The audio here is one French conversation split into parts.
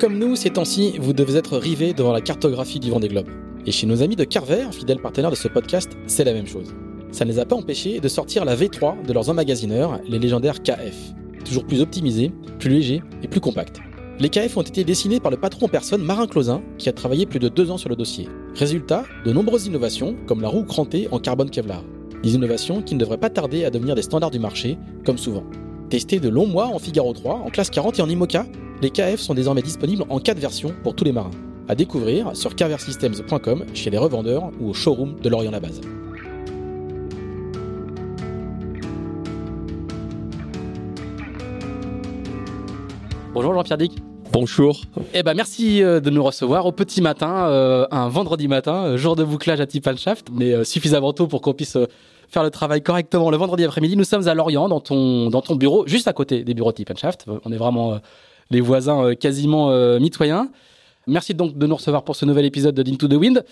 Comme nous, ces temps-ci, vous devez être rivés devant la cartographie du Vendée Globe. Et chez nos amis de Carver, fidèles partenaires de ce podcast, c'est la même chose. Ça ne les a pas empêchés de sortir la V3 de leurs emmagasineurs, les légendaires KF. Toujours plus optimisés, plus légers et plus compacts. Les KF ont été dessinés par le patron en personne Marin Closin, qui a travaillé plus de deux ans sur le dossier. Résultat, de nombreuses innovations, comme la roue crantée en carbone Kevlar. Des innovations qui ne devraient pas tarder à devenir des standards du marché, comme souvent. Testés de longs mois en Figaro 3, en classe 40 et en IMOCA, les KF sont désormais disponibles en 4 versions pour tous les marins. À découvrir sur carversystems.com, chez les revendeurs ou au showroom de Lorient-la-Base. Bonjour Jean-Pierre Dick. Bonjour. Eh ben merci euh, de nous recevoir au petit matin, euh, un vendredi matin, euh, jour de bouclage à Shaft, mais suffisamment tôt pour qu'on puisse faire le travail correctement le vendredi après-midi. Nous sommes à Lorient, dans ton, dans ton bureau, juste à côté des bureaux Shaft. On est vraiment les voisins euh, quasiment euh, mitoyens. Merci donc de nous recevoir pour ce nouvel épisode de Into the Wind.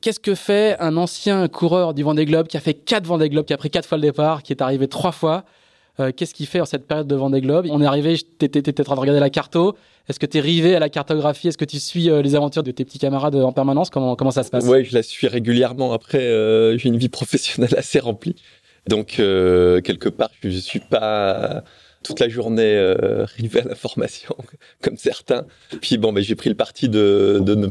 Qu'est-ce que fait un ancien coureur du Vendée Globe qui a fait quatre Vendée Globe, qui a pris quatre fois le départ, qui est arrivé trois fois? Euh, Qu'est-ce qu'il fait en cette période de Vendée Globe? On est arrivé, t'étais en train de regarder la carto. Est-ce que tu es rivé à la cartographie? Est-ce que tu suis les aventures de tes petits camarades en permanence? Comment, comment ça se passe? Oui, je la suis régulièrement. Après, j'ai une vie professionnelle assez remplie. Donc, quelque part, je ne suis pas toute la journée euh, à la formation, comme certains. Puis bon, mais j'ai pris le parti de, de, ne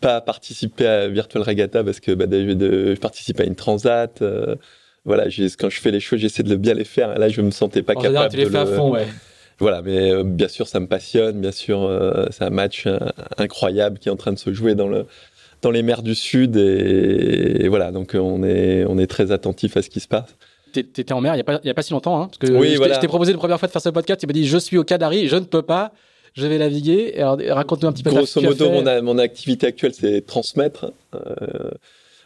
pas participer à Virtual Regatta parce que bah, de, de, je participe à une transat. Euh, voilà, quand je fais les choses, j'essaie de bien les faire. Là, je me sentais pas capable. tu les fais à fond, ouais. Voilà, mais euh, bien sûr, ça me passionne. Bien sûr, euh, c'est un match incroyable qui est en train de se jouer dans le dans les mers du Sud et, et voilà. Donc on est on est très attentif à ce qui se passe t'étais en mer il n'y a, pas, a pas si longtemps. Hein, parce que oui, je t'ai proposé la première fois de faire ce podcast. Tu m'as dit Je suis au Cadari, je ne peux pas, je vais naviguer. Alors, raconte-nous un petit peu Grosso modo, mon, mon, activité actuelle, c'est transmettre. Euh,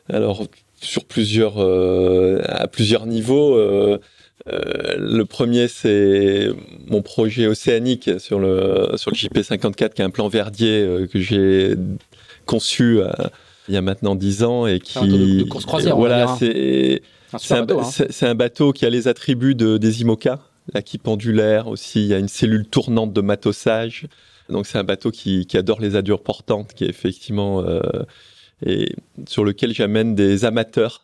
alors, sur plusieurs, euh, à plusieurs niveaux. Euh, le premier, c'est mon projet océanique sur le, sur le JP54, qui est un plan verdier que j'ai conçu il y a maintenant 10 ans et qui. de, de course croisière. Voilà, c'est Hein. C'est un, bateau qui a les attributs de, des IMOCA, la qui pendulaire aussi, il y a une cellule tournante de matossage. Donc c'est un bateau qui, adore les adures portantes, qui est effectivement euh, et sur lequel j'amène des amateurs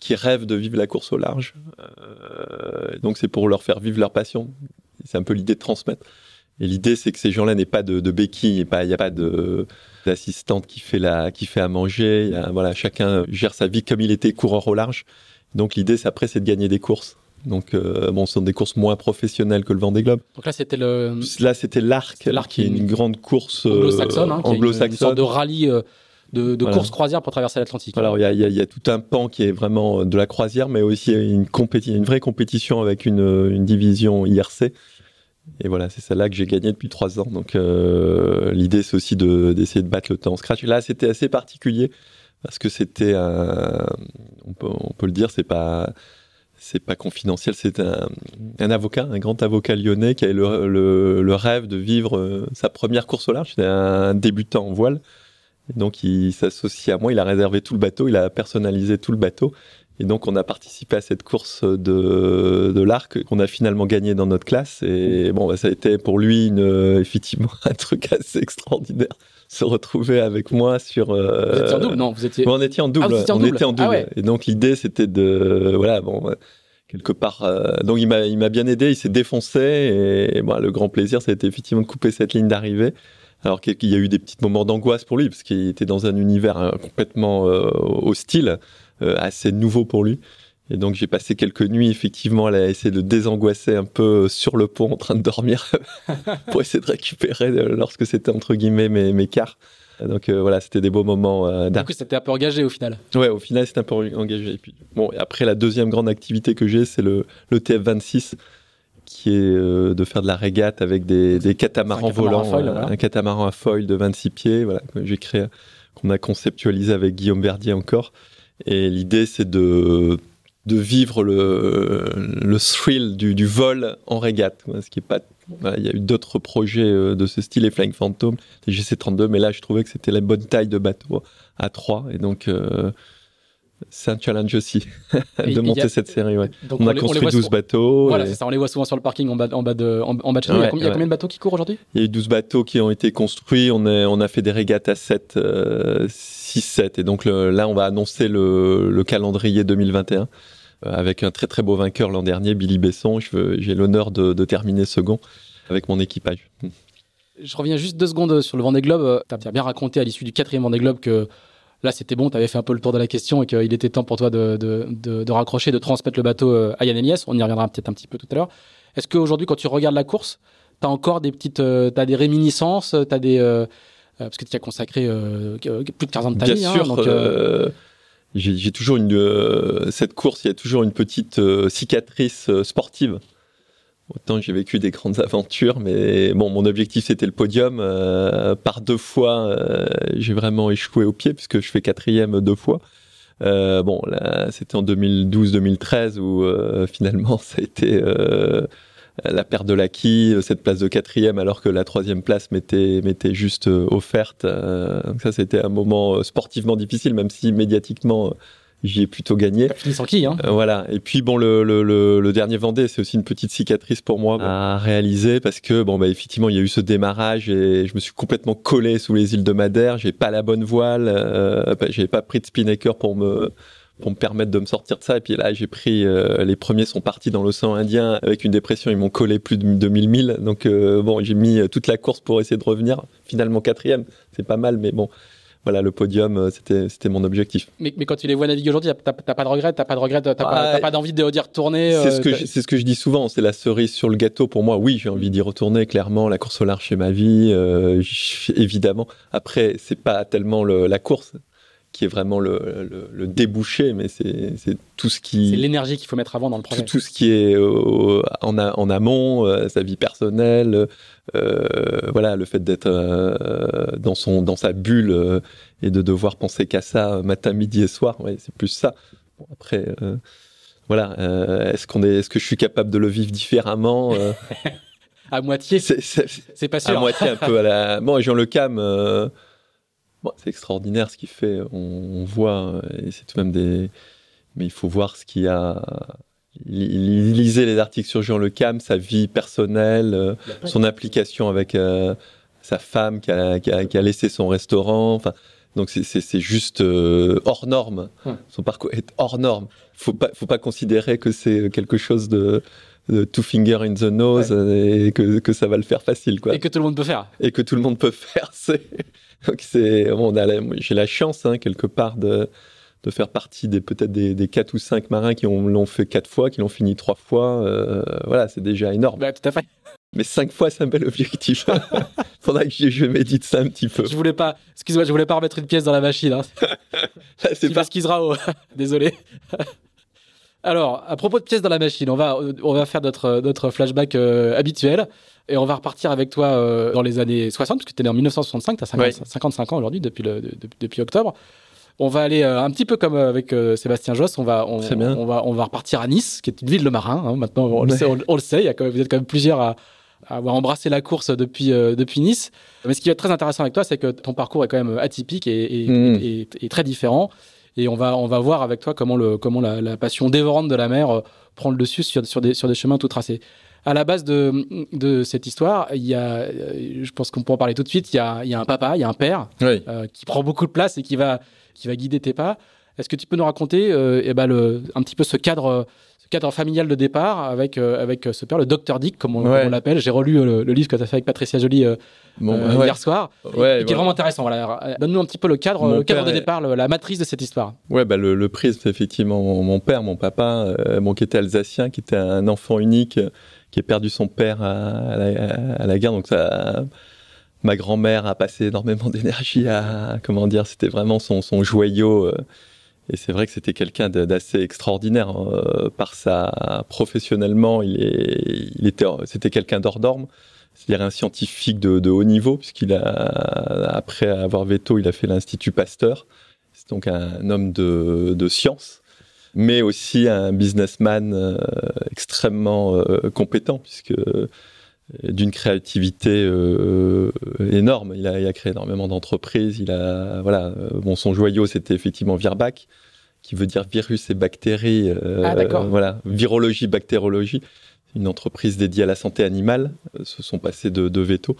qui rêvent de vivre la course au large. Euh, donc c'est pour leur faire vivre leur passion. C'est un peu l'idée de transmettre. Et l'idée c'est que ces gens-là n'aient pas de, de béquilles, il n'y a pas de d'assistante qui fait la qui fait à manger. voilà, chacun gère sa vie comme il était coureur au large. Donc l'idée, c'est après, c'est de gagner des courses. Donc euh, bon, ce sont des courses moins professionnelles que le Vendée Globe. Donc là, c'était le. Là, c'était l'Arc, l'Arc qui est une grande course anglo-saxonne, hein, anglo-saxonne, une, sorte de rallye. Euh, de, de course croisière pour traverser l'Atlantique. Alors il y a, y, y a, tout un pan qui est vraiment de la croisière, mais aussi une, une vraie compétition avec une, une division IRC. Et voilà, c'est celle-là que j'ai gagné depuis trois ans. Donc euh, l'idée, c'est aussi d'essayer de, battre le temps en scratch. Là, c'était assez particulier parce que c'était un, on peut, on peut le dire, c'est pas, c'est pas confidentiel, c'est un, avocat, un grand avocat lyonnais qui a le, le, le rêve de vivre euh, sa première course au large. C'était un débutant en voile. Donc il s'associe à moi, il a réservé tout le bateau, il a personnalisé tout le bateau. Et donc on a participé à cette course de, de l'arc qu'on a finalement gagné dans notre classe. Et bon, bah, ça a été pour lui une, effectivement un truc assez extraordinaire se retrouver avec moi sur. Euh... Vous étiez en double, non Vous étiez. on était en double. Ah, on était en double. Ah Et donc l'idée c'était de voilà bon quelque part. Euh... donc il m'a il m'a bien aidé, il s'est défoncé et bon, le grand plaisir ça a été effectivement de couper cette ligne d'arrivée. Alors qu'il y a eu des petits moments d'angoisse pour lui parce qu'il était dans un univers hein, complètement euh, hostile, euh, assez nouveau pour lui. Et donc j'ai passé quelques nuits effectivement à essayer de désangoisser un peu sur le pont en train de dormir pour essayer de récupérer euh, lorsque c'était entre guillemets mes, mes quarts. Donc euh, voilà, c'était des beaux moments. Euh, du coup, c'était un peu engagé au final. Ouais, au final, c'était un peu engagé. Et puis, bon, et après, la deuxième grande activité que j'ai, c'est le, le TF26, qui est de faire de la régate avec des, des catamarans volants, un catamaran à foil de 26 pieds, voilà, que j'ai créé, qu'on a conceptualisé avec Guillaume Verdier encore. Et l'idée, c'est de de vivre le, le thrill du, vol en régate, ce qui est pas il y a eu d'autres projets euh, de ce style, les Flying Phantom, les GC32, mais là, je trouvais que c'était la bonne taille de bateau à 3. Et donc, euh, c'est un challenge aussi de monter cette série. Ouais. on, a construit 12 bateaux. Voilà, c'est ça. On les voit souvent sur le parking en bas, en bas de, en, bas de il, y a combien, de bateaux qui courent aujourd'hui? Il y a eu 12 bateaux qui ont été construits. On, est, on a fait des régates à 7, 6, 7. Et donc là, on va annoncer le, le calendrier 2021. Euh, avec un très très beau vainqueur l'an dernier, Billy Besson. J'ai l'honneur de, terminer second avec mon équipage. Je reviens juste deux secondes sur le Vendée Globe. Tu as bien raconté à l'issue du quatrième Vendée Globe que là c'était bon, tu avais fait un peu le tour de la question et qu'il était temps pour toi de, de, raccrocher, de transmettre le bateau euh, à Yann Elias. On y reviendra peut-être un petit peu tout à l'heure. Est-ce qu'aujourd'hui, quand tu regardes la course, tu as encore des petites, euh, tu as des réminiscences, tu as des. parce que tu as consacré plus de 15 ans de ta vie. Bien hein, sûr j'ai toujours une euh, cette course, il y a toujours une petite euh, cicatrice euh, sportive. Autant j'ai vécu des grandes aventures, mais bon, mon objectif c'était le podium. par deux fois, j'ai vraiment échoué au pied puisque je fais quatrième deux fois. bon, là, c'était en 2012-2013 où finalement ça a été la perte de l'acquis, euh, cette place de quatrième alors que la troisième place m'était m'était juste euh, offerte. Euh, donc ça c'était un moment sportivement difficile, même si médiatiquement j'y ai plutôt gagné. Fini sans qui, hein Voilà. Et puis bon, le, le, le, dernier Vendée, c'est aussi une petite cicatrice pour moi à réaliser parce que bon bah effectivement il y a eu ce démarrage et je me suis complètement collé sous les îles de Madère. J'ai pas la bonne voile, euh, bah, j'ai pas pris de spinnaker pour me pour me permettre de me sortir de ça. Et puis là, j'ai pris, euh, les premiers sont partis dans l'océan Indien avec une dépression, ils m'ont collé plus de 2000 milles. Donc euh, bon, j'ai mis euh, toute la course pour essayer de revenir. Finalement quatrième, c'est pas mal, mais bon. Voilà, le podium, c'était c'était mon objectif. Mais, mais quand tu les vois naviguer aujourd'hui, t'as pas de regret, t'as pas de regret, t'as pas, pas d'envie d'y retourner. C'est ce que c'est ce que je dis souvent, c'est la cerise sur le gâteau pour moi. Oui, j'ai envie d'y retourner. Clairement, la course au large, c'est ma vie, évidemment. Après, c'est pas tellement le, la course, qui est vraiment le, le, débouché, mais c'est tout ce qui. C'est l'énergie qu'il faut mettre avant dans le projet. Tout, ce qui est en, en, amont, euh, sa vie personnelle, euh, voilà, le fait d'être euh, dans son dans sa bulle et de devoir penser qu'à ça matin, midi et soir. Ouais, c'est plus ça. Bon, après, voilà, est-ce qu'on est, est-ce que je suis capable de le vivre différemment À moitié. C'est pas sûr. À moitié, un peu à la. Bon, Jean Le Cam c'est extraordinaire ce qu'il fait. On, voit, et c'est tout de même des. Mais il faut voir ce qu'il y a. Lisez les articles sur Jean Le Cam, sa vie personnelle, euh, son application avec euh, sa femme qui a, qui, a, laissé son restaurant. Enfin, donc c'est juste euh, hors norme. Son parcours est hors norme. Faut pas, faut pas considérer que c'est quelque chose de, two finger in the nose et que, que, ça va le faire facile quoi. Et que tout le monde peut faire. Et que tout le monde peut faire. C'est donc c'est, on a, j'ai la chance hein, quelque part de, de faire partie des peut-être des, des quatre ou cinq marins qui ont, l'ont fait quatre fois, qui l'ont fini trois fois. Euh, voilà, c'est déjà énorme. Bah, tout à fait. Mais cinq fois, c'est un bel objectif. Faudra que je, je, médite ça un petit peu. Je voulais pas, excuse-moi, je voulais pas remettre une pièce dans la machine. Hein. c'est pas ce qui sera. Désolé. Alors, à propos de pièces dans la machine, on va, on va faire notre, notre flashback euh, habituel. Et on va repartir avec toi euh, dans les années 60, parce que tu es né en 1965, tu as 55 ans aujourd'hui, depuis, le, depuis octobre. On va aller euh, un petit peu comme euh, avec Sébastien Josse, on va, on, on, va, on va repartir à Nice, qui est une ville de marins. Hein. maintenant, on, le sait, on, le sait, il y a quand même, vous êtes quand même plusieurs à, avoir embrassé la course depuis, depuis Nice. Mais ce qui va être très intéressant avec toi, c'est que ton parcours est quand même atypique et, et, et, très différent. Et on va, on va voir avec toi comment, le, comment la, la passion dévorante de la mer prend le dessus sur, sur, des, sur des chemins tout tracés à la base de, de cette histoire, il y a, je pense qu'on peut en parler tout de suite, il y a, il y a un papa, il y a un père euh, qui prend beaucoup de place et qui va, qui va guider tes pas. Est-ce que tu peux nous raconter euh, eh ben le, un petit peu ce cadre, ce cadre familial de départ avec, euh, avec ce père, le docteur Dick, comme on, l'appelle J'ai relu le, livre que tu as fait avec Patricia Joly hier soir, et, qui est vraiment intéressant. Voilà. Donne-nous un petit peu le cadre, le cadre de départ, la matrice de cette histoire. Ouais, bah le, prisme, effectivement mon, père, mon papa, bon, qui était alsacien, qui était un enfant unique qui a perdu son père à, la, guerre. Donc ça, ma grand-mère a passé énormément d'énergie à, comment dire, c'était vraiment son, son joyau. Euh, Et c'est vrai que c'était quelqu'un d'assez extraordinaire euh, par sa professionnellement. Il, est, il était, c'était quelqu'un d'hors norme, c'est-à-dire un scientifique de, de haut niveau, puisqu'il a, après avoir veto, il a fait l'Institut Pasteur. C'est donc un homme de, de science, mais aussi un businessman euh, extrêmement euh, compétent, puisque d'une créativité euh, énorme. Il a, il a, créé énormément d'entreprises. Il a, voilà, bon, son joyau, c'était effectivement Virbac, qui veut dire virus et bactéries. Euh, ah, voilà, virologie, bactériologie. Une entreprise dédiée à la santé animale. Euh, se sont passés de, de veto.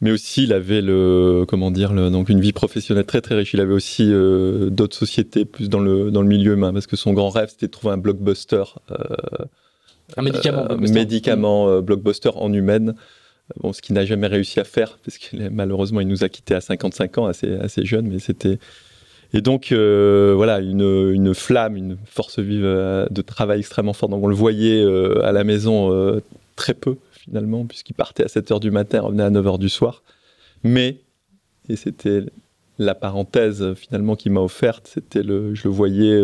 Mais aussi, il avait le, comment dire, le, donc une vie professionnelle très très riche. Il avait aussi euh, d'autres sociétés plus dans le dans le milieu humain, parce que son grand rêve c'était de trouver un blockbuster. Euh, un médicament. Euh, médicament euh, blockbuster en humaine. Bon, ce qu'il n'a jamais réussi à faire, parce que malheureusement, il nous a quittés à 55 ans, assez, assez jeune, mais c'était. Et donc, voilà, une, une, flamme, une force vive de travail extrêmement forte. Donc, on le voyait à la maison très peu, finalement, puisqu'il partait à 7 h du matin, revenait à 9 h du soir. Mais, et c'était la parenthèse finalement qui m'a offerte, c'était le, je le voyais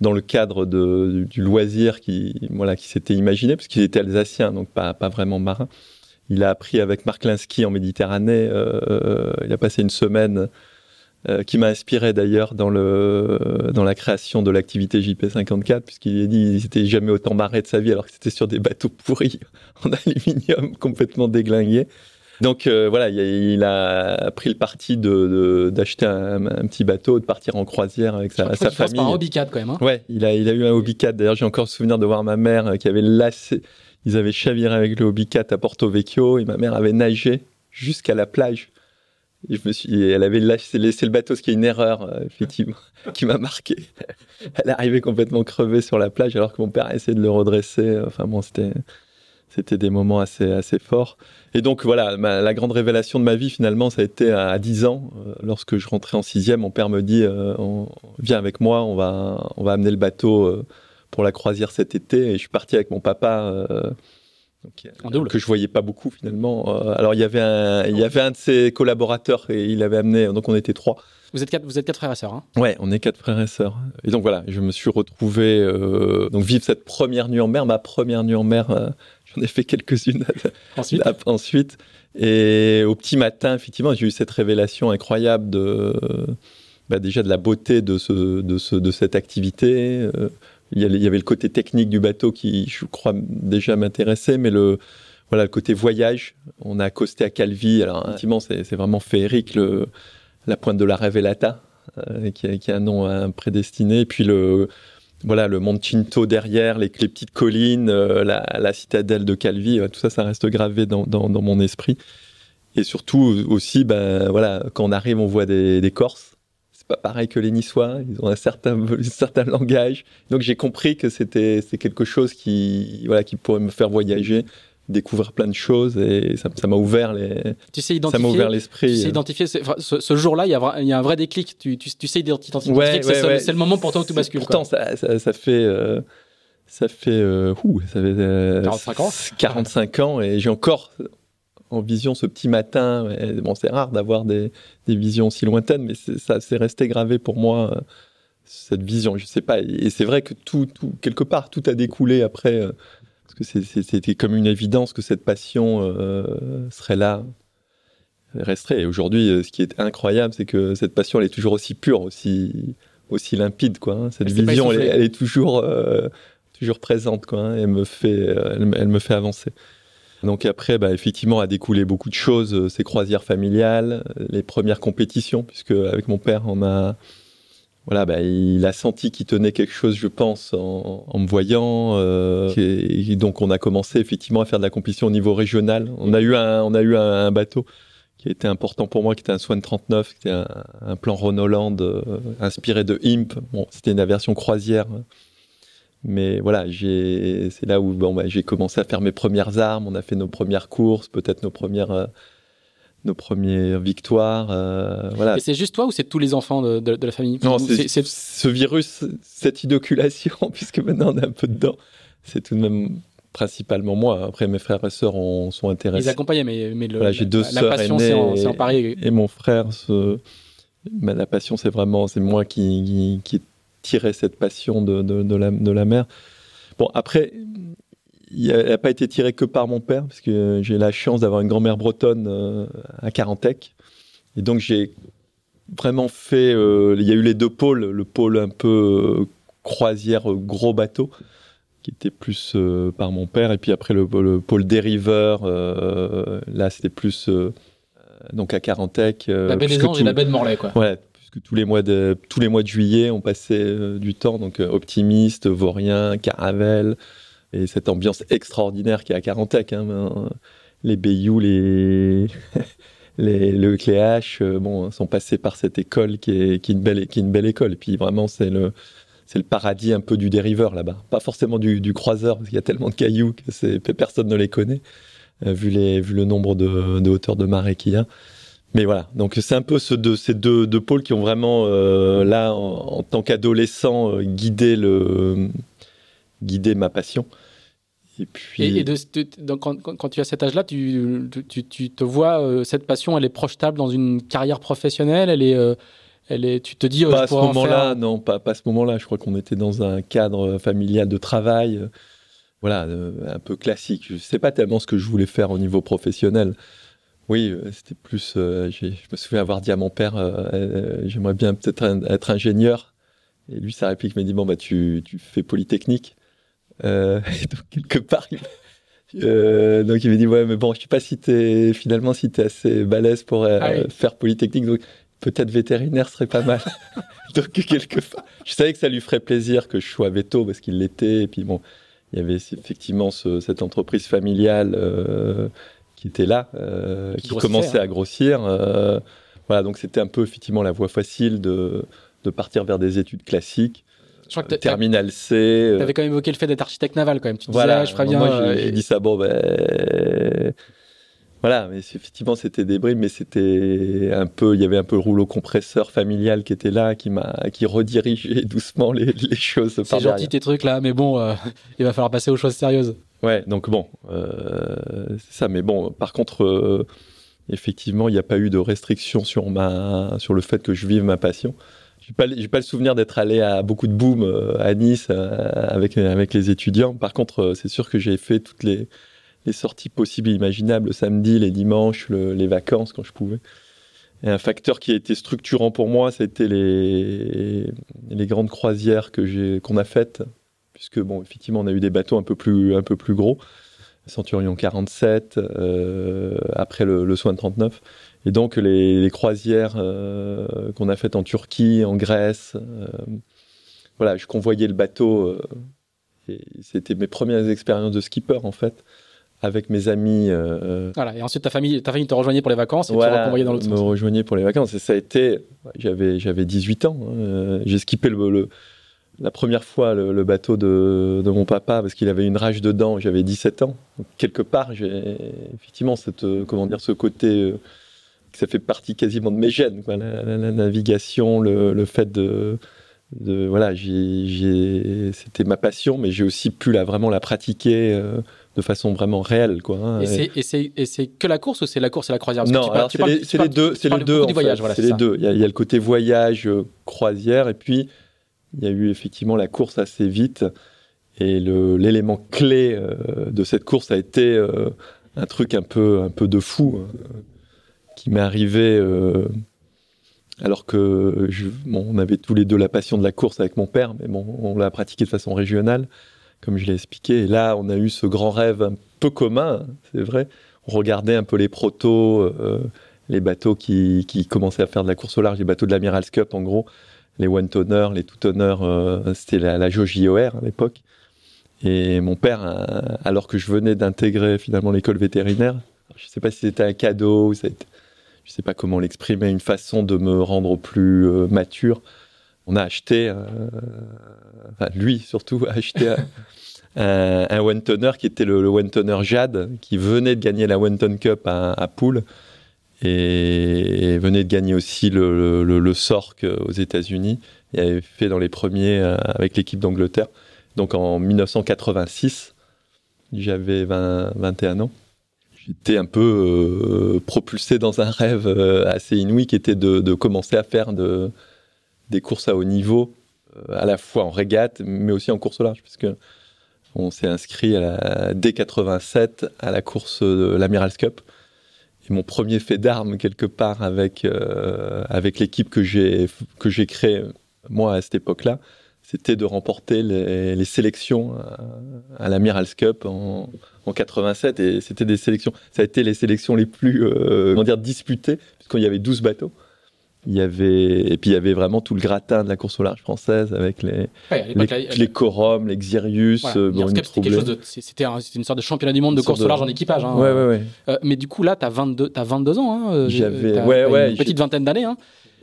dans le cadre du loisir qui, voilà, qui s'était imaginé, parce qu'il était alsacien, donc pas, pas vraiment marin. Il a appris avec Mark Linsky en Méditerranée. Euh, il a passé une semaine euh, qui m'a inspiré d'ailleurs dans, le, dans la création de l'activité JP54, puisqu'il a dit qu'il n'était jamais autant marré de sa vie alors que c'était sur des bateaux pourris en aluminium complètement déglingués. Donc euh, voilà, il a, pris le parti de, d'acheter un, petit bateau, de partir en croisière avec sa, sa famille. Par un Hobbycat quand même. Hein. Ouais, il a, il a eu un Hobbycat. D'ailleurs, j'ai encore le souvenir de voir ma mère euh, qui avait lassé. Ils avaient chaviré avec le Hobbycat à Porto Vecchio et ma mère avait nagé jusqu'à la plage. Et je me suis, elle avait laissé, laissé le bateau, ce qui est une erreur, euh, effectivement, qui m'a marqué. Elle est arrivée complètement crevée sur la plage alors que mon père essayait de le redresser. Enfin bon, c'était, c'était des moments assez, assez forts. Et donc voilà, la grande révélation de ma vie finalement, ça a été à, 10 ans, euh, lorsque je rentrais en sixième, mon père me dit euh, viens avec moi, on va, on va amener le bateau pour la croisière cet été. Et je suis parti avec mon papa. Donc, que je voyais pas beaucoup finalement. alors il y avait un, il y avait un de ses collaborateurs et il avait amené, donc on était trois. Vous êtes quatre, vous êtes quatre frères et sœurs. Hein ouais, on est quatre frères et sœurs. Et donc voilà, je me suis retrouvé donc vivre cette première nuit en mer, ma première nuit en mer J'en ai fait quelques-unes ensuite. ensuite. Et au petit matin, effectivement, j'ai eu cette révélation incroyable de, bah déjà de la beauté de, ce, de, ce, de cette activité. Euh, il, y avait le côté technique du bateau qui, je crois, déjà m'intéressait, mais le, voilà, le côté voyage. On a accosté à Calvi. Alors, effectivement, c'est vraiment féerique, le, la pointe de la Révélata, euh, qui, qui, a un nom prédestiné. Et puis le voilà, le Mont Cinto derrière, les, petites collines, euh, la, citadelle de Calvi, tout ça, ça reste gravé dans, mon esprit. Et surtout aussi, ben voilà, quand on arrive, on voit des, des Corses. Pas pareil que les Niçois. Ils ont un certain, un certain langage. Donc j'ai compris que c'était, quelque chose qui, voilà, qui pourrait me faire voyager découvrir plein de choses et ça, m'a ouvert les tu sais identifier, ça m'a ouvert l'esprit tu sais identifier ce, jour-là il y, y a un vrai déclic tu, tu, tu sais identifier ouais, c'est, le moment pour toi où tout bascule pourtant ça, ça, fait euh, ça fait euh, ça fait 45 euh, ans 45 ans et j'ai encore en vision ce petit matin bon c'est rare d'avoir des, des, visions si lointaines mais ça c'est resté gravé pour moi cette vision je sais pas et c'est vrai que tout, tout quelque part tout a découlé après c'était comme une évidence que cette passion euh, serait là, resterait. Et aujourd'hui, euh, ce qui est incroyable, c'est que cette passion, elle est toujours aussi pure, aussi, aussi limpide, quoi. Hein. Cette vision, elle, est toujours, euh, toujours présente, quoi. Hein. Elle me fait, elle, me fait avancer. Donc après, bah, effectivement, a découlé beaucoup de choses, ces croisières familiales, les premières compétitions, puisque avec mon père, on a voilà, bah, il a senti qu'il tenait quelque chose, je pense, en, en me voyant. Euh, et, donc, on a commencé effectivement à faire de la compétition au niveau régional. On a eu un, on a eu un, bateau qui été important pour moi, qui était un Swan 39, qui était un, un plan Renault euh, inspiré de Imp. Bon, c'était une version croisière. Mais voilà, c'est là où bon, bah, j'ai commencé à faire mes premières armes. On a fait nos premières courses, peut-être nos premières. Euh, nos premières victoires. Euh, voilà. Et c'est juste toi ou c'est tous les enfants de, de, la famille? Non, c'est ce virus, cette inoculation, puisque maintenant on est un peu dedans. C'est tout de même principalement moi. Après, mes frères et sœurs sont intéressés. Ils accompagnaient, mais, mais le, j'ai deux la, passion s'est emparée. Et, mon frère, ce, la passion, c'est vraiment, c'est moi qui, qui, qui tiré cette passion de, de, la, de la mer. Bon, après, elle n'a pas été tirée que par mon père, parce que j'ai la chance d'avoir une grand-mère bretonne à Carantec. Et donc, j'ai vraiment fait. il y a eu les deux pôles, le pôle un peu croisière gros bateau, qui était plus euh, par mon père, et puis après le, pôle dériveur, euh, là c'était plus euh, donc à Carantec. la baie des Anges et la baie de Morlaix, quoi. Ouais, tous les mois de tous les mois de juillet, on passait du temps, donc optimiste, vaurien, caravelle, et cette ambiance extraordinaire qui est à Carantec. Hein, les Bayou, les les, le Cléache, bon, sont passés par cette école qui est, qui une, belle, qui est une belle école. Et puis vraiment, c'est le, c'est le paradis un peu du dériveur là-bas. Pas forcément du, croiseur, parce qu'il y a tellement de cailloux que personne ne les connaît, euh, vu, les, vu le nombre de, de hauteurs de marée qu'il y a. Mais voilà, donc c'est un peu ce deux, ces deux, deux, pôles qui ont vraiment, euh, là, en, tant qu'adolescent, euh, guidé, le, guidé ma passion. Et, puis... et, donc quand, quand, tu as cet âge-là, tu, tu, tu, te vois, cette passion, elle est projetable dans une carrière professionnelle, elle est est, tu te dis, pas à ce moment-là, non, pas, pas à ce moment-là. Je crois qu'on était dans un cadre familial de travail, euh, voilà, euh, un peu classique. Je sais pas tellement ce que je voulais faire au niveau professionnel. Oui, euh, c'était plus. je me souviens avoir dit à mon père, j'aimerais bien peut-être être ingénieur. Et lui, sa réplique m'a dit, bon bah tu, tu fais polytechnique. et donc quelque part. donc il m'a dit ouais mais bon je sais pas si t'es finalement si t'es assez balèze pour ah faire polytechnique donc peut-être vétérinaire serait pas mal. Donc, quelque je savais que ça lui ferait plaisir que je sois veto parce qu'il l'était. Et puis, bon, il y avait effectivement cette entreprise familiale euh, qui était là, euh, qui, commençait à grossir. Euh, voilà, donc c'était un peu effectivement la voie facile de, de partir vers des études classiques. Je crois que Terminal C. Tu avais quand même évoqué le fait d'être architecte naval quand même. Tu voilà, disais, ah, je ferais bien. Moi, j'ai dit ça, bon, ben voilà, mais effectivement, c'était des bribes, mais c'était un peu, il y avait un peu le rouleau compresseur familial qui était là, qui m'a, qui redirigeait doucement les, les choses. C'est gentil tes trucs là, mais bon, euh, il va falloir passer aux choses sérieuses. Ouais, donc bon, euh, c'est ça. Mais bon, par contre, euh, effectivement, il n'y a pas eu de restriction sur ma, sur le fait que je vive ma passion. J'ai pas, j'ai pas le souvenir d'être allé à beaucoup de boom à Nice avec les étudiants. Par contre, c'est sûr que j'ai fait toutes les sorties possibles et imaginables, le samedi, les dimanches, les vacances quand je pouvais. Et un facteur qui a été structurant pour moi, c'était les, les grandes croisières qu'on a faites, puisque bon, effectivement, on a eu des bateaux un peu plus, un peu plus gros, Centurion 47, euh, après le, le Swan 39. Et donc les, croisières euh, qu'on a faites en Turquie, en Grèce, euh, voilà, je convoyais le bateau. et c'était mes premières expériences de skipper en fait avec mes amis. Euh, voilà, et ensuite ta famille, ta famille te rejoignait pour les vacances et tu renvoyais dans l'autre sens. me rejoignait pour les vacances. Et ça a été, j'avais, j'avais 18 ans. Hein, euh, j'ai skippé le, la première fois le, bateau de, de, mon papa parce qu'il avait une rage dedans. J'avais 17 ans. Donc, quelque part, j'ai effectivement cette, comment dire, ce côté, ça fait partie quasiment de mes gènes. Quoi, la, navigation, le, le fait de, de voilà, c'était ma passion, mais j'ai aussi pu la, vraiment la pratiquer de façon vraiment réelle. Quoi, hein, et c'est que la course ou c'est la course et la croisière? Non, c'est les, deux. C'est les deux. c'est les deux. Il y, a, le côté voyage, euh, croisière, et puis il y a eu effectivement la course assez vite. Et l'élément clé euh, de cette course a été euh, un truc un peu, un peu de fou qui m'est arrivé alors que on avait tous les deux la passion de la course avec mon père, mais bon, on l'a pratiqué de façon régionale comme je l'ai expliqué. Et là, on a eu ce grand rêve un peu commun, c'est vrai. On regardait un peu les protos, euh, les bateaux qui, qui, commençaient à faire de la course au large, les bateaux de l'Amiral's Cup en gros, les one-toners, les two-toners, euh, c'était la, la JOR à l'époque. Et mon père, euh, alors que je venais d'intégrer finalement l'école vétérinaire, je ne sais pas si c'était un cadeau, je ne sais pas comment l'exprimer, une façon de me rendre plus mature on a acheté, enfin, lui surtout, a acheté un, un, one toner qui était le, one toner Jade, qui venait de gagner la one ton cup à, à Poole et, venait de gagner aussi le, le, Sorc aux États-Unis. Il avait fait dans les premiers euh, avec l'équipe d'Angleterre. Donc en 1986, j'avais 21 ans. J'étais un peu euh, propulsé dans un rêve euh, assez inouï qui était de, de commencer à faire de, des courses à haut niveau à la fois en régate, mais aussi en course large, puisque on s'est inscrit à la D87 à la course de l'Amirals Cup. Mon premier fait d'armes quelque part avec euh, avec l'équipe que j'ai que j'ai créée moi à cette époque-là, c'était de remporter les, sélections à, à l'Amirals Cup en, en 87 et c'était des sélections ça a été les sélections les plus euh, comment dire disputées puisqu'il y avait 12 bateaux il y avait et puis il y avait vraiment tout le gratin de la course au large française avec les Ouais, les, là, les Corum, les Xirius, voilà, euh, Bruno c'était un- une sorte de championnat du monde de course au large en équipage. hein. Ouais, ouais. Euh, mais du coup, là, tu as 22, t'as 22 ans. Hein, euh, J'avais- ouais, Une petite vingtaine d'années. Hein.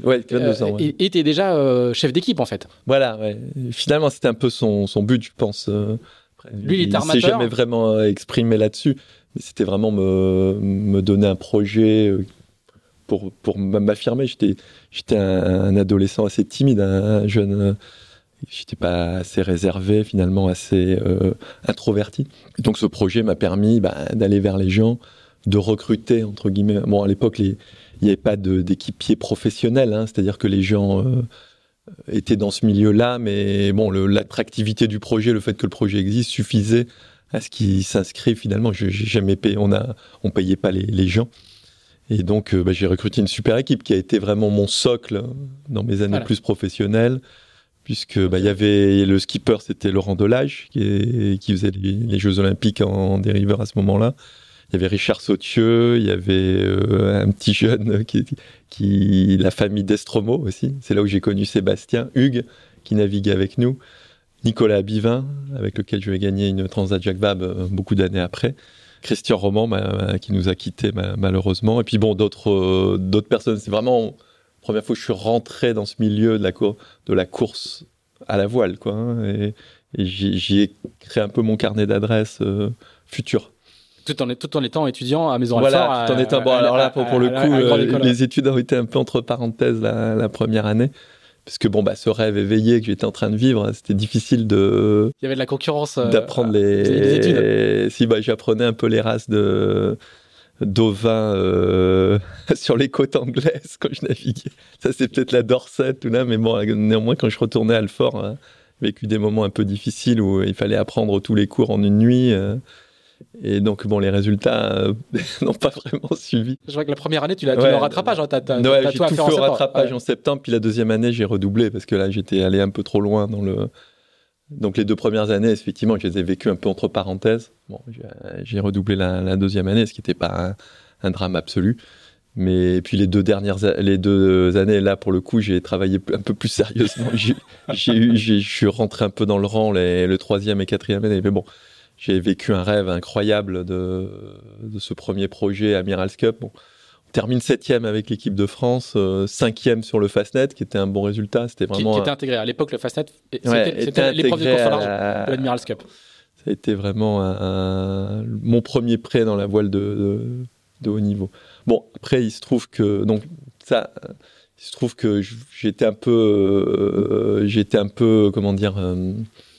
Ouais, 22 ans. Euh, ouais. Et tu es déjà euh, chef d'équipe, en fait. Voilà, ouais. Finalement, c'était un peu son, son but, je pense. euh, après, Lui, il était s'est jamais vraiment euh, exprimé là-dessus, mais c'était vraiment me, me donner un projet euh, pour, pour m'affirmer. J'étais, j'étais un, adolescent assez timide, un jeune. euh, J'étais pas assez réservé, finalement assez euh, introverti. Donc ce projet m'a permis bah, d'aller vers les gens, de recruter entre guillemets. Bon, à l'époque, il n'y avait pas d'équipiers professionnels, hein, c'est-à-dire que les gens euh, étaient dans ce milieu-là, mais bon, l'attractivité du projet, le fait que le projet existe, suffisait à ce qu'il s'inscrive finalement. Je jamais payé, on a, on payait pas les, les gens. Et donc, euh, bah, j'ai recruté une super équipe qui a été vraiment mon socle dans mes années Voilà. plus professionnelles, puisque bah, il y avait le skipper, c'était Laurent Delage, qui, est- qui faisait les, les Jeux Olympiques en, dériveur à ce moment-là. Il y avait Richard Sautieux, il y avait euh, un petit jeune qui, qui la famille d'Estromo aussi. C'est là où j'ai connu Sébastien, Hugues, qui naviguait avec nous, Nicolas Bivin, avec lequel je vais gagner une Transat Jacques Vabre euh, beaucoup d'années après. Christian Roman, ma- ma- qui nous a quittés ma- malheureusement. Et puis bon, d'autres euh, d'autres personnes. C'est vraiment la première fois que je suis rentré dans ce milieu de la, cour- de la course à la voile. Quoi, hein, et et j'y ai créé un peu mon carnet d'adresses euh, futur. Tout en, tout en étant étudiant à Maison Voilà, Alfort. tout en étant bon. Alors là, pour, pour le coup, euh, les études ont été un peu entre parenthèses la, la première année, parce que bon, bah, ce rêve éveillé que j'étais en train de vivre, c'était difficile de Il y avait de la concurrence. euh, d'apprendre des les. études. Si, bah, j'apprenais un peu les races de d'ovins euh, sur les côtes anglaises quand je naviguais. Ça, c'est peut-être la Dorset ou là, mais bon, néanmoins, quand je retournais à Alfort, hein, j'ai vécu des moments un peu difficiles où il fallait apprendre tous les cours en une nuit. euh, et donc, bon, les résultats euh, n'ont pas vraiment suivi. Je vois que la première année, tu l'as Ouais. au rattrapage. hein, t'as- Ouais, j'ai tout fait au rattrapage Ouais. en septembre, puis la deuxième année, j'ai redoublé parce que là, j'étais allé un peu trop loin dans le. Donc, les deux premières années, effectivement, je les ai vécues un peu entre parenthèses. Bon, j'ai- redoublé la, la deuxième année, ce qui n'était pas un, un drame absolu. Mais puis les deux dernières, a- les deux années là, pour le coup, j'ai travaillé un peu plus sérieusement. J'ai- j'ai eu- j'ai- Je suis rentré un peu dans le rang les, le troisième et quatrième année. Mais bon, j'ai vécu un rêve incroyable de, de ce premier projet Amirals Cup. Bon, on termine septième avec l'équipe de France, euh, cinquième sur le Fastnet, qui était un bon résultat. C'était Qui, vraiment qui un- était intégré. À l'époque, le Fastnet, c'était Ouais, l'épreuve de course au large à- de l'Admirals Cup. ça a été vraiment un- un- mon premier prêt dans la voile de, de, de haut niveau. Bon, après, il se trouve que donc ça, il se trouve que j'étais un peu, euh, j'étais un peu, comment dire, euh,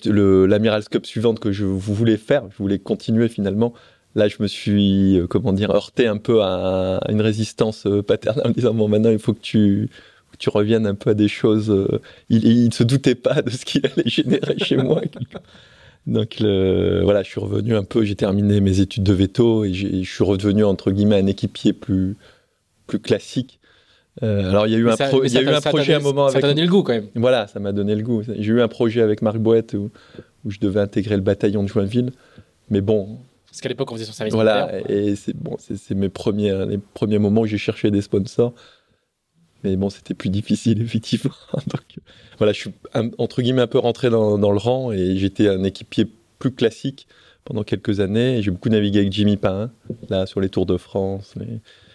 le l'Amirals Cup suivante que je voulais faire, je voulais continuer finalement. Là, je me suis, euh, comment dire, heurté un peu à, une résistance euh, paternelle en disant bon, maintenant, il faut que tu tu reviennes un peu à des choses. euh, il, ne se doutait pas de ce qu'il allait générer chez moi. Donc voilà, je suis revenu un peu, j'ai terminé mes études de veto et j'ai- je suis revenu entre guillemets un équipier plus plus classique. Euh, alors il y a eu Mais un, ça- pro- mais il y a ça eu t'a- un ça projet à un moment Ça t'a avec donné le goût quand même. voilà, ça m'a donné le goût. J'ai eu un projet avec Marc Boët où, où je devais intégrer le bataillon de Joinville, mais bon, Parce qu'à l'époque, on faisait son service voilà, et c'est bon, c'est mes premiers les premiers moments où j'ai cherché des sponsors. Mais bon, c'était plus difficile, effectivement. Donc, voilà, je suis un- entre guillemets un peu rentré dans, dans le rang et j'étais un équipier plus classique pendant quelques années. J'ai beaucoup navigué avec Jimmy Pain, là, sur les Tours de France. Mais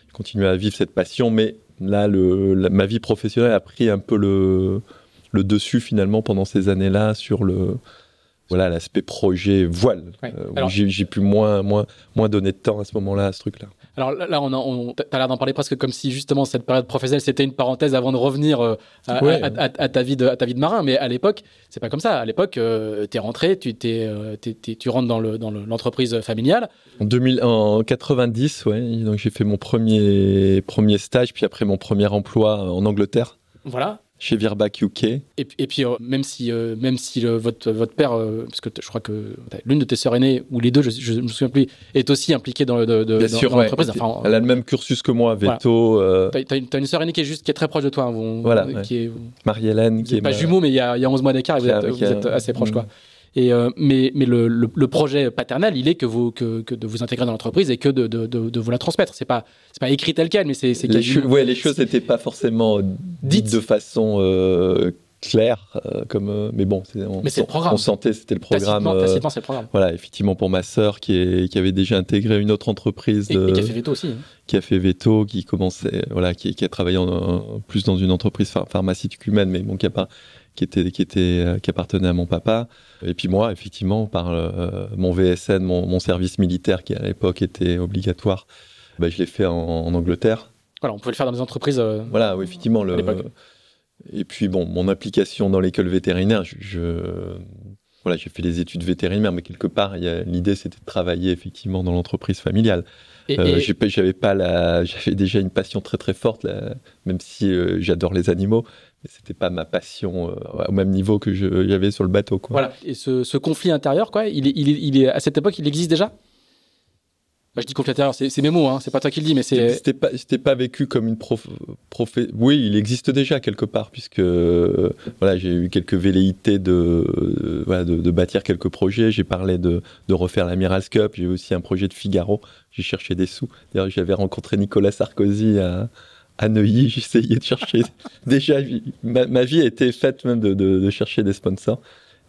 je continue à vivre cette passion, mais là, le, ma vie professionnelle a pris un peu le dessus finalement pendant ces années-là sur le voilà l'aspect projet voile Ouais. euh, j'ai pu moins moins moins donner de temps à ce moment-là à ce truc-là. Alors là, on a, on, t'as l'air d'en parler presque comme si justement cette période professionnelle c'était une parenthèse avant de revenir euh, à, Ouais. à- à- à ta vie de, à ta vie de marin. Mais à l'époque, c'est pas comme ça. À l'époque, euh, t'es rentré, tu t'es, euh, tu rentres dans le dans le- l'entreprise familiale. En 2000, en 90, ouais, donc j'ai fait mon premier premier stage, puis après mon premier emploi en Angleterre. Voilà. Chez Virbac UK. Et, et puis, euh, même si, euh, même si le- votre, votre père, euh, parce que je crois que l'une de tes sœurs aînées, ou les deux, je ne me souviens plus, est aussi impliquée dans, de, de- Bien dans- sûr, dans ouais. l'entreprise. Enfin, Elle a le même cursus que moi, Voilà. Veto, euh, T'as t'as une, sœur aînée qui est juste qui est très proche de toi. hein, vous- Voilà, ouais. qui est, Marie-Hélène, qui êtes est pas ma- jumeaux, mais il y a, il y a 11 mois d'écart et vous êtes, vous êtes assez proches. Mm. Quoi. Et, euh, mais mais le, le- le projet paternel, il est que, vous, que, que de vous intégrer dans l'entreprise et que de, de, de, de vous la transmettre. C'est pas, c'est pas écrit tel quel, mais c'est c'est les, cho- ouais, les choses n'étaient pas forcément dites de façon euh, claire, euh, comme, mais bon, c'est- on, Mais c'est le programme. on sentait, c'était le programme. Tacitement, c'est le programme. voilà, effectivement, pour ma sœur qui, est, qui avait déjà intégré une autre entreprise Et, de- et qui a fait veto aussi. hein. qui a fait veto, qui commençait, voilà, qui, qui a travaillé en, en- plus dans une entreprise phar- pharmaceutique humaine, mais bon, qui, a pas, qui était, qui était, euh, qui appartenait à mon papa. Et puis moi, effectivement, par euh, mon VSN, mon, mon service militaire qui à l'époque était obligatoire, bah, je l'ai fait en, en Angleterre. Voilà, on pouvait le faire dans des entreprises. euh, Voilà, oui, effectivement. Le, et puis bon, mon implication dans l'école vétérinaire, je, je- voilà, j'ai fait les études vétérinaires, mais quelque part, l'idée c'était de travailler effectivement dans l'entreprise familiale. Euh, j'avais pas la, j'avais déjà une passion très très forte, là, même si euh, j'adore les animaux, c'était pas ma passion euh, au même niveau que j'avais sur le bateau. Quoi. Voilà. Et ce, ce conflit intérieur, quoi, il est, il est, il est, à cette époque, il existe déjà? Bah, Je dis conflit intérieur, c'est mes mots, hein, c'est pas toi qui le dis, mais c'est. C'était pas, pas vécu comme une prof, Oui, il existe déjà quelque part, puisque euh, voilà, j'ai eu quelques velléités de, euh, voilà, de, de bâtir quelques projets. J'ai parlé de, de refaire l'Amiral's Cup. J'ai eu aussi un projet de Figaro. J'ai cherché des sous. D'ailleurs, j'avais rencontré Nicolas Sarkozy à, à Neuilly. J'essayais de chercher. déjà, ma, vie a été faite même de chercher des sponsors.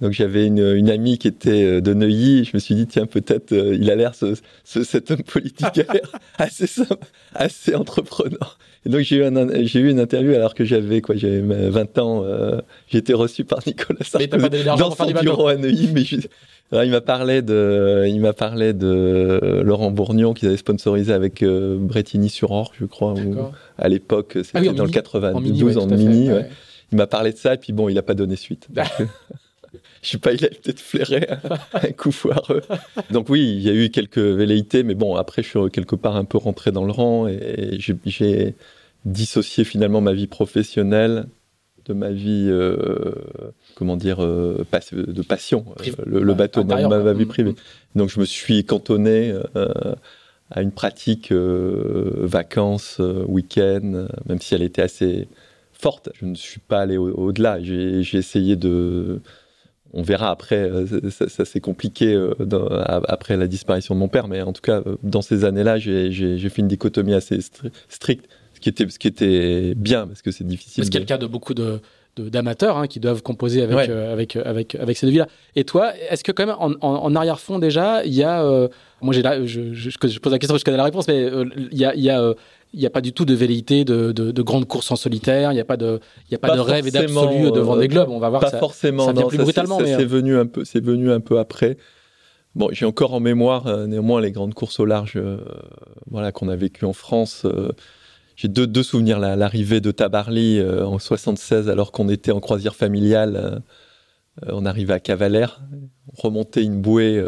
Donc j'avais une, une amie qui était euh, de Neuilly. Je me suis dit tiens peut-être euh, il a l'air ce, ce- cet homme politique a l'air assez simple, assez entrepreneur. Et donc j'ai eu un, j'ai eu une interview alors que j'avais quoi j'avais euh, 20 ans. euh, j'ai été reçu par Nicolas Sarkozy dans son bureau à Neuilly. Mais je- alors, il m'a parlé de il m'a parlé de Laurent Bourgnon qu'ils avaient sponsorisé avec euh, Bretigny-sur-Orge je crois. D'accord. à l'époque c'était Ah oui, dans le mini. 92 En mini, en mini. ouais. ouais. Il m'a parlé de ça et puis bon il a pas donné suite. Je sais pas, il a peut-être flairé un, un coup foireux. Donc oui, il y a eu quelques velléités, mais bon, après, je suis quelque part un peu rentré dans le rang et j'ai- dissocié finalement ma vie professionnelle de ma vie, euh, comment dire, euh, pas- de passion, Priv- euh, le, le bateau, ma, ma- vie Mm, privée. mm. Donc je me suis cantonné euh, à une pratique vacances, week-end, même si elle était assez forte. Je ne suis pas allé au- au-delà. J'ai essayé de. On verra après, euh, ça, ça s'est compliqué euh, dans- après la disparition de mon père, mais en tout cas, euh, dans ces années-là, j'ai fait une dichotomie assez stri- stricte, ce qui était, ce qui était bien, parce que c'est difficile. C'est ce qui est de- le cas de beaucoup de d'amateurs hein, qui doivent composer avec, Ouais. euh, avec, avec, avec ces devis-là. Et toi, est-ce que quand même en, en- en arrière-fond déjà, il y a... euh, moi, j'ai je, je, je pose la question, je connais la réponse, mais euh, il y a... Il y a il n'y a pas du tout de velléité de, de, de grandes courses en solitaire, il n'y a pas de, il y a pas Pas de rêve et d'absolu devant euh, des globes. On va voir pas que ça, forcément. ça vient non, plus ça, brutalement, c'est- euh, c'est venu un peu, c'est venu un peu après. Bon, j'ai encore en mémoire euh, néanmoins les grandes courses au large, euh, voilà, qu'on a vécues en France. j'ai deux, deux souvenirs. la- L'arrivée de Tabarly en 76, alors qu'on était en croisière familiale. on arrivait à Cavalère, on remontait une bouée,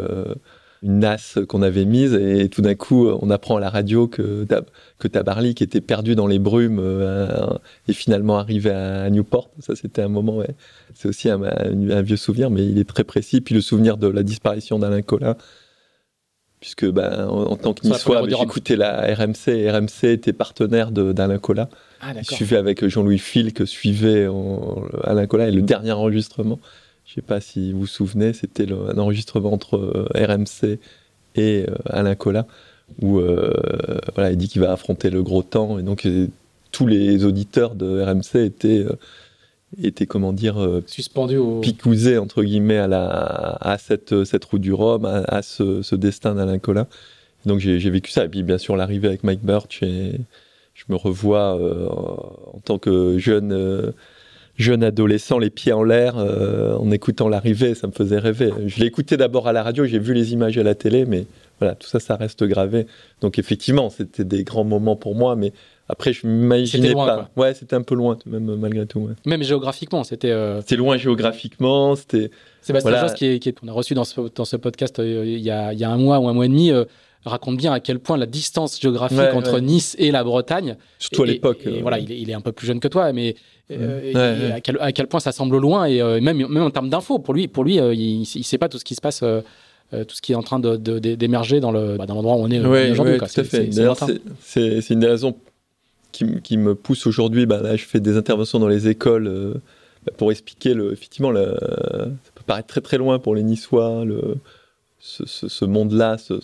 une nasse qu'on avait mise, et tout d'un coup, on apprend à la radio que, que Tabarly, qui était perdu dans les brumes, euh, est finalement arrivé à Newport. Ça, c'était un moment, ouais. C'est aussi un, un- un vieux souvenir, mais il est très précis. Puis le souvenir de la disparition d'Alain Collin, puisque ben, en, en tant que niçois, ben, j'écoutais la RMC, et RMC était partenaire de- d'Alain Collin. Ah, Il d'accord. suivait avec Jean-Louis Phil, que suivait en- Alain Collin, et le dernier enregistrement, je sais pas si vous vous souvenez, c'était un enregistrement entre euh, RMC et euh, Alain Collin, où euh, voilà, il dit qu'il va affronter le gros temps, et donc tous les auditeurs de RMC étaient, étaient comment dire, euh, Suspendu au. entre guillemets à, la, à cette, cette route du Rhum, à, à ce, ce destin d'Alain Collin. Donc j'ai j'ai vécu ça, et puis bien sûr l'arrivée avec Mike Birch, et je me revois euh, en tant que jeune, euh, jeune adolescent, les pieds en l'air, euh, en écoutant l'arrivée, ça me faisait rêver. Je l'ai écouté d'abord à la radio, j'ai vu les images à la télé, mais voilà, tout ça, ça reste gravé. Donc effectivement, c'était des grands moments pour moi, mais après, je m'imaginais pas. Ouais, c'était un peu loin, même malgré tout. ouais. Même géographiquement, c'était. euh, C'était loin géographiquement, c'était Sébastien Voilà. Josse, qui qu'on a reçu dans ce, dans ce podcast euh, il, y a, il y a un mois ou un mois et demi, raconte bien à quel point la distance géographique entre Nice et la Bretagne. Surtout à l'époque. Voilà, il est, il est, un peu plus jeune que toi, mais à, quel, à, quel, point ça semble loin et même, même en termes d'infos, pour lui, pour lui il, ne sait pas tout ce qui se passe. tout ce qui est en train d'émerger dans le bah, dans l'endroit où on est aujourd'hui. tout à fait. C'est une des raisons qui, qui me pousse aujourd'hui. Bah, là, je fais des interventions dans les écoles bah, pour expliquer le, effectivement, le, ça peut paraître très très loin pour les Niçois, le, ce, ce, monde-là, ce,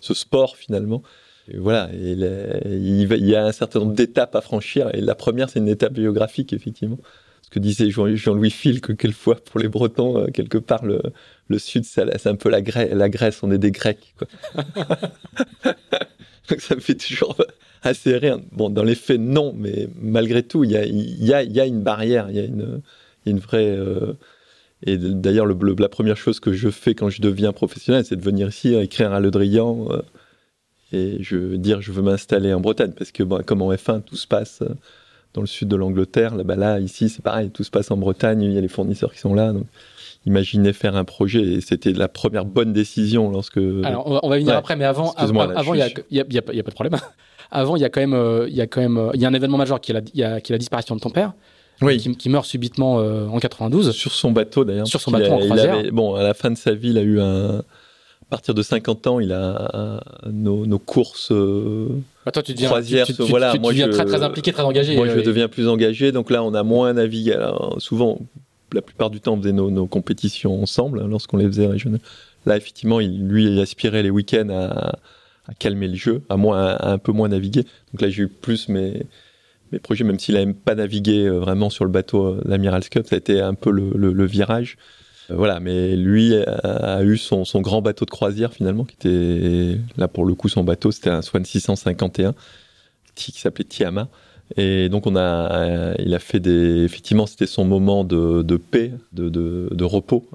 ce, sport finalement. Et voilà, il, y a un certain nombre d'étapes à franchir, et la première, c'est une étape géographique, effectivement. Ce que disait Jean-Louis Phil, que quelquefois, pour les Bretons, euh, quelque part, le, le Sud, c'est un peu la, Grèce, la Grèce, on est des Grecs. Quoi. Donc ça me fait toujours assez rire. Bon, dans les faits, non, mais malgré tout, il y a, y, a, y a, une barrière, il y, a une, une vraie. Euh, et d'ailleurs, le, la première chose que je fais quand je deviens professionnel, c'est de venir ici écrire à Le Drian euh, et je dire je veux m'installer en Bretagne parce que bon, comme en F1, tout se passe euh, dans le sud de l'Angleterre. Là-bas, là, ici, c'est pareil, tout se passe en Bretagne. Il y a les fournisseurs qui sont là. Donc, imaginez faire un projet et c'était la première bonne décision lorsque. Alors, on va, on va venir après, mais avant, avant, il n'y a, y a, y a, pas de problème. Avant, il y a quand même, euh, il y a quand même, il y a un événement majeur qui est la, qui est la disparition de ton père. Oui. Qui, meurt subitement euh, en 92. Sur son bateau d'ailleurs. Sur son bateau en croisière. bon, à la fin de sa vie, il a eu un. À partir de 50 ans, il a nos, nos courses. Euh, toi, tu deviens, tu, tu, voilà, moi, deviens très, très impliqué, très engagé. Moi, je deviens plus engagé. Donc là, on a moins navigué. Souvent, la plupart du temps, on faisait nos, nos compétitions ensemble hein, lorsqu'on les faisait régionales. Là, effectivement, il, lui, il aspirait les week-ends à, à, calmer le jeu, à, moins, à un peu moins naviguer. Donc là, j'ai eu plus mes, mes projets, même s'il n'aime pas naviguer euh, vraiment sur le bateau euh, l'Amiral Cup, ça a été un peu le, le, virage. Euh, voilà, mais lui a, eu son, grand bateau de croisière finalement, qui était là pour le coup son bateau, c'était un Swan 651 qui s'appelait Tiama. Et donc on a, il a fait des, effectivement c'était son moment de, paix, de, de, repos.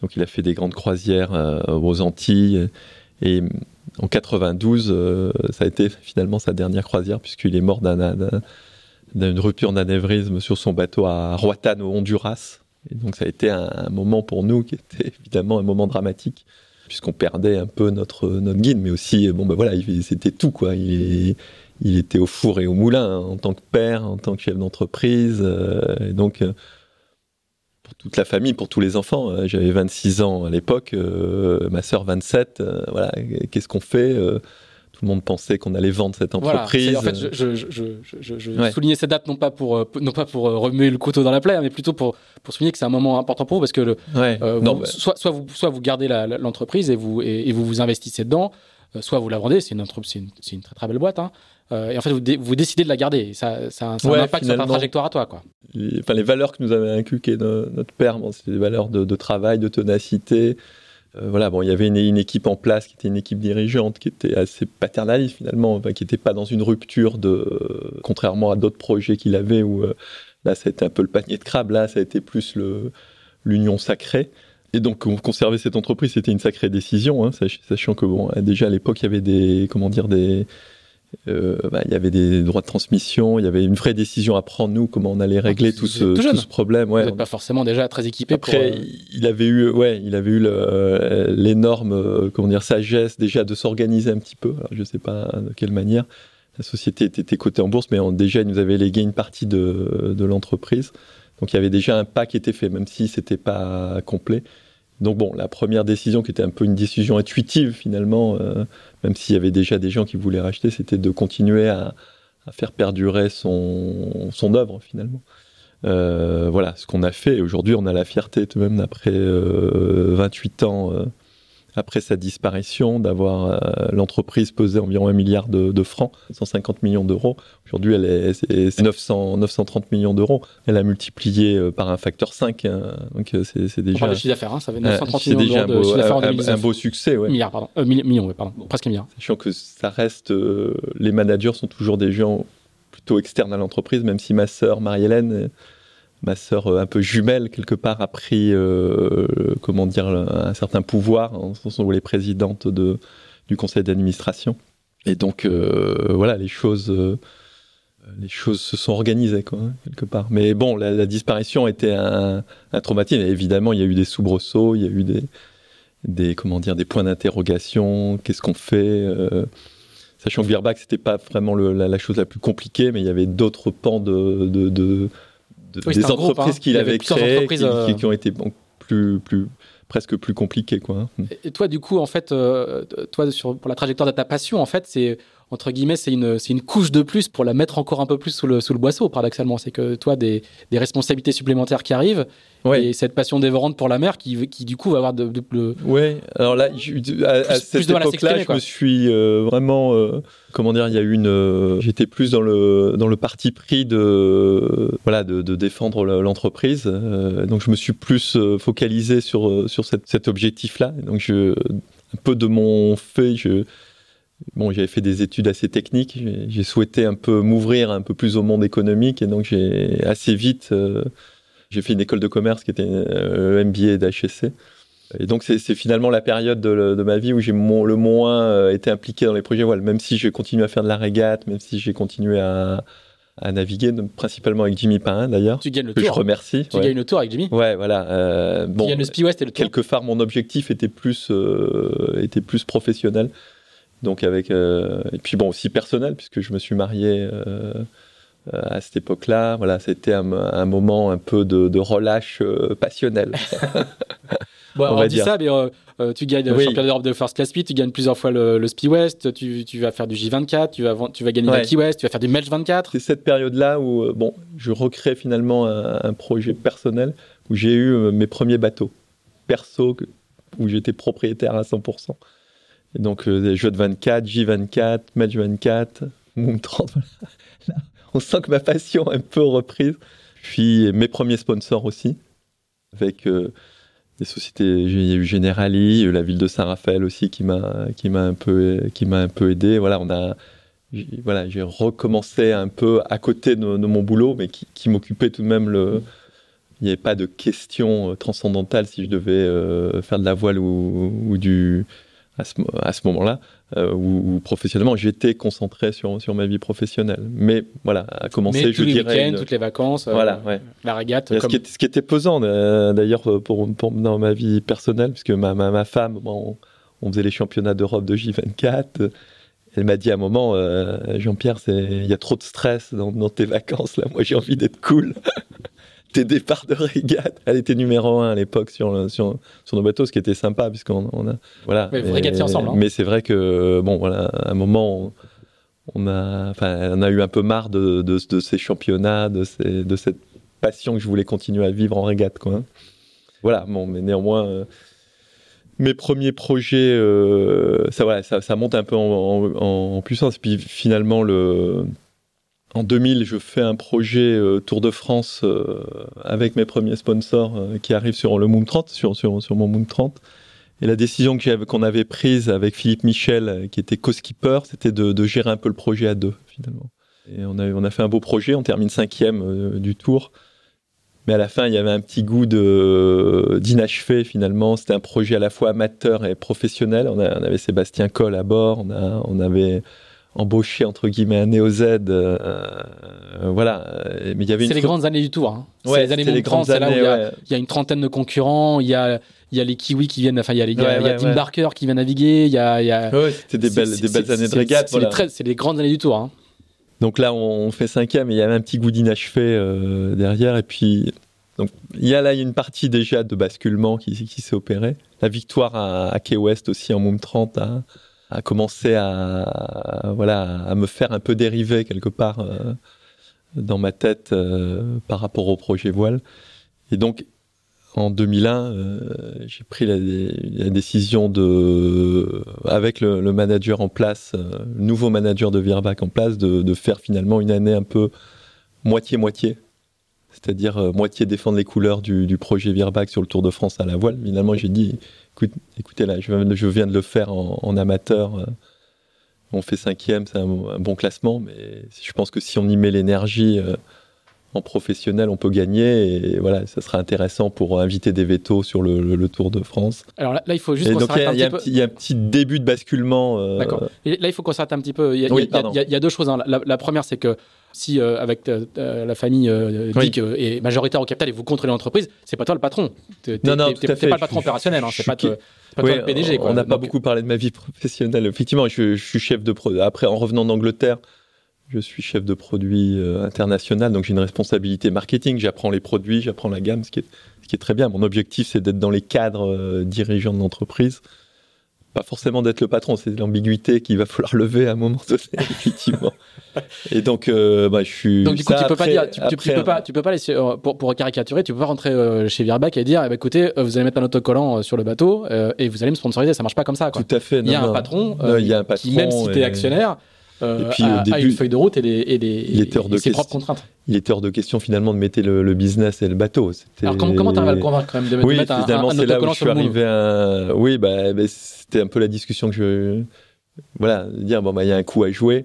donc il a fait des grandes croisières aux Antilles et en 92, ça a été finalement sa dernière croisière puisqu'il est mort d'une rupture d'anévrisme sur son bateau à Roatan au Honduras. Donc ça a été un, moment pour nous qui était évidemment un moment dramatique puisqu'on perdait un peu notre notre guide, mais aussi bon ben voilà, c'était tout quoi. Il, était au four et au moulin hein, en tant que père, en tant que chef d'entreprise, euh, donc euh, pour toute la famille, pour tous les enfants. Euh, j'avais 26 ans à l'époque, ma sœur 27. Euh, voilà, qu'est-ce qu'on fait le monde pensait qu'on allait vendre cette entreprise. en fait, je, je, je, je soulignais cette date non pas pour non pas pour remuer le couteau dans la plaie, mais plutôt pour pour souligner que c'est un moment important pour vous parce que le, non, bah soit soit vous soit vous gardez l'entreprise et vous et, vous vous investissez dedans, soit vous la vendez. C'est une une, une, très très belle boîte. Hein. Euh, et en fait, vous, vous, décidez de la garder. Ça, ça, ça a un impact sur ta trajectoire à toi. Quoi. Les, enfin, les valeurs que nous avait inculquées notre père, bon, c'était des valeurs de, de, travail, de ténacité. Euh, voilà, bon, il y avait une, équipe en place qui était une équipe dirigeante qui était assez paternaliste finalement, qui n'était pas dans une rupture de, contrairement à d'autres projets qu'il avait où euh, là, ça a été un peu le panier de crabe. Là, ça a été plus le l'union sacrée. Et donc conserver cette entreprise, c'était une sacrée décision, hein, sachant que bon, déjà à l'époque, il y avait des, comment dire, des, euh, bah, il y avait des droits de transmission, il y avait une vraie décision à prendre nous comment on allait ah, régler tout, ce, tout, ce, problème. Ouais, Vous n'êtes pas forcément déjà très équipé. Après, pour, euh, il avait eu, ouais, il avait eu l'énorme, euh, comment dire, sagesse déjà de s'organiser un petit peu. Alors, je sais pas de quelle manière. La société était cotée en bourse, mais déjà il nous avait légué une partie de, de l'entreprise. Donc il y avait déjà un pas qui était fait, même si c'était pas complet. Donc bon, la première décision qui était un peu une décision intuitive finalement, euh, même s'il y avait déjà des gens qui voulaient racheter, c'était de continuer à, faire perdurer son, œuvre finalement. Euh, voilà ce qu'on a fait. Aujourd'hui, on a la fierté tout de même après euh, 28 ans euh, après sa disparition, d'avoir euh, l'entreprise pesait environ un milliard de, de, francs, 150 millions d'euros. Aujourd'hui, elle est, c'est 900, 930 millions d'euros. Elle a multiplié euh, par un facteur 5. Hein. donc euh, c'est, déjà. On chiffre d'affaires, hein, ça fait 930 millions déjà d'euros de chiffre d'affaires en 2019. Un, beau succès, ouais. Milliard, pardon. Euh, millions, oui, pardon. Presque un milliard. Sachant que ça reste, les managers sont toujours des gens plutôt externes à l'entreprise, même si ma sœur Marie-Hélène ma sœur euh, un peu jumelle quelque part a pris euh, comment dire un certain pouvoir en ce sens où elle est présidente de du conseil d'administration. Et donc euh, voilà les choses les choses se sont organisées quoi hein, quelque part. Mais bon la, disparition était un, traumatisme. Et évidemment il y a eu des soubresauts il y a eu des comment dire des points d'interrogation. Qu'est-ce qu'on fait Sachant que Virbac c'était pas vraiment la, chose la plus compliquée, mais il y avait d'autres pans de, de Oui, des groupe, entreprises hein. qu'il avait avait créées, entreprises, qui, euh, qui- qui ont été bon, plus plus presque plus compliquées quoi. hein. Et toi, du coup, en fait, euh, toi, sur, pour la trajectoire de ta passion, en fait, c'est entre guillemets, c'est une, c'est une couche de plus pour la mettre encore un peu plus sous le, sous le boisseau, paradoxalement. C'est que toi, des, des responsabilités supplémentaires qui arrivent et cette passion dévorante pour la mer qui, qui du coup, va avoir de, de- de- Ouais, alors là, je- à, cette époque-là, je me suis euh, vraiment, euh, comment dire, il y a eu une, euh, j'étais plus dans le dans le parti pris de voilà de, de défendre le- l'entreprise, donc je me suis plus focalisé sur sur cette, cet objectif-là. Donc je un peu de mon fait, je bon, j'avais fait des études assez techniques, j'ai- souhaité un peu m'ouvrir un peu plus au monde économique et donc j'ai assez vite euh, j'ai fait une école de commerce qui était euh, le MBA d'HSC. Et donc, c'est finalement la période de, de ma vie où j'ai mo- le moins euh, été impliqué dans les projets voiles, même si j'ai continué à faire de la régate, même si j'ai continué à, à naviguer, principalement avec Jimmy Pain d'ailleurs, tu gagnes le que je tour. remercie. Tu ouais. gagnes le tour avec Jimmy. Ouais, voilà. euh, tu bon, gagnes le Speed West et le tour. quelque part, mon objectif était plus, euh, était plus professionnel. Donc, avec. euh, et puis, bon, aussi personnel, puisque je me suis marié. euh, à cette époque-là, voilà, c'était un, un moment un peu de, de relâche euh, passionnel. Bon, on on, va dit dire. ça, mais euh, euh, tu gagnes le Oui. championnat d'Europe de First Class Speed, tu gagnes plusieurs fois le, le Speed West, tu, tu vas faire du J24, tu vas, tu vas gagner Ouais. la Key West, tu vas faire du Melch 24. C'est cette période-là où bon, je recrée finalement un, un projet personnel où j'ai eu mes premiers bateaux perso où j'étais propriétaire à 100%. Donc euh, des jeux de 24, J24, Match 24, Moom 30. voilà. Là, on sent que ma passion est un peu reprise. Puis mes premiers sponsors aussi, avec euh, des sociétés. Il y a eu Generali, la ville de Saint-Raphaël aussi qui m'a qui m'a un peu qui m'a un peu aidé. Voilà, on a voilà, j'ai recommencé un peu à côté de, mon boulot, mais qui, m'occupait tout de même le. Il n'y avait pas de question euh, transcendantale si je devais euh, faire de la voile ou du à ce, mo- à ce moment-là, euh, ou, ou professionnellement, j'étais concentré sur, sur ma vie professionnelle. Mais voilà, à commencer, Mais je tous les dirais. week-ends, une- toutes les vacances, euh, ouais. la régate. ce, qui était, ce qui était pesant euh, d'ailleurs pour, pour- dans ma vie personnelle, puisque ma, ma, ma femme, bon, on, on faisait les championnats d'Europe de J24. Elle m'a dit à un moment, euh, Jean-Pierre, il y a trop de stress dans, dans tes vacances là. Moi, j'ai envie d'être cool. Tes départs de régate. Elle était numéro un à l'époque sur, le- sur, sur nos bateaux, ce qui était sympa puisqu'on on a voilà. Vous Mais- ensemble, hein. Mais c'est vrai que bon voilà, à un moment. on- on a, enfin, on a eu un peu marre de, de, de ces championnats, de, ces, de cette passion que je voulais continuer à vivre en régate. Quoi. hein. Voilà, bon, mais néanmoins, euh, mes premiers projets, euh, ça, voilà, ça, ça monte un peu en, en- en puissance. Puis finalement, le, en 2000, je fais un projet euh, Tour de France euh, avec mes premiers sponsors euh, qui arrivent sur le Moon 30, sur, mon Moon 30. Et la décision qu'on avait prise avec Philippe Michel, qui était co-skipper, c'était de, gérer un peu le projet à deux, finalement. Et on a, fait un beau projet, on termine cinquième du tour. Mais à la fin, il y avait un petit goût d'inachevé finalement. C'était un projet à la fois amateur et professionnel. On, avait Sébastien Coll à bord, on avait embauché entre guillemets un Néo Z. euh, euh, voilà. Euh, Mais il y avait C'est les grandes années du tour. hein. Ouais, c'est les années c'était Mont 30, c'est là où il y, a, ouais. il y a une trentaine de concurrents, il y a, il y a les Kiwis qui viennent, enfin il y a, les- il y a, Ouais, il y a ouais, Tim ouais. Barker qui vient naviguer, il y a... a- Ouais, c'était des belles, des belles années de régate. C'est les, voilà. c'est les grandes années du tour. hein. Donc là, on, on fait cinquième et il y avait un petit goût d'inachevé euh, derrière. Et puis, donc, il y a là une partie déjà de basculement qui, qui s'est opérée. La victoire à, à Key West aussi en Moom 30 a, a commencé à, à- voilà, à me faire un peu dériver quelque part euh, dans ma tête euh, par rapport au projet voile. Et donc, en 2001, euh, j'ai pris la, décision de, avec le, manager en place, le nouveau manager de Virbac en place, de faire finalement une année un peu moitié-moitié. C'est-à-dire euh, moitié défendre les couleurs du, projet Virbac sur le Tour de France à la voile. Finalement, j'ai dit, écoute, écoutez là, je, viens- de le faire en, en amateur. euh, on fait cinquième, c'est un, un bon classement, mais je pense que si on y met l'énergie, euh, en professionnel, on peut gagner. Et voilà, ça sera intéressant pour inviter des vétos sur le, Tour de France. Alors là, il faut juste. donc il y, a un petit début de basculement. Euh, D'accord. Là, il faut qu'on s'arrête un petit peu. Il y, a deux choses. Hein. La, première, c'est que si euh, avec euh, la famille Dick est majoritaire au capital et vous contrôlez l'entreprise, c'est pas toi le patron. non, non, t'es pas le patron opérationnel. Hein. C'est pas, toi le PDG. On n'a pas beaucoup parlé de ma vie professionnelle. Effectivement, je, je suis chef de. Après, en revenant d'Angleterre. Je suis chef de produit euh, international, donc j'ai une responsabilité marketing. J'apprends les produits, j'apprends la gamme, ce qui, est, ce qui est très bien. Mon objectif, c'est d'être dans les cadres euh, dirigeants de l'entreprise. Pas forcément d'être le patron, c'est l'ambiguïté qu'il va falloir lever à un moment donné, effectivement. Et donc, euh, bah, je suis. Donc, du coup, tu peux pas dire, tu, peux pas, tu peux pas laisser, pour, pour caricaturer, tu peux pas rentrer chez Virbac et dire, eh ben, écoutez, vous allez mettre un autocollant sur le bateau et vous allez me sponsoriser. Ça marche pas comme ça, quoi. Tout à fait. il, y a un patron, il y a un patron qui, même si tu es actionnaire, euh, et puis, au début, une feuille de route et, les, et, les, ses propres contraintes. Il était hors de question finalement de mettre le, business et le bateau. Alors comment tu arrives à le convaincre quand même de, oui, mettre finalement, un, un, c'est là où je suis arrivé à... Oui, bah, bah, c'était un peu la discussion que je... Voilà, dire, bon, bah, il y a un coup à jouer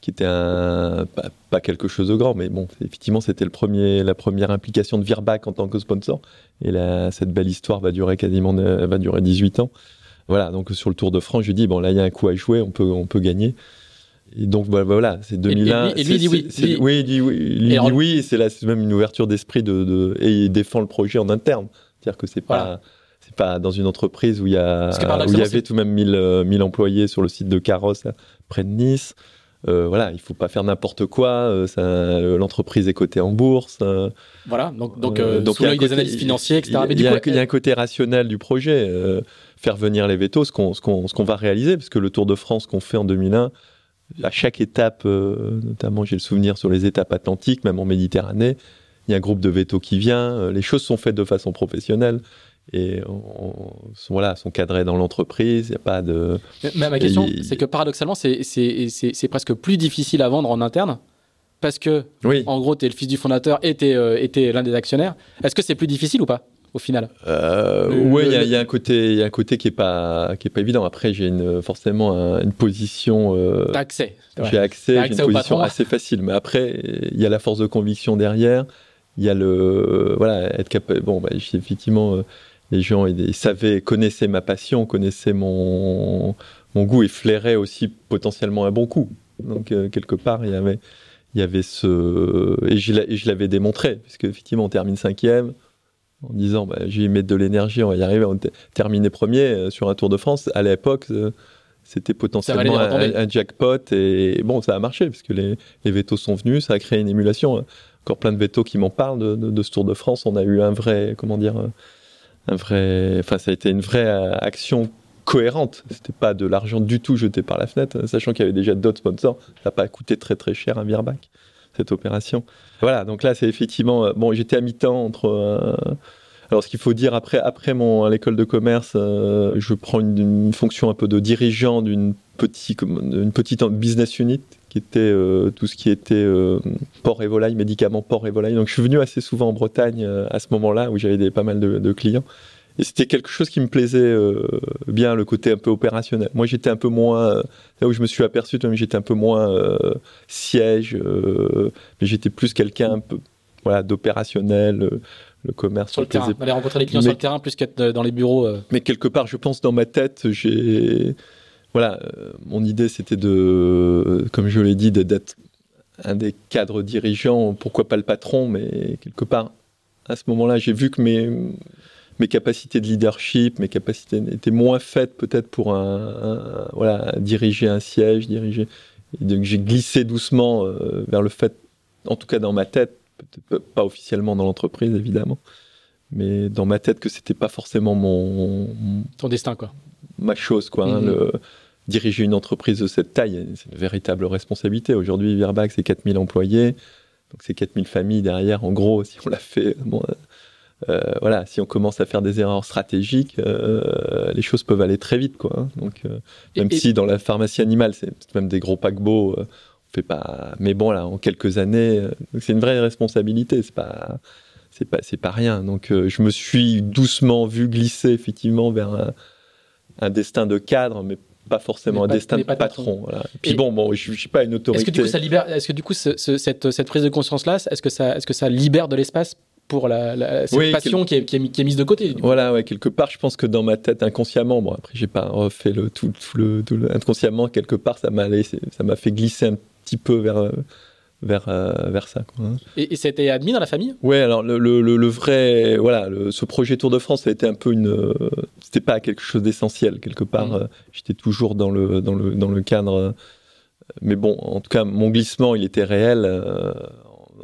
qui était un, pas, quelque chose de grand, mais bon, effectivement, c'était le premier, la première implication de Virbac en tant que sponsor. Et là, cette belle histoire va durer quasiment, va durer 18 ans. Voilà, donc sur le Tour de France, je dis, bon, là, il y a un coup à jouer, on peut, on peut gagner. Et donc bah, voilà, c'est 2001. Et, lui, il dit oui. oui, il dit oui. Il dit oui. C'est là, c'est même une ouverture d'esprit de, de, et il défend le projet en interne. C'est-à-dire que c'est pas, c'est pas dans une entreprise où il y a, où il y avait tout de même 1000, 1000 employés sur le site de Carrosse près de Nice. Euh, voilà, il faut pas faire n'importe quoi. Euh, l'entreprise est cotée en bourse. Euh, voilà, donc donc, euh, donc sous l'œil des analyses financières, etc. Il y, a un côté rationnel du projet. faire venir les vétos, ce qu'on ce qu'on ce qu'on va réaliser, parce que le Tour de France qu'on fait en 2001 à chaque étape, euh, notamment j'ai le souvenir sur les étapes atlantiques, même en Méditerranée, il y a un groupe de veto qui vient, euh, les choses sont faites de façon professionnelle et on, sont, voilà, sont cadrées dans l'entreprise, il n'y a pas de... Mais ma question, c'est que paradoxalement, c'est presque plus difficile à vendre en interne parce que, en gros, tu es le fils du fondateur et tu es, es l'un des actionnaires. Est-ce que c'est plus difficile ou pas? Au final. Euh, oui, il y, a un côté, il y a un côté qui est pas, qui est pas évident. Après, j'ai une, forcément une position. Euh, accès. J'ai accès, j'ai une position assez facile. Mais après, il y a la force de conviction derrière. Il y a le, voilà, être capable. Bon, bah, effectivement, euh, les gens ils, savaient, connaissaient ma passion, connaissaient mon, mon goût et flairaient aussi potentiellement un bon coup. Donc euh, quelque part, il y avait, il y avait ce et je l'avais démontré puisque effectivement on termine cinquième en disant bah, je vais mettre de l'énergie, on va y arriver, on va terminer premier euh, sur un Tour de France. À l'époque, euh, c'était potentiellement un, jackpot et bon, ça a marché puisque les, les vétos sont venus, ça a créé une émulation. Encore plein de vétos qui m'en parlent de, ce Tour de France. On a eu un vrai, comment dire, un vrai, enfin, ça a été une vraie euh, action cohérente. C'était pas de l'argent du tout jeté par la fenêtre, sachant qu'il y avait déjà d'autres sponsors. Ça n'a pas coûté très très cher un Virbac cette opération. Voilà, donc là, c'est effectivement. Euh, bon, j'étais à mi-temps entre. Euh, alors, ce qu'il faut dire après, après mon à l'école de commerce, euh, je prends une, fonction un peu de dirigeant d'une petite, une petite business unit qui était tout ce qui était port et volaille, médicaments port et volaille. Donc, je suis venu assez souvent en Bretagne à ce moment-là où j'avais pas mal de clients. Et c'était quelque chose qui me plaisait euh, bien, le côté un peu opérationnel. Moi, j'étais un peu moins, euh, là où je me suis aperçu, j'étais un peu moins euh, siège, mais j'étais plus quelqu'un un peu voilà, d'opérationnel, le commerce. Sur le terrain, aller rencontrer les clients sur le terrain plus qu'être dans les bureaux. Mais quelque part, je pense, dans ma tête, j'ai. Voilà, mon idée, c'était de, comme je l'ai dit, d'être un des cadres dirigeants, pourquoi pas le patron, mais quelque part, à ce moment-là, j'ai vu que mes mes capacités de leadership, mes capacités étaient moins faites peut-être pour un, voilà, diriger un siège, diriger. donc j'ai glissé doucement euh, vers le fait, en tout cas dans ma tête, peut-être pas officiellement dans l'entreprise évidemment, mais dans ma tête que c'était pas forcément mon ton destin quoi. Ma chose quoi. Hein, mhm. le, diriger une entreprise de cette taille, c'est une véritable responsabilité. Aujourd'hui, Virbac, c'est 4000 employés. Donc c'est 4000 familles derrière, en gros, si on l'a fait. Bon, euh, voilà, si on commence à faire des erreurs stratégiques, euh, les choses peuvent aller très vite, quoi. Hein. Donc, euh, même si dans la pharmacie animale, c'est même des gros paquebots, on fait pas. Mais bon, là, en quelques années, c'est une vraie responsabilité. C'est pas, c'est pas, c'est pas rien. Donc, je me suis doucement vu glisser effectivement vers un, destin de cadre, mais pas forcément un destin de patron. Voilà. Puis bon, bon, je, ne suis pas une autorité. Est-ce que du coup, ça libère Est-ce que du coup, cette, cette, prise de conscience-là, est-ce que ça, est-ce que ça libère de l'espace pour la, cette passion qui, est, qui, est, mise de côté. Voilà, ouais, quelque part, je pense que dans ma tête, inconsciemment, bon, après, j'ai pas refait le tout, le, inconsciemment, quelque part, ça m'a ça m'a fait glisser un petit peu vers vers, euh, vers ça. Quoi, hein. Et, et c'était admis dans la famille? Ouais, alors le, le, le, vrai, voilà, ce projet Tour de France, ça a été un peu une, euh, c'était pas quelque chose d'essentiel quelque part. Mmh. Euh, j'étais toujours dans le dans le dans le cadre, mais bon, en tout cas, mon glissement, il était réel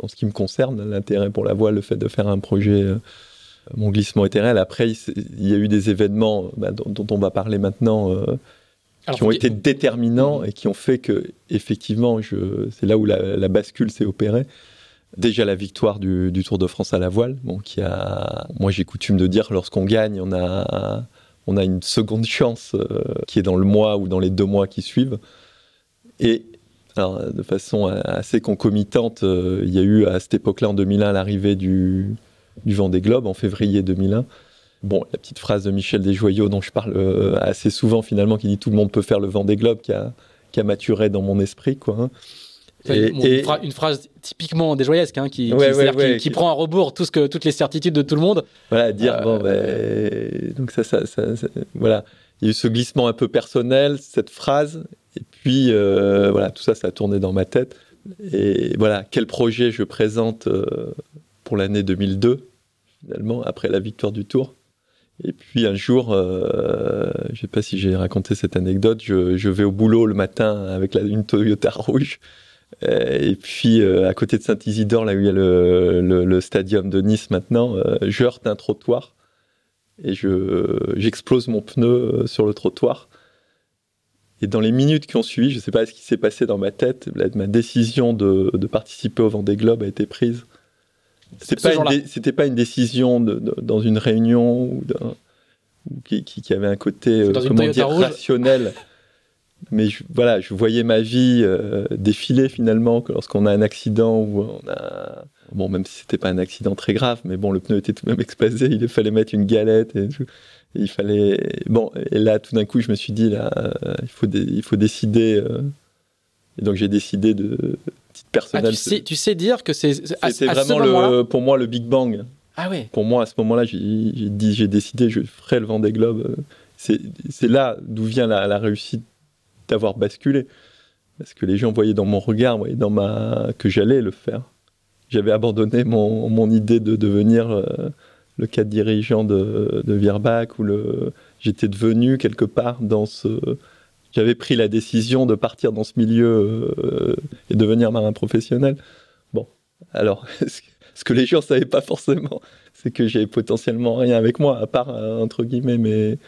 en ce qui me concerne, l'intérêt pour la voile, le fait de faire un projet. mon glissement était réel. Après, il, y a eu des événements bah, dont, dont, on va parler maintenant qui ont été déterminants et qui ont fait que, effectivement, c'est là où la, bascule s'est opérée. Déjà la victoire du, Tour de France à la voile, bon, qui a, moi j'ai coutume de dire, lorsqu'on gagne, on a, on a une seconde chance euh, qui est dans le mois ou dans les deux mois qui suivent. Et alors, de façon assez concomitante, euh, il y a eu à cette époque-là, en 2001, l'arrivée du, du Vendée Globe en février 2001 Bon, la petite phrase de Michel Desjoyaux dont je parle euh, assez souvent finalement, qui dit tout le monde peut faire le vent des globes, qui a, qui a maturé dans mon esprit, quoi. Hein. Et, une, phrase typiquement déjoyesque, hein, qui, qui, prend à rebours tout ce que, toutes les certitudes de tout le monde. Voilà, dire, bon, euh, ben, donc ça, ça, ça, voilà. Il y a eu ce glissement un peu personnel, cette phrase, et puis, euh, voilà, tout ça, ça a tourné dans ma tête. Et voilà, quel projet je présente pour l'année 2002, finalement, après la victoire du Tour. Et puis un jour, euh, je ne sais pas si j'ai raconté cette anecdote, je, vais au boulot le matin avec une Toyota rouge. Euh, et puis euh, à côté de Saint-Isidore, là où il y a le, le, stadium de Nice maintenant, je heurte un trottoir et j'explose mon pneu sur le trottoir. Et dans les minutes qui ont suivi, je ne sais pas ce qui s'est passé dans ma tête, ma décision de, de participer au Vendée Globe a été prise. C'était pas, une pas une décision de, dans une réunion ou, qui, qui, avait un côté euh, comment dire, rationnel. Mais je, voilà, je voyais ma vie euh, défiler finalement lorsqu'on a un accident ou on a bon même si c'était pas un accident très grave, mais bon le pneu était tout de même explosé, il fallait mettre une galette et, il fallait bon et là tout d'un coup je me suis dit là euh, il faut il faut décider et donc j'ai décidé de ah, tu, sais, tu, sais, dire que c'est. C'est vraiment le, pour moi le Big Bang. Ah ouais. Pour moi, à ce moment-là, j'ai dit, j'ai décidé, je ferai le Vendée Globe. C'est là d'où vient la, réussite d'avoir basculé, parce que les gens voyaient dans mon regard, voyaient dans ma que j'allais le faire. J'avais abandonné mon, mon, idée de devenir euh, le cadre dirigeant de, de Vierbach ou le. J'étais devenu quelque part dans ce j'avais pris la décision de partir dans ce milieu euh, et devenir marin professionnel. Bon, alors, ce que les gens ne savaient pas forcément, c'est que j'avais potentiellement rien avec moi, à part, euh, entre guillemets, mes,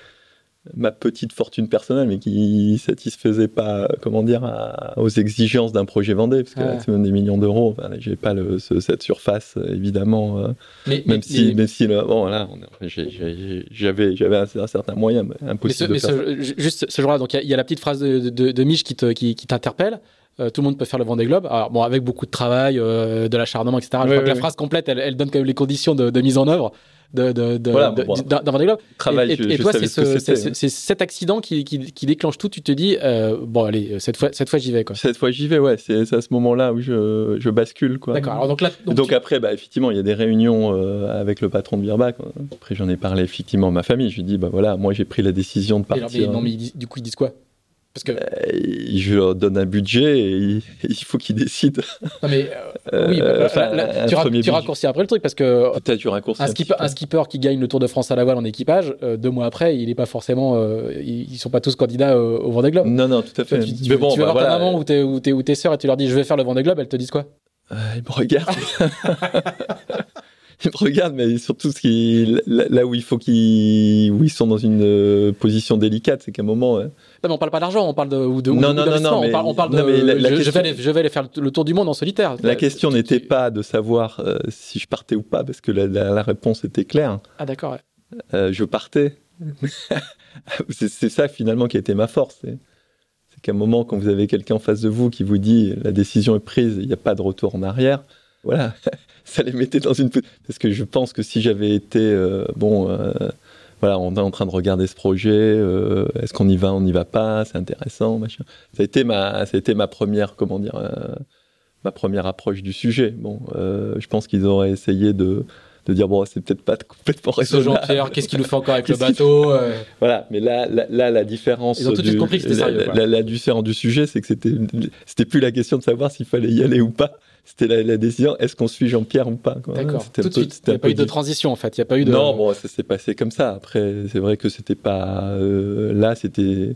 ma petite fortune personnelle, mais qui satisfaisait pas, comment dire, aux exigences d'un projet Vendée, parce que c'est même des millions d'euros. Enfin, j'ai pas le, cette surface, évidemment. Euh, mais, même, si, même si, bon, voilà, j'avais, j'avais un, certain moyen, impossible. Mais, ce, juste ce jour-là, donc il y, a la petite phrase de, de, Mich qui, te, qui, t'interpelle. Euh, tout le monde peut faire le Vendée Globe. Alors, bon, avec beaucoup de travail, euh, de l'acharnement, etc. je crois que la phrase complète, elle, elle, donne quand même les conditions de, de mise en œuvre de, de, de, voilà, Globe. Travail, et, et, toi, c'est cet accident qui, qui, qui, déclenche tout. Tu te dis, euh, bon, allez, cette fois, cette fois j'y vais. Quoi. Cette fois, j'y vais, ouais. C'est à ce moment-là où je, je bascule. D'accord. Donc, là, donc, après, bah, effectivement, il y a des réunions euh, avec le patron de Birbach. Après, j'en ai parlé effectivement à ma famille. Je lui dis, bah voilà, moi, j'ai pris la décision de partir. non, mais du coup, ils disent quoi? Parce que euh, je leur donne un budget et il faut qu'ils décident. Non mais euh, oui, bah, bah, tu, raccourcis après le truc parce que peut-être tu raccourcis un, skipper, un, skipper, qui gagne le Tour de France à la voile en équipage, euh, deux mois après, il n'est pas forcément, ils, sont pas tous candidats au, Vendée Globe. Non non, tout à fait. Tu, mais bon, tu vas bah, voir ta maman ou tes, ou, tes, ou tes sœurs et tu leur dis je vais faire le Vendée Globe, elles te disent quoi? Ils me regardent. ils me regardent, mais surtout ce qui, là où il faut qu'ils, où ils sont dans une position délicate, c'est qu'à un moment. Non, mais on parle pas d'argent, on parle de, ou de non, non, non, non, on, parle, on parle de. je, vais aller, je, vais aller, faire le tour du monde en solitaire. La question n'était pas de savoir euh, si je partais ou pas, parce que la, la, réponse était claire. Ah d'accord. Ouais. Euh, je partais. c'est ça finalement qui a été ma force. C'est qu'à un moment, quand vous avez quelqu'un en face de vous qui vous dit la décision est prise, il n'y a pas de retour en arrière. Voilà, ça les mettait dans une. Parce que je pense que si j'avais été euh, bon voilà, on est en train de regarder ce projet. euh, Est-ce qu'on y va, on n'y va pas C'est intéressant, machin. Ça a été ma, ça a été ma première, comment dire, euh, ma première approche du sujet. Bon, euh, je pense qu'ils auraient essayé de, de dire bon, c'est peut-être pas complètement Ce raisonnable. Jean-Pierre, qu'est-ce qu'il nous fait encore avec le bateau Voilà, mais là, là, là, la différence. Ils ont tout de suite compris que c'était la- sérieux, La, la- la différence du sujet, c'est que c'était, c'était plus la question de savoir s'il fallait y aller ou pas. C'était la, la décision est-ce qu'on suit Jean-Pierre ou pas. D'accord. Tout de suite. Il n'y a pas eu de transition en fait. Il n'y a pas eu de. Non, bon, ça s'est passé comme ça. Après, c'est vrai que c'était pas. euh, là, c'était.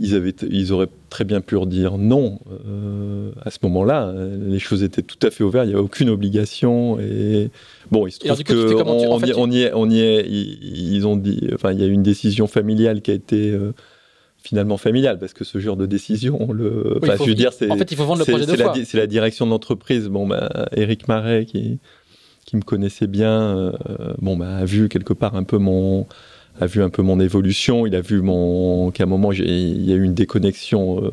Ils, avaient, ils auraient très bien pu redire non euh, à ce moment-là. Les choses étaient tout à fait ouvertes, il n'y avait aucune obligation. Et bon, il se trouve coup, Tu- en fait, y, on y est, on y est. Ils, ils ont dit. Enfin, il y a eu une décision familiale qui a été euh, finalement familiale parce que ce genre de décision, on le. Oui, faut- je veux dire, c'est. En fait, il faut vendre le projet c'est la, c'est la direction de l'entreprise. Bon, bah, Eric Marais, qui, qui me connaissait bien, euh, bon, bah, a vu quelque part un peu mon, a vu un peu mon évolution. Il a vu mon, qu'à un moment, j'ai- il y a eu une déconnexion euh,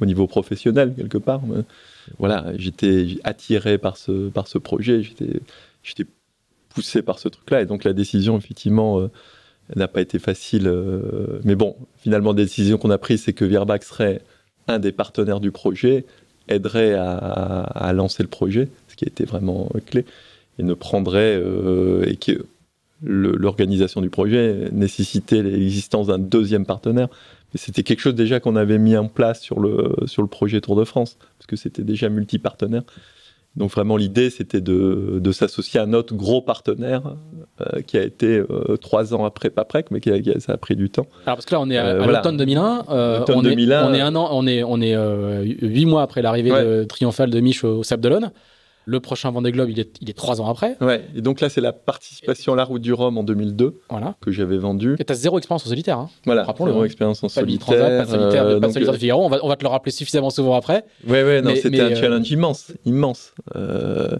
au niveau professionnel quelque part. Mais voilà, j'étais attiré par ce, par ce projet. J'étais, j'étais poussé par ce truc-là. Et donc la décision, effectivement, euh, n'a pas été facile. euh, mais bon, finalement, la décision qu'on a prise, c'est que Virbac serait un des partenaires du projet, aiderait à, lancer le projet, ce qui été vraiment clé, et ne prendrait, euh, et que l'organisation du projet nécessitait l'existence d'un deuxième partenaire. C'était quelque chose déjà qu'on avait mis en place sur le, sur le projet Tour de France, parce que c'était déjà multi-partenaire. Donc vraiment l'idée c'était de, de s'associer à un autre gros partenaire euh, qui a été euh, trois ans après Paprec, mais qui a, qui a- ça a pris du temps. Alors parce que là on est à, Euh, à voilà. l'automne 2001. euh, L'automne on, est, 2001, on est un an, on est on est huit mois après l'arrivée Ouais. de triomphale de Mich au, au Sable d'Olonne. Le prochain Vendée Globe, il est il est trois ans après. Ouais. Et donc là c'est la participation à la route du Rhum en 2002 Voilà. que j'avais vendue. Et t'as zéro expérience en solitaire. Hein. Voilà, zéro hein. expérience en Pas solitaire. Transat, pas de solitaire, euh, pas de solitaire de Figaro. On va, on va te le rappeler suffisamment souvent après. Ouais, ouais, non, c'était un euh, challenge immense, immense. Euh,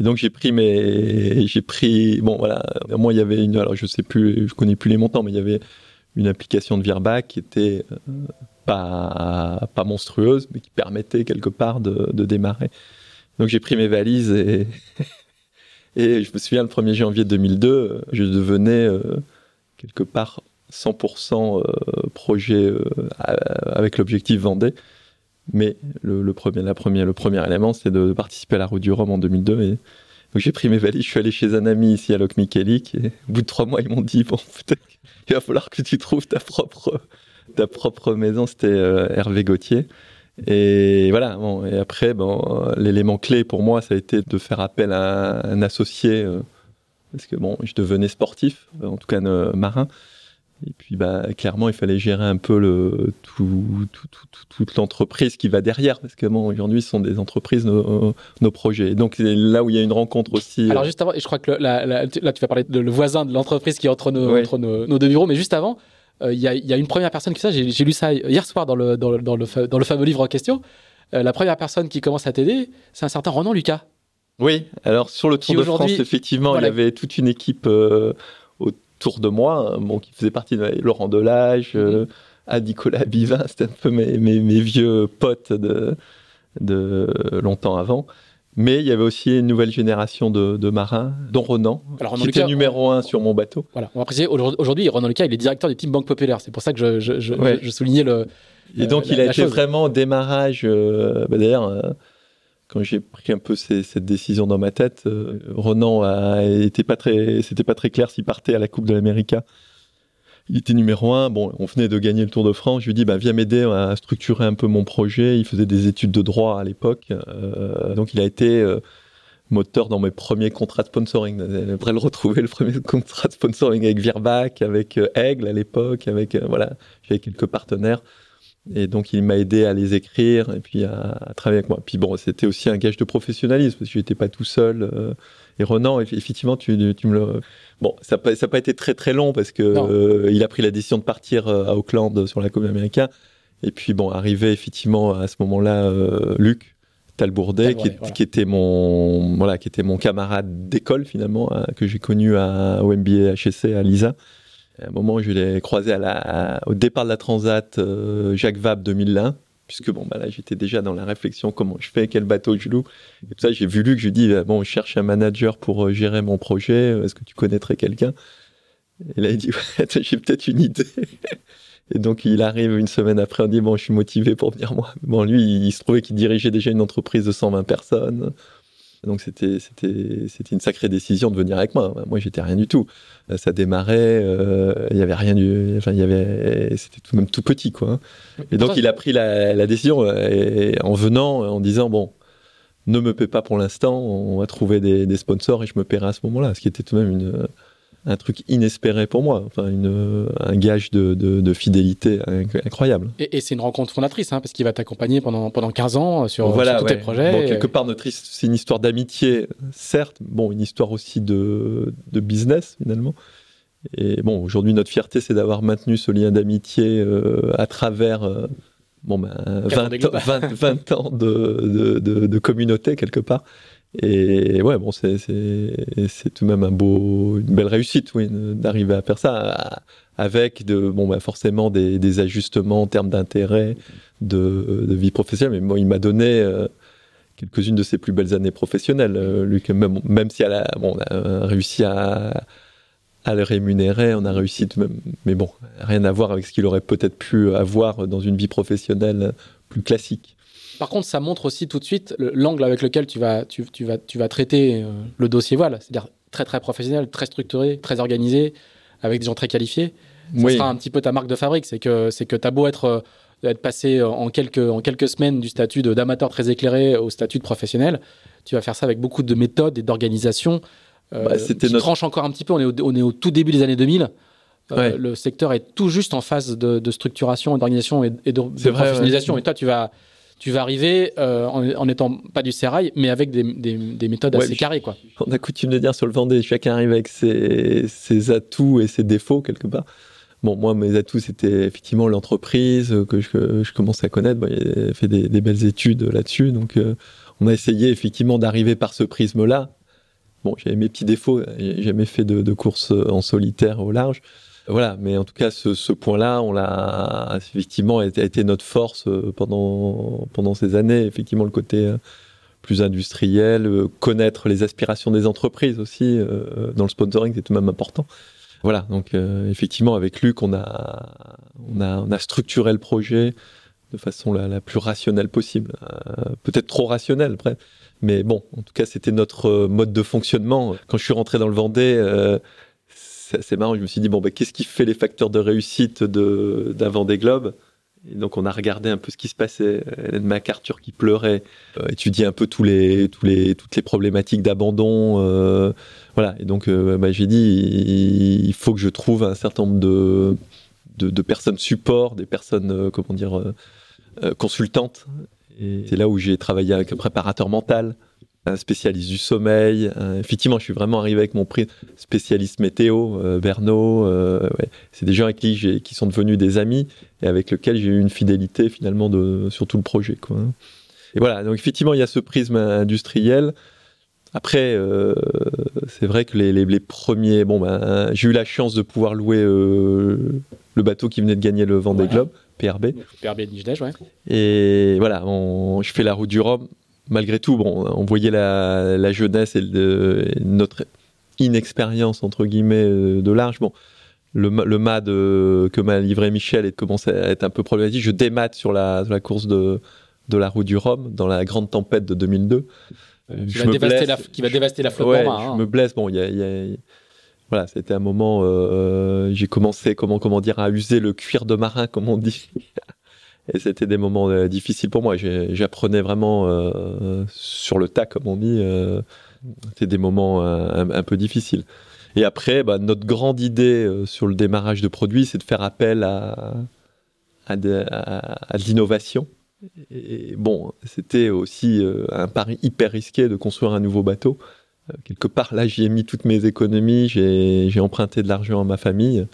et donc j'ai pris mes, j'ai pris, bon voilà, moi il y avait une, alors je sais plus, je connais plus les montants, mais il y avait une application de Virbac qui était euh, pas pas monstrueuse, mais qui permettait quelque part de, de démarrer. Donc j'ai pris mes valises et je me souviens le 1er janvier 2002, euh, je devenais euh, quelque part 100% euh, projet euh, avec l'objectif Vendée. Mais le, premier, la première, le premier élément, c'était de participer à la route du Rhum en 2002. Et donc j'ai pris mes valises, je suis allé chez un ami ici à Loc Michelic. Et au bout de trois mois, ils m'ont dit bon, peut-être qu'il va falloir que tu trouves ta propre, ta propre maison. C'était Hervé Gauthier. Et voilà. Bon, et après, bon, l'élément clé pour moi, ça a été de faire appel à un associé. euh, parce que bon, je devenais sportif, en tout cas euh, marin. Et puis, bah, clairement, il fallait gérer un peu le, tout, tout- tout- tout- toute l'entreprise qui va derrière, parce que bon, aujourd'hui, ce sont des entreprises, nos, nos projets. Et donc, c'est là où il y a une rencontre aussi. Alors euh, juste avant, et je crois que le- la- la- là tu vas parler de le voisin de l'entreprise qui est entre nos, entre nos, nos deux bureaux, mais juste avant, il y, a, il y a une première personne qui ça. J'ai lu ça hier soir dans le, dans le, dans le, fa- dans le fameux livre en question. Euh, la première personne qui commence à t'aider, c'est un certain Ronan Lucas. Oui, alors sur le Tour de France, effectivement, Voilà. il y avait toute une équipe euh, autour de moi, hein, bon, qui faisait partie de Laurent Delage, euh, à Nicolas Bivin, c'était un peu mes, mes, mes vieux potes de, de longtemps avant. Mais il y avait aussi une nouvelle génération de, de marins, dont Ronan, Alors, Ronan qui était numéro un sur mon bateau. Voilà, on va préciser, aujourd'hui, Ronan Lucas, il est directeur du Team Banque Populaire. C'est pour ça que je, je, je, Ouais. je- je soulignais le. Et donc, Euh, il a été chose. vraiment au démarrage. euh, bah, D'ailleurs, euh, quand j'ai pris un peu ces- cette décision dans ma tête, euh, Ronan a été pas très, c'était pas très clair s'il partait à la Coupe de l'América. Il était numéro un. Bon, on venait de gagner le Tour de France. Je lui dit, bah, viens m'aider à structurer un peu mon projet. Il faisait des études de droit à l'époque. Euh, donc, il a été euh, moteur dans mes premiers contrats de sponsoring. J'aimerais le retrouver, le premier contrat de sponsoring avec Virbac, avec euh, Aigle à l'époque, avec, voilà, j'avais quelques partenaires. Et donc, il m'a aidé à les écrire et puis à, à travailler avec moi. Puis bon, c'était aussi un gage de professionnalisme parce que j'étais pas tout seul. euh, et Renan, eff- effectivement, tu, tu me le. Bon, ça n'a pas, été très très long parce que euh, il a pris la décision de partir euh, à Auckland sur la Coupe américaine. Et puis bon, arrivé effectivement à ce moment-là, euh, Luc Talbourdet, qui, est- voilà. qui était mon voilà, qui était mon camarade d'école finalement, hein, que j'ai connu à, au MBA HSC à Lisa. À un moment, je l'ai croisé au départ de la Transat euh, Jacques Vabre 2001, puisque bon, bah là, j'étais déjà dans la réflexion comment je fais, quel bateau je loue. Et tout ça, j'ai vu Luc, je lui dit, bah, bon, je cherche un manager pour euh, gérer mon projet, est-ce que tu connaîtrais quelqu'un? Et là, il dit, j'ai peut-être une idée. Et donc, il arrive une semaine après, on dit, bon, je suis motivé pour venir moi. Bon, lui, il se trouvait qu'il dirigeait déjà une entreprise de 120 personnes. Donc, c'était, c'était, c'était une sacrée décision de venir avec moi. Moi, j'étais rien du tout. Ça démarrait, euh, il y avait rien du, enfin, il y avait, c'était tout même tout petit, quoi. Et donc, il a pris la, la décision et, en venant, en disant, bon, ne me paie pas pour l'instant, on va trouver des, des, sponsors et je me paierai à ce moment-là. Ce qui était tout de même une, un truc inespéré pour moi, enfin une, un gage de, de, de fidélité incroyable. Et, et c'est une rencontre fondatrice, hein, parce qu'il va t'accompagner pendant, pendant 15 ans sur, voilà, sur tous tes projets. Bon, quelque part, notre c'est une histoire d'amitié, certes, bon, une histoire aussi de, de business finalement. Et bon, aujourd'hui, notre fierté, c'est d'avoir maintenu ce lien d'amitié euh, à travers euh, bon, ben, 20, 20, 20, ans de, de, de, communauté quelque part. Et ouais, bon, c'est tout de même une belle réussite, oui, d'arriver à faire ça avec bon, bah, forcément des, ajustements en termes d'intérêt, de, vie professionnelle. Mais bon, il m'a donné euh, quelques-unes de ses plus belles années professionnelles. Euh, même, si elle a, on a réussi à, à le rémunérer, on a réussi tout de même, mais bon, rien à voir avec ce qu'il aurait peut-être pu avoir dans une vie professionnelle plus classique. Par contre, ça montre aussi tout de suite l'angle avec lequel tu vas, tu, tu vas, tu vas traiter euh, le dossier voile, c'est-à-dire très très professionnel, très structuré, très organisé, avec des gens très qualifiés. Ça sera un petit peu ta marque de fabrique, c'est que c'est que t'as beau être euh, être passé en quelques en quelques semaines du statut d'amateur très éclairé au statut de professionnel, tu vas faire ça avec beaucoup de méthodes et d'organisation. Euh, bah, qui notre... tranche encore un petit peu. On est au, on est au tout début des années 2000. Euh, le secteur est tout juste en phase de, de structuration, d'organisation et, et, de, de professionnalisation. Et toi, tu vas tu vas arriver euh, en, étant pas du sérail, mais avec des, des, méthodes assez carrées. Quoi. On a coutume de dire sur le Vendée, chacun arrive avec ses, ses atouts et ses défauts quelque part. Bon, moi, mes atouts, c'était effectivement l'entreprise que je, je, commençais à connaître. Bon, j'ai fait des, des, belles études là-dessus. Donc, euh, on a essayé effectivement d'arriver par ce prisme-là. Bon, j'avais mes petits défauts. J'ai jamais fait de, de course en solitaire au large. Voilà, mais en tout cas, ce, ce point-là, on l'a effectivement a été notre force euh, pendant pendant ces années. Effectivement, le côté euh, plus industriel, euh, connaître les aspirations des entreprises aussi dans le sponsoring, c'est tout de même important. Voilà, donc effectivement, avec Luc, on a on a on a structuré le projet de façon la, plus rationnelle possible, peut-être trop rationnelle, après. Mais bon, en tout cas, c'était notre mode de fonctionnement. Quand je suis rentré dans le Vendée c'est marrant. Je me suis dit, bon, bah, qu'est-ce qui fait les facteurs de réussite d'un Vendée Globe et donc on a regardé un peu ce qui se passait. Hélène MacArthur qui pleurait, euh, un peu tous les, toutes les problématiques d'abandon. Euh, voilà. Et donc euh, bah, j'ai dit, il, faut que je trouve un certain nombre de, de, de personnes support, des personnes, euh, comment dire, consultantes. Et c'est là où j'ai travaillé avec un préparateur mental spécialiste du sommeil. effectivement, je suis vraiment arrivé avec mon prix spécialiste météo, euh, Berno. Euh, ouais. C'est des gens avec qui, qui sont devenus des amis et avec lesquels j'ai eu une fidélité finalement de, sur tout le projet. Quoi. Et voilà, donc effectivement, il y a ce prisme industriel. Après, euh, c'est vrai que les, les, les, premiers, bon, ben, j'ai eu la chance de pouvoir louer euh, le bateau qui venait de gagner le Vendée Globe, PRB. PRB de ouais. Et voilà, on, je fais la route du Rhum malgré tout, bon, on voyait la, la jeunesse et, le, et, notre inexpérience entre guillemets euh, de large. Bon, le, le MAD euh, que m'a livré Michel et commence à être un peu problématique. Je démate sur la, sur la course de, de la roue du Rhum dans la grande tempête de 2002. Euh, qui, va dévaster, la, qui va dévaster la flotte ouais, hein. Je me blesse. Bon, il y a, y a, voilà, c'était un moment. Euh, j'ai commencé, comment comment dire, à user le cuir de marin, comme on dit. Et c'était des moments euh, difficiles pour moi. J'apprenais vraiment euh, sur le tas, comme on dit. Euh, c'était des moments un, peu difficiles. Et après, bah, notre grande idée sur le démarrage de produits, c'est de faire appel à, de, l'innovation. Et bon, c'était aussi un pari hyper risqué de construire un nouveau bateau. quelque part, là, j'y ai mis toutes mes économies, j'ai emprunté de l'argent à ma famille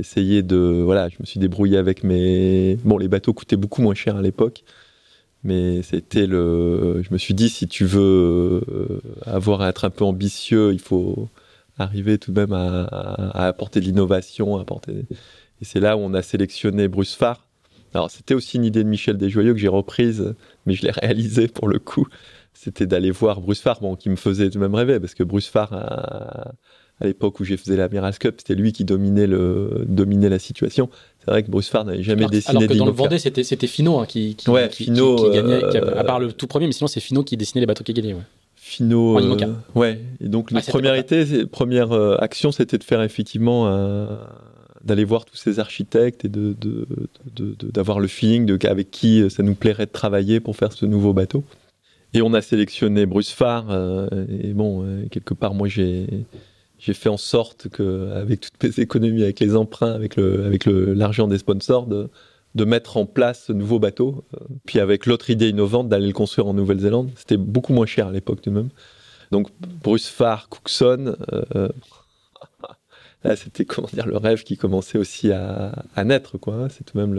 j'ai essayé de voilà je me suis débrouillé avec mes bon les bateaux coûtaient beaucoup moins cher à l'époque mais c'était le je me suis dit si tu veux euh, avoir à être un peu ambitieux il faut arriver tout de même à, apporter de l'innovation apporter et c'est là où on a sélectionné Bruce Farr. Alors c'était aussi une idée de Michel Desjoyeux que j'ai reprise mais je l'ai réalisé pour le coup. C'était d'aller voir Bruce Farr qui me faisait tout de même rêver parce que Bruce Farr a, à l'époque où j'ai faisais l'Amiral Cup, c'était lui qui dominait, le, dominait la situation. C'est vrai que Bruce Farr n'avait jamais alors, dessiné alors que dans le. Vendée, c'était, c'était Fino hein, qui, qui, Ouais, qui, Finot, qui- gagnait, euh, à part le tout premier, mais sinon c'est Fino qui dessinait les bateaux qui gagnaient. Ouais. Finot, ouais. Et donc, Ah, cette première, été, première euh, action, c'était de faire effectivement un- d'aller voir tous ces architectes et de, de- de- de- d'avoir le feeling de, avec qui ça nous plairait de travailler pour faire ce nouveau bateau. Et on a sélectionné Bruce Farr. euh, et bon, euh, quelque part, moi, j'ai j'ai fait en sorte que, avec toutes mes économies, avec les emprunts, avec le, avec le, l'argent des sponsors, de, mettre en place ce nouveau bateau. Euh, Puis avec l'autre idée innovante d'aller le construire en Nouvelle-Zélande, c'était beaucoup moins cher à l'époque tout de même. Donc Bruce Farr, Cookson, euh, c'était comment dire le rêve qui commençait aussi à, naître quoi. C'est tout de même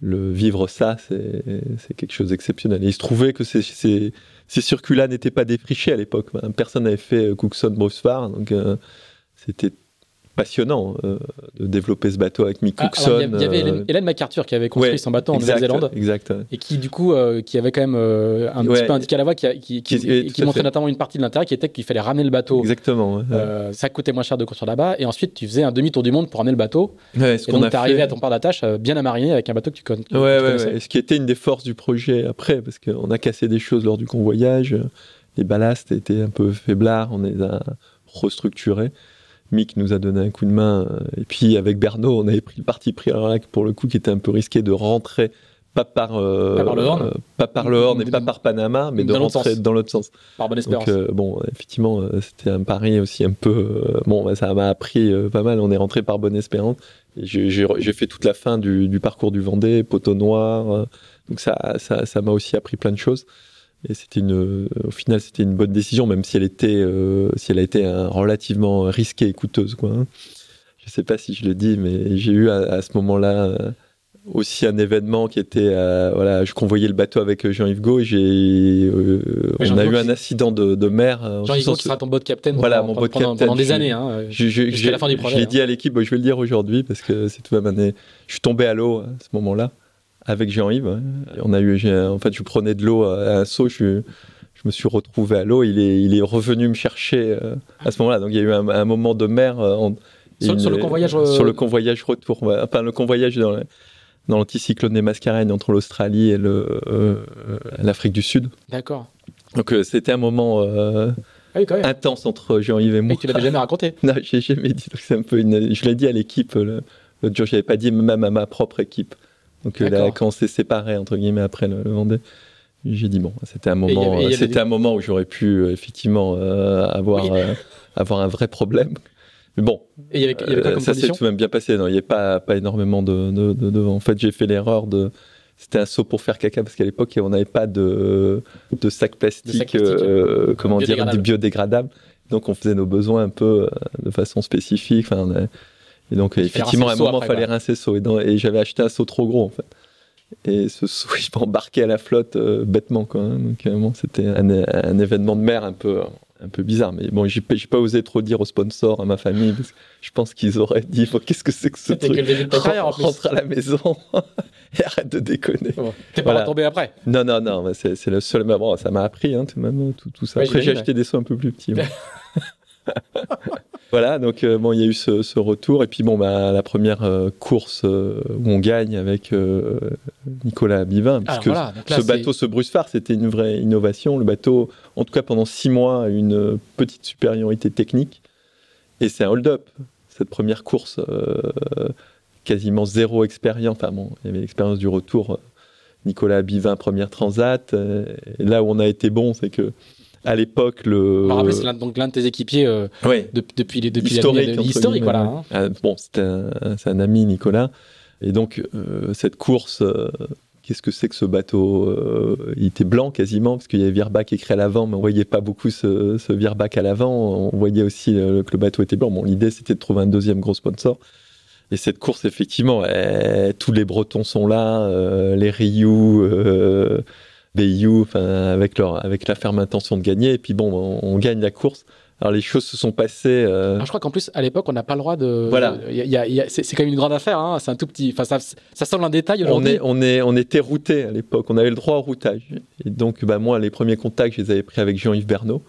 le, vivre ça, c'est c'est quelque chose d'exceptionnel. Et il se trouvait que ces, ces, ces circuits-là n'étaient pas défrichés à l'époque. Personne n'avait fait euh, Cookson, Bruce donc euh, c'était passionnant euh, de développer ce bateau avec Mick Ah, Cookson. alors, il y avait euh, Hélène, Hélène MacArthur qui avait construit ouais, son bateau en Nouvelle-Zélande Exact. et qui du coup euh, qui avait quand même euh, un Ouais. petit peu indiqué à la voix qui, et montrait fait. notamment une partie de l'intérêt qui était qu'il fallait ramener le bateau. Exactement. ouais. Ça coûtait moins cher de construire là-bas et ensuite tu faisais un demi-tour du monde pour ramener le bateau et donc t'es arrivé à ton port d'attache bien amarré avec un bateau que tu, con- tu connaissais. ouais. Ce qui était une des forces du projet après, parce qu'on a cassé des choses lors du convoyage. Les ballasts étaient un peu faiblards, on les a restructurés. Mick nous a donné un coup de main. euh, Et puis avec Bernot, on avait pris le parti pris, alors là, pour le coup, qui était un peu risqué de rentrer, pas par, euh, Pas par le Horn euh, pas par le Horn et pas par Panama, mais de Dans rentrer sens. dans l'autre sens. par bonne espérance. Donc euh, bon, effectivement, c'était un pari aussi un peu. bon, bah, ça m'a appris pas mal. On est rentré par bonne espérance. J'ai- fait toute la fin du, du parcours du Vendée, poteau noir. donc ça, ça, ça m'a aussi appris plein de choses. Et c'était une, euh, au final, c'était une bonne décision, même si elle était, euh, si elle a été euh, relativement risquée et coûteuse, quoi. hein. Je sais pas si je le dis, mais j'ai eu à, à ce moment-là euh, aussi un événement qui était, voilà, je convoyais le bateau avec Jean-Yves Gault et j'ai, euh, on a eu un accident de, de mer. en Jean-Yves Gault qui sera ton boat captain Voilà, pendant, mon boat pendant- captain, pendant des je- années. Hein. Jusqu'à j'ai- la fin du je projet, l'ai hein. dit à l'équipe, bon, je vais le dire aujourd'hui parce que c'est tout même année. Je suis tombé à l'eau à ce moment-là avec Jean-Yves. On a eu, en fait, je prenais de l'eau à un saut. Je, me suis retrouvé à l'eau. Il est, il est revenu me chercher euh, à ce moment-là. Donc il y a eu un, un moment de mer euh, en- Sur- sur le convoyage, euh, sur le convoyage retour. Enfin, le convoyage dans, l'anticyclone des Mascareignes entre l'Australie et euh, l'Afrique du Sud. D'accord. Donc c'était un moment euh, Ah oui, intense entre Jean-Yves et moi. Et tu l'avais jamais raconté. Non, j'ai jamais dit. Donc un peu une... Je l'ai dit à l'équipe l'autre jour. Je l'avais pas dit même à ma propre équipe. Donc euh, là, quand on s'est séparés entre guillemets après le, le Vendée, j'ai dit bon, c'était un moment. avait- avait C'était des- un moment où j'aurais pu euh, effectivement euh, avoir Oui. euh, avoir un vrai problème. Mais bon, Et y avait, y avait quoi comme ça s'est tout de même bien passé. Non, il n'y a pas pas énormément de, de, de- de- En fait, j'ai fait l'erreur de. C'était un saut pour faire caca parce qu'à l'époque on n'avait pas de de sac plastique, plastique. euh, comment dire, Biodégradable. biodégradable. Donc on faisait nos besoins un peu de façon spécifique. Enfin, on a- et donc effectivement, à un moment, il fallait rincer le seau. Et, dans- et j'avais acheté un seau trop gros en fait. Et ce seau, je m'embarquais à la flotte euh, bêtement quoi. hein. Donc vraiment, c'était un, un événement de mer un peu un peu bizarre. Mais bon, j'ai pas, osé trop dire aux sponsors, à ma famille, parce que je pense qu'ils auraient dit Bon, qu'est-ce que c'est que ce que truc? en plus? Rentre à la maison et arrête de déconner. Bon. T'es pas Voilà. retombé après? Non, non, non, c'est le seul. Bon, ça m'a appris, hein, tout, même, tout, tout ça. Ouais, Après, j'ai acheté des sauts un peu plus petits. voilà, donc euh, bon, il y a eu ce, ce retour. Et puis, bon, bah, la première euh, course euh, où on gagne avec Nicolas Bivin, Alors puisque voilà, là, ce bateau, ce Bruce Phare, c'était une vraie innovation. Le bateau, en tout cas pendant six mois, a une petite supériorité technique. Et c'est un hold-up. Cette première course, quasiment zéro expérience. Enfin bon, il y avait l'expérience du retour. Nicolas Bivin, première transat. et là où on a été bon, c'est que à l'époque, le. C'est l'un donc l'un de tes équipiers euh, Ouais, de- depuis les depuis historique, la entre historique, guillemets, voilà. hein. Ah, bon, c'est un, ami, Nicolas. Et donc, euh, cette course, euh, qu'est-ce que c'est que ce bateau euh, Il était blanc quasiment, parce qu'il y avait Virbac écrit à l'avant, mais on voyait pas beaucoup ce, ce Virbac à l'avant. On voyait aussi euh, que le bateau était blanc. Bon, l'idée, c'était de trouver un deuxième gros sponsor. Et cette course, effectivement, eh, tous les Bretons sont là, euh, les Rioux, enfin, avec, leur, avec la ferme intention de gagner. Et puis bon, on, on gagne la course. Alors les choses se sont passées. euh, Alors, je crois qu'en plus, à l'époque, on n'a pas le droit de. Voilà. c'est quand même une grande affaire. hein. C'est un tout petit. Enfin, ça, ça semble un détail on, aujourd'hui. est, on, est, on était routé à l'époque, on avait le droit au routage. Et donc, bah, moi, les premiers contacts, je les avais pris avec Jean-Yves Bernot.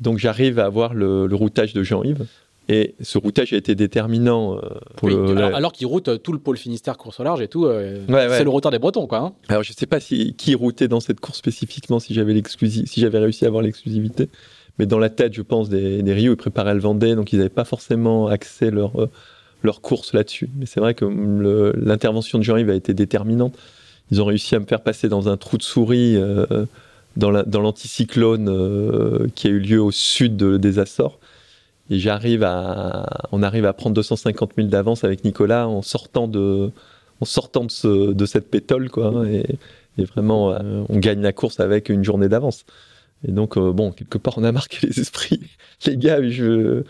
Donc, j'arrive à avoir le, le routage de Jean-Yves. Et ce routage a été déterminant euh, pour Oui, le. alors, la- alors qu'ils routent euh, tout le pôle Finistère course au large et tout, euh, Ouais, ouais. c'est le retard des Bretons, quoi. hein. Alors je sais pas si qui routait dans cette course spécifiquement, si j'avais l'exclusi- si j'avais réussi à avoir l'exclusivité, mais dans la tête, je pense des, des Rio, ils préparaient le Vendée, donc ils n'avaient pas forcément axé leur euh, leur course là-dessus. Mais c'est vrai que le- l'intervention de Jean-Yves a été déterminante. Ils ont réussi à me faire passer dans un trou de souris euh, dans la- dans l'anticyclone qui a eu lieu au sud de- des Açores. Et j'arrive à, on arrive à prendre 250 000 d'avance avec Nicolas en sortant de, en sortant de, ce- de cette pétole, quoi. hein, Et, et vraiment, euh, on gagne la course avec une journée d'avance. Et donc, euh, bon, quelque part, on a marqué les esprits. Les gars, je,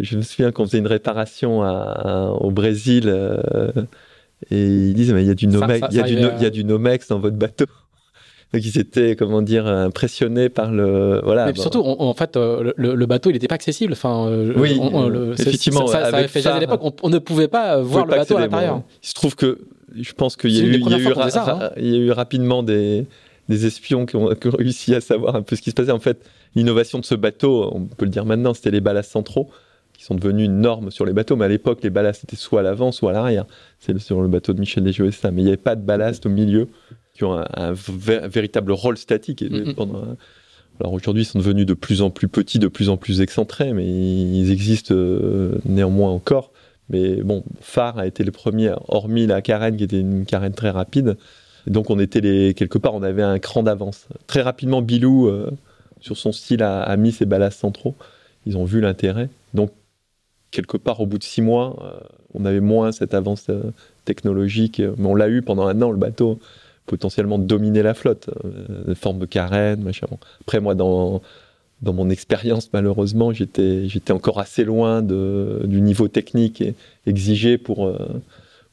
je me souviens qu'on faisait une réparation à- au Brésil euh, et ils disent, mais il y a du Ça- Nomex, ça- il y a ça du, arrivait No- à- il y a du Nomex dans votre bateau. Donc ils étaient, comment dire, impressionnés par le, voilà. Mais bon. surtout, on- en fait, euh, le, le bateau, il n'était pas accessible. Enfin, euh, Oui, on- on- le- c'est- effectivement, ça, ça, ça avait fait jaser à l'époque. On, ne pouvait pas euh, voir le pas bateau à l'intérieur. bon. Il se trouve que je pense qu'il y a eu, y a ça, y a rapidement des, des espions qui ont, qui ont réussi à savoir un peu ce qui se passait. En fait, l'innovation de ce bateau, on peut le dire maintenant, c'était les ballasts centraux qui sont devenus une norme sur les bateaux. Mais à l'époque, les ballasts étaient soit à l'avant, soit à l'arrière. C'est sur le bateau de Michel Desjouesta. Mais il n'y avait pas de ballast au milieu qui ont un, un vé- véritable rôle statique. Et Mhm. un- alors aujourd'hui, ils sont devenus de plus en plus petits, de plus en plus excentrés, mais ils existent euh, néanmoins encore. Mais bon, Phare a été le premier, hormis la carène qui était une carène très rapide. Et donc on était les quelque part, on avait un cran d'avance. Très rapidement, Bilou, euh, sur son style, a, a mis ses ballasts centraux. Ils ont vu l'intérêt. Donc quelque part, au bout de six mois, euh, on avait moins cette avance euh, technologique, mais on l'a eu pendant un an. Le bateau potentiellement dominer la flotte, euh, forme de carène, machin. Après moi, dans dans mon expérience, malheureusement, j'étais encore assez loin de, du niveau technique exigé pour euh,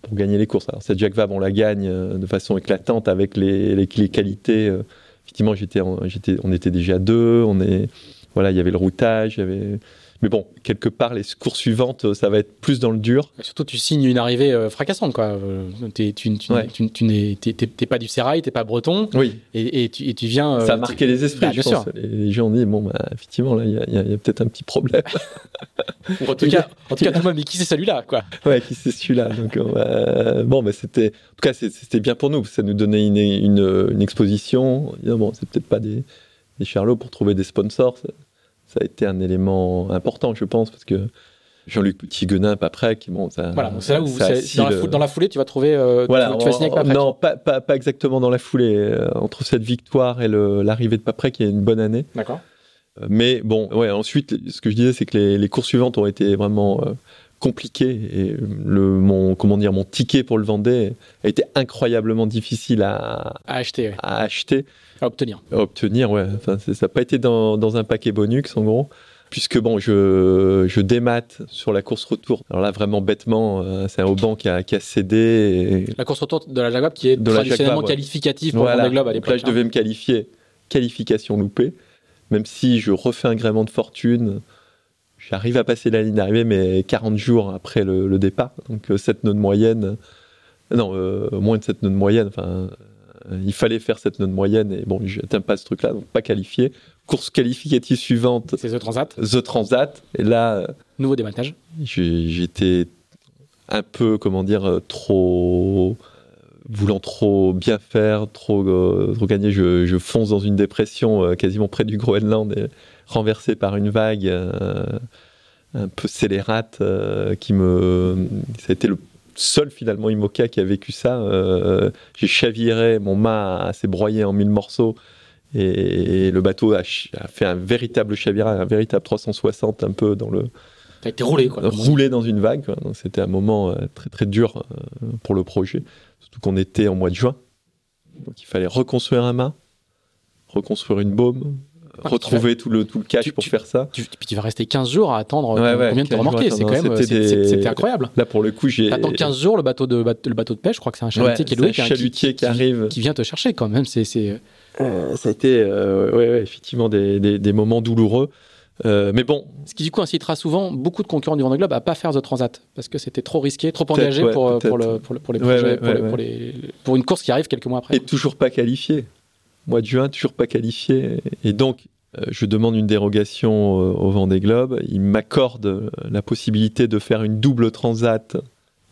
pour gagner les courses. Alors cette Jacques Vabre, on la gagne euh, de façon éclatante avec les, les, qualités. euh, effectivement, j'étais, en- j'étais, on était déjà deux. On est, voilà, il y avait le routage, il y avait. Mais bon, quelque part, les courses suivantes, euh, ça va être plus dans le dur. Et Surtout, tu signes une arrivée euh, fracassante, quoi. Euh, t'es- tu, tu, Ouais. tu- tu n'es t'es- t'es- t'es pas du Sérail, t'es pas breton, Oui. et, et tu, et tu viens. ça a marqué les esprits, Bah, je bien pense. sûr. Les, gens ont dit bon, bah, effectivement, là, il y a, il y a- il y a peut-être un petit problème. En tout cas, en tout cas, tout le monde, mais qui c'est celui-là, quoi? Ouais, qui c'est celui-là? Donc, euh, bon, bah, c'était, en tout cas, c'était bien pour nous. parce que Ça nous donnait une, une, une exposition. Bon, c'est peut-être pas des, des charlots pour trouver des sponsors. Ça, a été un élément important, je pense, parce que Jean-Luc Petit-Guenin, Paprec, bon, ça. Voilà, donc c'est là où, ça dans, la foule- dans la foulée, tu vas trouver. euh, Voilà, tu, vas signer avec non, pas, pas, pas exactement dans la foulée. Euh, entre cette victoire et l'arrivée de Paprec, il y a une bonne année. D'accord. Euh, Mais bon, ouais, ensuite, ce que je disais, c'est que les, les courses suivantes ont été vraiment euh, compliquées. Et le, mon, comment dire, mon ticket pour le Vendée a été incroyablement difficile à, À acheter, ouais. à acheter, à obtenir. à obtenir. Ouais. Enfin, ça n'a pas été dans, dans un paquet Bonux, en gros. Puisque bon, je, je démate sur la course retour. Alors là, vraiment bêtement, euh, c'est un Auban qui a, qui a cédé. et- La course retour de la Jaguar qui est De traditionnellement ouais. qualificative pour le Voilà. Globe à Donc là, l'époque. je devais me qualifier. Qualification loupée. Même si je refais un gréement de fortune, j'arrive à passer la ligne d'arrivée, mais 40 jours après le, le départ. Donc 7 nœuds de moyenne. Non, euh, moins de 7 nœuds de moyenne. Enfin, euh, il fallait faire 7 nœuds de moyenne. Et bon, je n'atteins pas ce truc-là, donc pas qualifié. Course qualificative suivante, C'est The Transat, The Transat. Et là, euh, nouveau démattage. j'ai- j'étais un peu, comment dire, euh, trop. euh, voulant trop bien faire, trop, euh, trop gagner. Je, je fonce dans une dépression euh, quasiment près du Groenland et renversé par une vague euh, un peu scélérate euh, qui me. Ça a été le seul finalement IMOCA qui a vécu ça. Euh, J'ai chaviré, mon mât s'est broyé en mille morceaux. Et, le bateau a, fait un véritable chavirage, un véritable 360 un peu dans le, T'as été roulé, quoi. roulé dans une vague. quoi. Donc c'était un moment euh, très très dur euh, pour le projet, surtout qu'on était en mois de juin. Donc il fallait reconstruire un mât, reconstruire une baume, retrouver tout le tout le cash tu- pour tu- faire ça. Tu, puis tu vas rester 15 jours à attendre Ouais, ouais, combien de te 15 jours à remorquer. C'est quand attendre. même. C'était des- incroyable. Là pour le coup j'ai T'attends 15 jours, le bateau de, le bateau de pêche, je crois que c'est un Ouais, chalutier qui est c'est loué, un chalutier qui, arrive. qui vient te chercher quand même. C'est, c'est... Euh, ça a été euh, ouais, ouais, effectivement des, des- des moments douloureux. Euh, mais bon, Ce qui du coup incitera souvent beaucoup de concurrents du Vendée Globe à pas faire The Transat parce que c'était trop risqué, trop engagé ouais, pour, euh, pour, peut-être. le, pour, le- pour les projets, les- pour une course qui arrive quelques mois après. et toujours pas qualifié. Mois de juin, toujours pas qualifié. Et donc, je demande une dérogation au Vendée Globe. Il m'accorde la possibilité de faire une double transat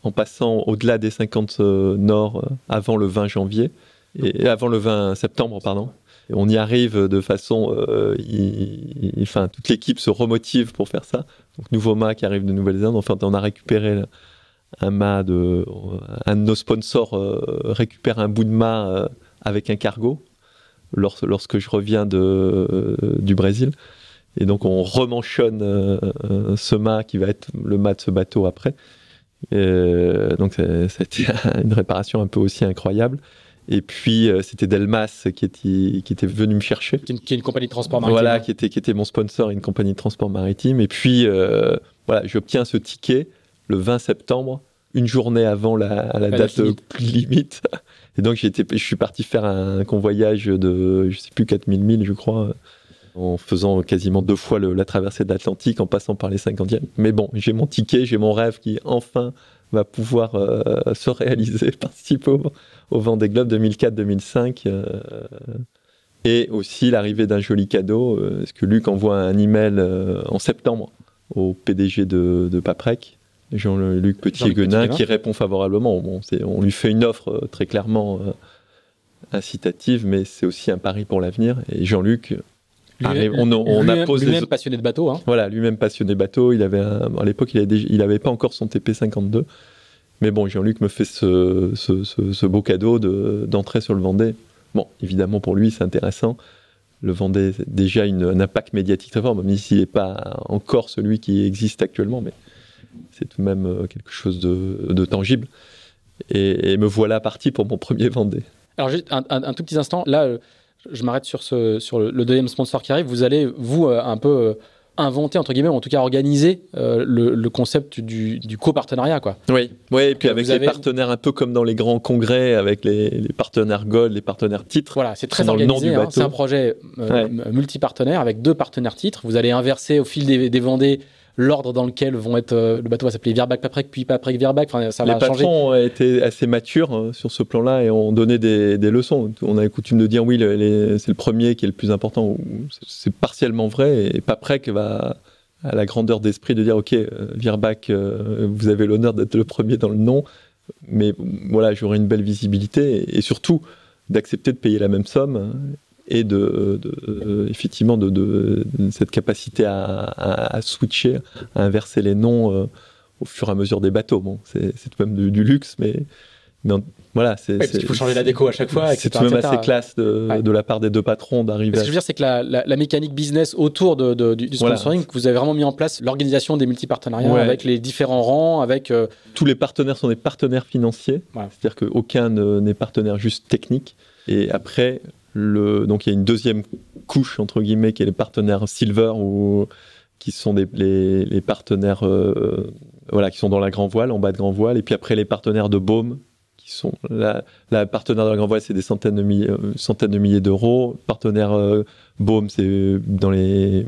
en passant au-delà des 50 nord avant le 20 janvier et avant le 20 septembre, pardon. on y arrive de façon, enfin, toute l'équipe se remotive pour faire ça. Donc, nouveau mât qui arrive de Nouvelle-Zélande. Enfin, on a récupéré un mât de, un de nos sponsors récupère un bout de mât avec un cargo lorsque je reviens de, du Brésil. Et donc on remanchonne euh, euh, ce mât qui va être le mât de ce bateau après. Euh, donc été une réparation un peu aussi incroyable. Et puis c'était Delmas qui était, qui était venu me chercher. Qui est une compagnie de transport maritime. Voilà, qui était, qui était mon sponsor, une compagnie de transport maritime. Et puis voilà, j'obtiens ce ticket le 20 septembre, une journée avant la, la date limite. Et donc, été, je suis parti faire un convoyage de, je sais plus, 4000 milles, je crois, en faisant quasiment deux fois la traversée de l'Atlantique, en passant par les 50e. Mais bon, j'ai mon ticket, j'ai mon rêve qui enfin va pouvoir euh, se réaliser, participer au, au Vendée Globe 2004-2005. Euh, et aussi l'arrivée d'un joli cadeau, euh, parce que Luc envoie un email en septembre au PDG de Paprec, Jean-Luc Petit-Guenin, qui répond favorablement. Bon, on lui fait une offre euh, très clairement euh, incitative, mais c'est aussi un pari pour l'avenir. Et Jean-Luc arrive. On, on a posé. Lui-même passionné de bateau. Hein. Voilà, lui-même passionné de bateau. Il avait à l'époque, il n'avait pas encore son TP52. Mais bon, Jean-Luc me fait ce, ce, beau cadeau d'entrer sur le Vendée. Bon, évidemment, pour lui, c'est intéressant. Le Vendée, déjà une, un impact médiatique très fort, même s'il n'est pas encore celui qui existe actuellement. Mais c'est tout de même euh, quelque chose de, tangible. Et, me voilà parti pour mon premier Vendée. Alors juste un, tout petit instant, là, euh, je m'arrête sur, ce, sur le, deuxième sponsor qui arrive. Vous allez, vous, euh, un peu inventer, entre guillemets, ou en tout cas organiser le, concept du, du copartenariat. Quoi. Oui, oui et puis avec les partenaires, un peu comme dans les grands congrès, avec les, partenaires Gold, les partenaires titres. Voilà, c'est très organisé. Hein. c'est un projet multipartenaire avec deux partenaires titres. Vous allez inverser au fil des, des Vendées l'ordre dans lequel vont être euh, le bateau va s'appeler Virbac Paprec puis Paprec Virbac enfin ça les va changer. patrons ont été assez matures hein, sur ce plan-là et ont donné des, des, leçons on a coutume de dire oui c'est le premier qui est le plus important c'est partiellement vrai et Paprec va à la grandeur d'esprit de dire ok euh, Virbac euh, vous avez l'honneur d'être le premier dans le nom mais voilà j'aurai une belle visibilité et surtout d'accepter de payer la même somme et de, de effectivement de, de, cette capacité à, à, switcher, à inverser les noms euh, au fur et à mesure des bateaux. Bon, c'est tout de même du, luxe, mais, mais voilà, c'est. parce qu'il faut changer la déco à chaque fois. C'est tout de même assez classe de, de, la part des deux patrons d'arriver. Ce que je veux dire, c'est que la, la, mécanique business autour de, du, sponsoring, que vous avez vraiment mis en place l'organisation des multipartenariats avec les différents rangs, avec. Euh, Tous les partenaires sont des partenaires financiers, c'est-à-dire qu'aucun n'est partenaire juste technique. Et après, donc il y a une deuxième couche entre guillemets qui est les partenaires silver ou qui sont des, les, partenaires euh, voilà qui sont dans la grand voile en bas de grand voile. Et puis après les partenaires de baume qui sont la, la partenaire de la grand voile c'est des centaines de milliers euh, centaines de milliers d'euros. Partenaire euh, baume c'est dans les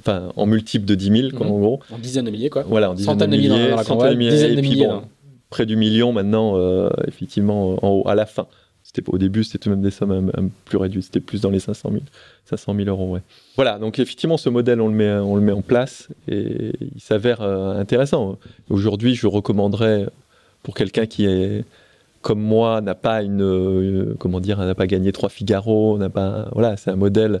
enfin en multiple de 10 000 quoi, en gros. En dizaines de milliers quoi. Voilà en dizaines de milliers, dans, la grand voile, dizaines de milliers, près du million maintenant effectivement en haut à la fin au début, c'était tout de même des sommes plus réduites. C'était plus dans les 500 000, 500 000 euros. Ouais. Voilà. Donc effectivement, ce modèle, on le met, on le met en place et il s'avère euh, intéressant. Aujourd'hui, je recommanderais pour quelqu'un qui est comme moi, n'a pas une, euh, comment dire, n'a pas gagné trois Figaro, n'a pas, voilà, c'est un modèle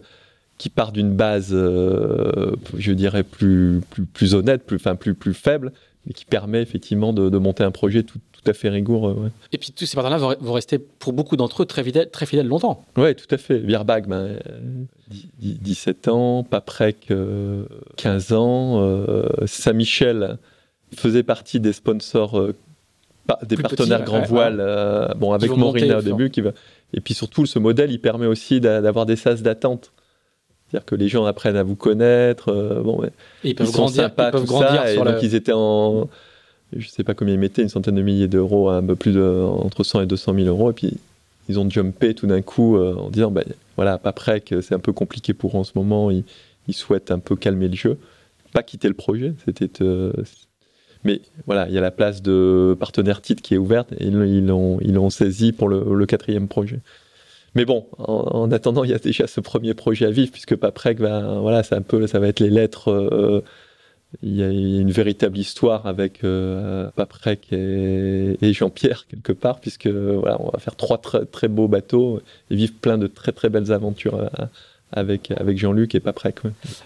qui part d'une base, euh, je dirais plus, plus, plus honnête, plus, enfin plus, plus faible, mais qui permet effectivement de, de monter un projet tout, tout à fait rigoureux. Et puis tous ces partenaires vont, rester pour beaucoup d'entre eux très fidèles, très fidèles longtemps. Oui, tout à fait. Ben, 17 ans, Paprec, 15 ans, euh, Saint-Michel faisait partie des sponsors, euh, des partenaires grand voile, euh, bon, avec Morina au début. Qui va... Et puis surtout, ce modèle, il permet aussi d'avoir des sas d'attente. C'est-à-dire que les gens apprennent à vous connaître. bon, ils peuvent grandir, sympas, ils peuvent grandir ça, et donc ils étaient en je sais pas combien ils mettaient, une centaine de milliers d'euros, un peu plus de, entre 100 et 200 000 euros, et puis ils ont jumpé tout d'un coup euh, en disant, ben voilà, pas c'est un peu compliqué pour eux en ce moment, ils, souhaitent un peu calmer le jeu, pas quitter le projet, c'était... Euh, mais voilà, il y a la place de partenaire titre qui est ouverte et ils l'ont ils saisi pour le, quatrième projet. mais bon, en, attendant, il y a déjà ce premier projet à vivre, puisque Paprec, va, voilà, c'est un peu, ça va être les lettres. Euh, il y a une véritable histoire avec euh, Paprec et, Jean-Pierre quelque part, puisque voilà, on va faire trois très, très, beaux bateaux et vivre plein de très très belles aventures euh, avec, avec Jean-Luc et Paprec.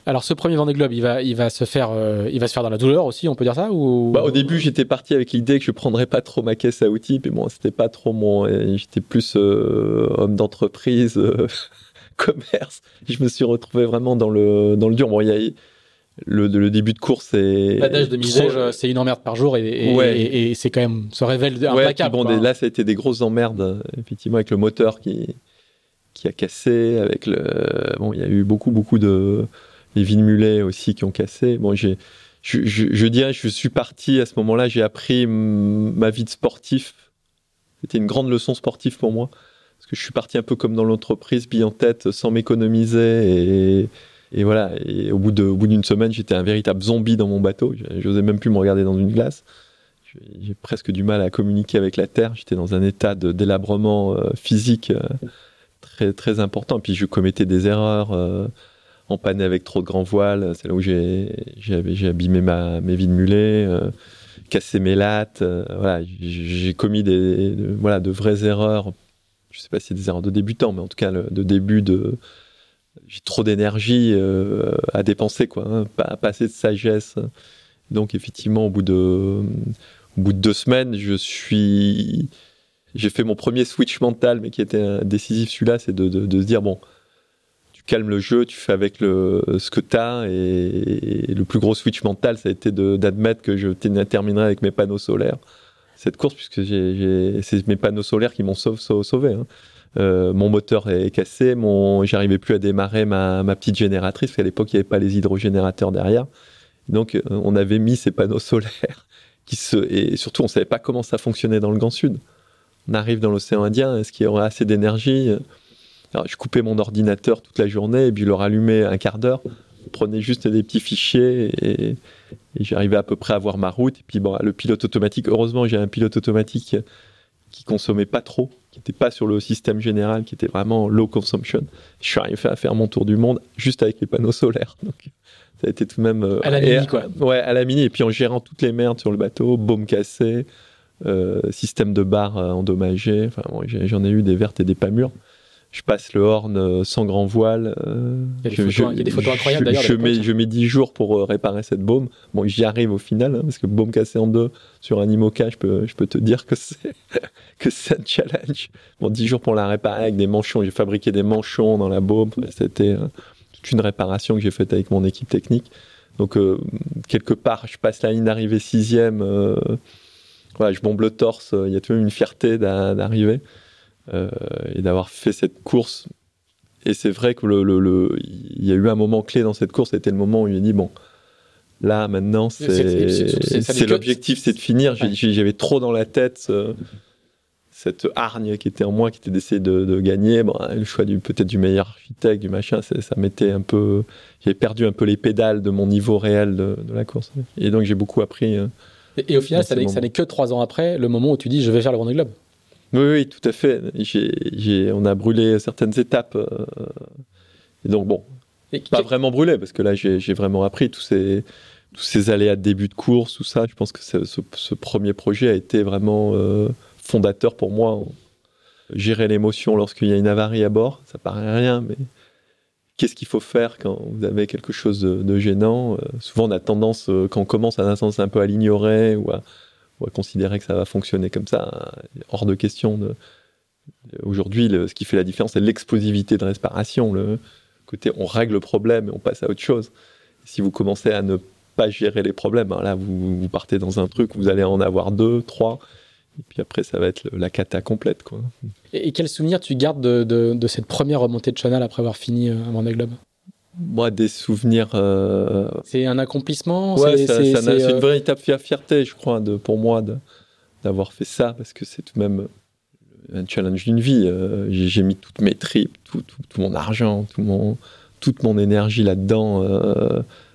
Alors ce premier Vendée Globe, il va, il va se faire, euh, il va se faire dans la douleur aussi, on peut dire ça ou? Bah, au début, j'étais parti avec l'idée que je prendrais pas trop ma caisse à outils, mais bon, c'était pas trop mon, j'étais plus euh, homme d'entreprise, commerce. Je me suis retrouvé vraiment dans le dans le dur. Bon, il y a le, le, début de course c'est L'adage de Misège, c'est une emmerde par jour et, et, et, c'est quand même se révèle implacable. bon, là, ça a été des grosses emmerdes, effectivement, avec le moteur qui qui a cassé, avec le. Bon, il y a eu beaucoup, beaucoup de. Les Villemulets aussi qui ont cassé. Bon, j'ai. Je, je, je, dirais, je suis parti à ce moment-là, j'ai appris ma vie de sportif. C'était une grande leçon sportive pour moi. Parce que je suis parti un peu comme dans l'entreprise, bille en tête, sans m'économiser. Et, et, voilà. Et au bout d'une semaine, j'étais un véritable zombie dans mon bateau. J'osais même plus me regarder dans une glace. J'ai presque du mal à communiquer avec la terre. J'étais dans un état de délabrement euh, physique. Euh, très, important. Puis je commettais des erreurs, euh, en panne avec trop de grands voiles. C'est là où j'ai, abîmé mes vies de mulet, euh, cassé mes lattes. Voilà, j'ai commis des, voilà, de vraies erreurs. Je sais pas si c'est des erreurs de débutant, mais en tout cas de début de. J'ai trop d'énergie à dépenser, quoi. Hein, pas, assez de sagesse. Donc effectivement, au bout de, deux semaines, je suis j'ai fait mon premier switch mental, mais qui était décisif celui-là, c'est de, se dire bon, tu calmes le jeu, tu fais avec le, ce que tu as, et, le plus gros switch mental, ça a été d'admettre que je terminerai avec mes panneaux solaires cette course, puisque c'est mes panneaux solaires qui m'ont sauvé. sauvé hein. Euh, mon moteur est cassé, j'arrivais plus à démarrer ma, petite génératrice, parce qu'à l'époque, il n'y avait pas les hydrogénérateurs derrière. Donc, euh, on avait mis ces panneaux solaires et surtout, on savait pas comment ça fonctionnait dans le Grand Sud on arrive dans l'océan Indien, est-ce qu'il y aura assez d'énergie? Alors, je coupais mon ordinateur toute la journée et puis je le rallumais un quart d'heure. Prenais juste des petits fichiers et, j'arrivais à peu près à voir ma route. Et puis bon, le pilote automatique, heureusement j'ai un pilote automatique qui consommait pas trop, qui n'était pas sur le système général, qui était vraiment low consumption. Je suis arrivé à faire mon tour du monde juste avec les panneaux solaires. Donc ça a été tout de même... Euh, à la mini quoi. Ouais, à la mini. Et puis en gérant toutes les merdes sur le bateau, baume cassé, euh, système de barre endommagé. Enfin, j'en ai eu des vertes et des pas mûres. Je passe le horn euh, sans grand voile. il, y a des photos, incroyables d'ailleurs. Je, mets, je mets 10 jours pour réparer cette baume. Bon, j'y arrive au final, hein, parce que baume cassée en deux sur un IMOCA, je peux, je peux te dire que c'est que un challenge. Bon, 10 jours pour la réparer avec des manchons. J'ai fabriqué des manchons dans la baume. C'était toute une réparation que j'ai faite avec mon équipe technique. Donc, quelque part, je passe la ligne d'arrivée sixième je bombe le torse. Il y a tout de même une fierté d'arriver euh, et d'avoir fait cette course. Et c'est vrai que le, il y a eu un moment clé dans cette course. C'était le moment où il a dit bon, là maintenant, c'est l'objectif, c'est de finir. J'avais trop dans la tête cette hargne qui était en moi, qui était d'essayer de, gagner. Bon, le choix du peut-être du meilleur architecte, du machin, ça, m'était un peu. J'avais perdu un peu les pédales de mon niveau réel de, la course. Et donc j'ai beaucoup appris. Euh, et, au final, ça n'est que trois ans après, le moment où tu dis je vais faire le Vendée Globe. Oui, oui, tout à fait. on a brûlé certaines étapes. Euh, et donc, bon, pas vraiment brûlé, parce que là, j'ai vraiment appris tous ces, tous ces aléas de début de course, tout ça. Je pense que ce, premier projet a été vraiment euh, fondateur pour moi. Gérer l'émotion lorsqu'il y a une avarie à bord, ça paraît rien, mais qu'est-ce qu'il faut faire quand vous avez quelque chose de, gênant? Euh, souvent, on a tendance, quand on commence, à un sens un peu à l'ignorer ou à, considérer que ça va fonctionner comme ça. Hors de question. Aujourd'hui, ce qui fait la différence, c'est l'explosivité de respiration. Le côté, on règle le problème et on passe à autre chose. Si vous commencez à ne pas gérer les problèmes, hein, là, vous, partez dans un truc, vous allez en avoir deux, trois. Et puis après, ça va être la cata complète. Et, quel souvenir tu gardes de, cette première remontée de Channel après avoir fini euh, Vendée Globe Moi, des souvenirs. Euh, c'est un accomplissement Ouais, c'est une euh, véritable fierté, je crois, de, pour moi, d'avoir fait ça, parce que c'est tout de même un challenge d'une vie. J'ai mis toutes mes tripes, tout, tout, mon argent, tout mon, toute mon énergie là-dedans.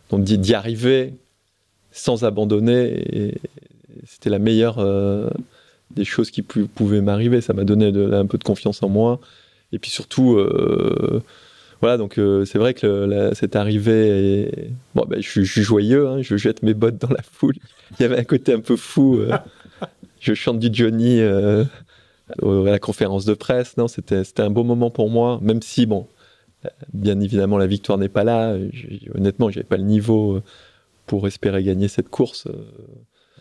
donc d'y arriver sans abandonner, c'était la meilleure des choses qui pouvaient m'arriver. Ça m'a donné un peu de confiance en moi. Et puis surtout, euh, voilà, donc euh, c'est vrai que le, cette arrivée, bon, ben, je, suis joyeux, hein, je jette mes bottes dans la foule. Il y avait un côté un peu fou. Euh, je chante du Johnny à la conférence de presse. Non, c'était un beau moment pour moi, même si, bon, bien évidemment, la victoire n'est pas là. honnêtement, j'avais pas le niveau pour espérer gagner cette course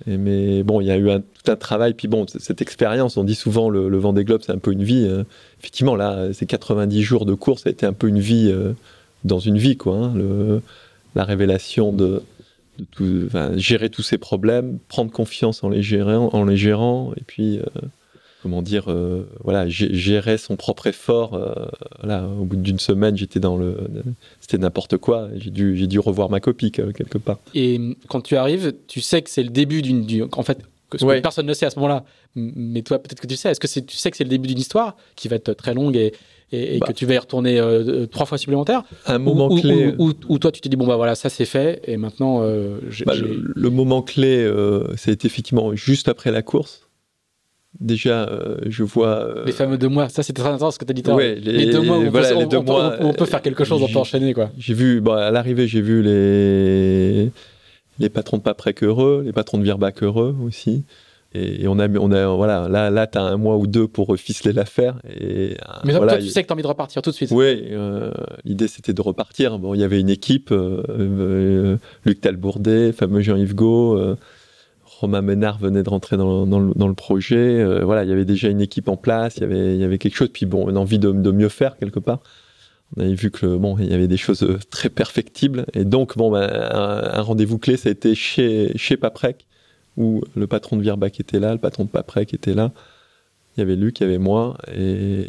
mais bon, il y a eu tout un travail. Puis bon, cette expérience, on dit souvent le, le Vendée Globe, c'est un peu une vie. Hein. Effectivement, là, ces 90 jours de course, ça a été un peu une vie euh, dans une vie, quoi. Hein. La révélation de, gérer tous ces problèmes, prendre confiance en les gérant, en les gérant, et puis euh, comment dire, euh, voilà, gérer son propre effort. Euh, au bout d'une semaine, j'étais dans le, c'était n'importe quoi. J'ai dû, j'ai dû revoir ma copie quelque part. Et quand tu arrives, tu sais que c'est le début d'une, en fait, que personne ne sait à ce moment-là. Mais toi, peut-être que tu sais. Est-ce que tu sais que c'est le début d'une histoire qui va être très longue et, et, bah. que tu vas y retourner euh, trois fois supplémentaire Un moment clé. Ou toi, tu te dis bon bah voilà, ça c'est fait et maintenant. Bah, le, le, moment clé, ça a été effectivement juste après la course déjà, euh, je vois. Euh, les fameux deux mois, ça c'était très intéressant ce que tu as dit. Ouais, les, les, deux mois, où, on, peut, faire quelque chose, on peut enchaîner quoi. J'ai vu, bon, à l'arrivée, j'ai vu les les patrons de Paprec heureux, les patrons de Virbac heureux aussi. Et, on a, on a, voilà, là, là, t'as un mois ou deux pour ficeler l'affaire. Et euh, mais toi, tu sais que t'as envie de repartir tout de suite. Oui, l'idée c'était de repartir. Bon, il y avait une équipe, Luc Talbourdet, fameux Jean-Yves Gault. Romain Ménard venait de rentrer dans, le, projet. Euh, voilà, il y avait déjà une équipe en place, il y avait, quelque chose. Puis bon, une envie de, mieux faire quelque part. On avait vu que bon, il y avait des choses euh, très perfectibles. Et donc, bon, ben, un, rendez-vous clé, ça a été chez, chez Paprec, où le patron de Virbac était là, le patron de Paprec était là. Il y avait Luc, il y avait moi. Et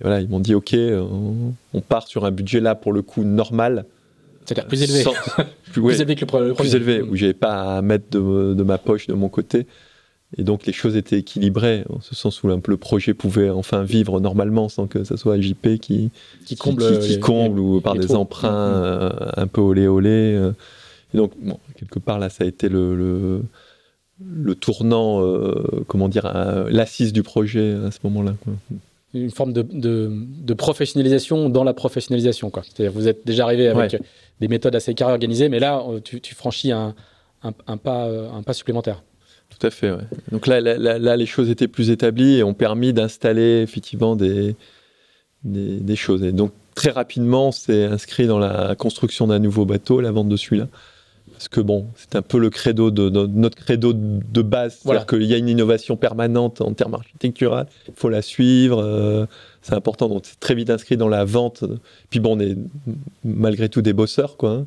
voilà, ils m'ont dit, OK, on part sur un budget là, pour le coup, normal c'est-à-dire plus élevé. plus, élevé que le, Plus élevé, où j'avais pas à mettre de, ma poche de mon côté. Et donc les choses étaient équilibrées, en ce sens où un peu le projet pouvait enfin vivre normalement sans que ce soit JP qui, qui comble, qui, comble ou par des emprunts mm, mm. Euh, un peu olé olé. Euh. Et donc quelque part là, ça a été le, le, tournant, euh, comment dire, l'assise du projet à ce moment-là une forme de, de, professionnalisation dans la professionnalisation. C'est-à-dire vous êtes déjà arrivé avec des méthodes assez carrées organisées, mais là, euh, tu, tu franchis un, un, pas, euh, un pas supplémentaire. Tout à fait. Ouais. Donc là, là, les choses étaient plus établies et ont permis d'installer effectivement des, des, des, choses. Et donc très rapidement, c'est inscrit dans la construction d'un nouveau bateau, la vente de celui-là parce que bon, c'est un peu le credo de, notre credo de base, c'est-à-dire qu'il y a une innovation permanente en termes architecturaux, il faut la suivre, euh, c'est important, donc c'est très vite inscrit dans la vente. Puis bon, on est malgré tout des bosseurs, quoi. Hein.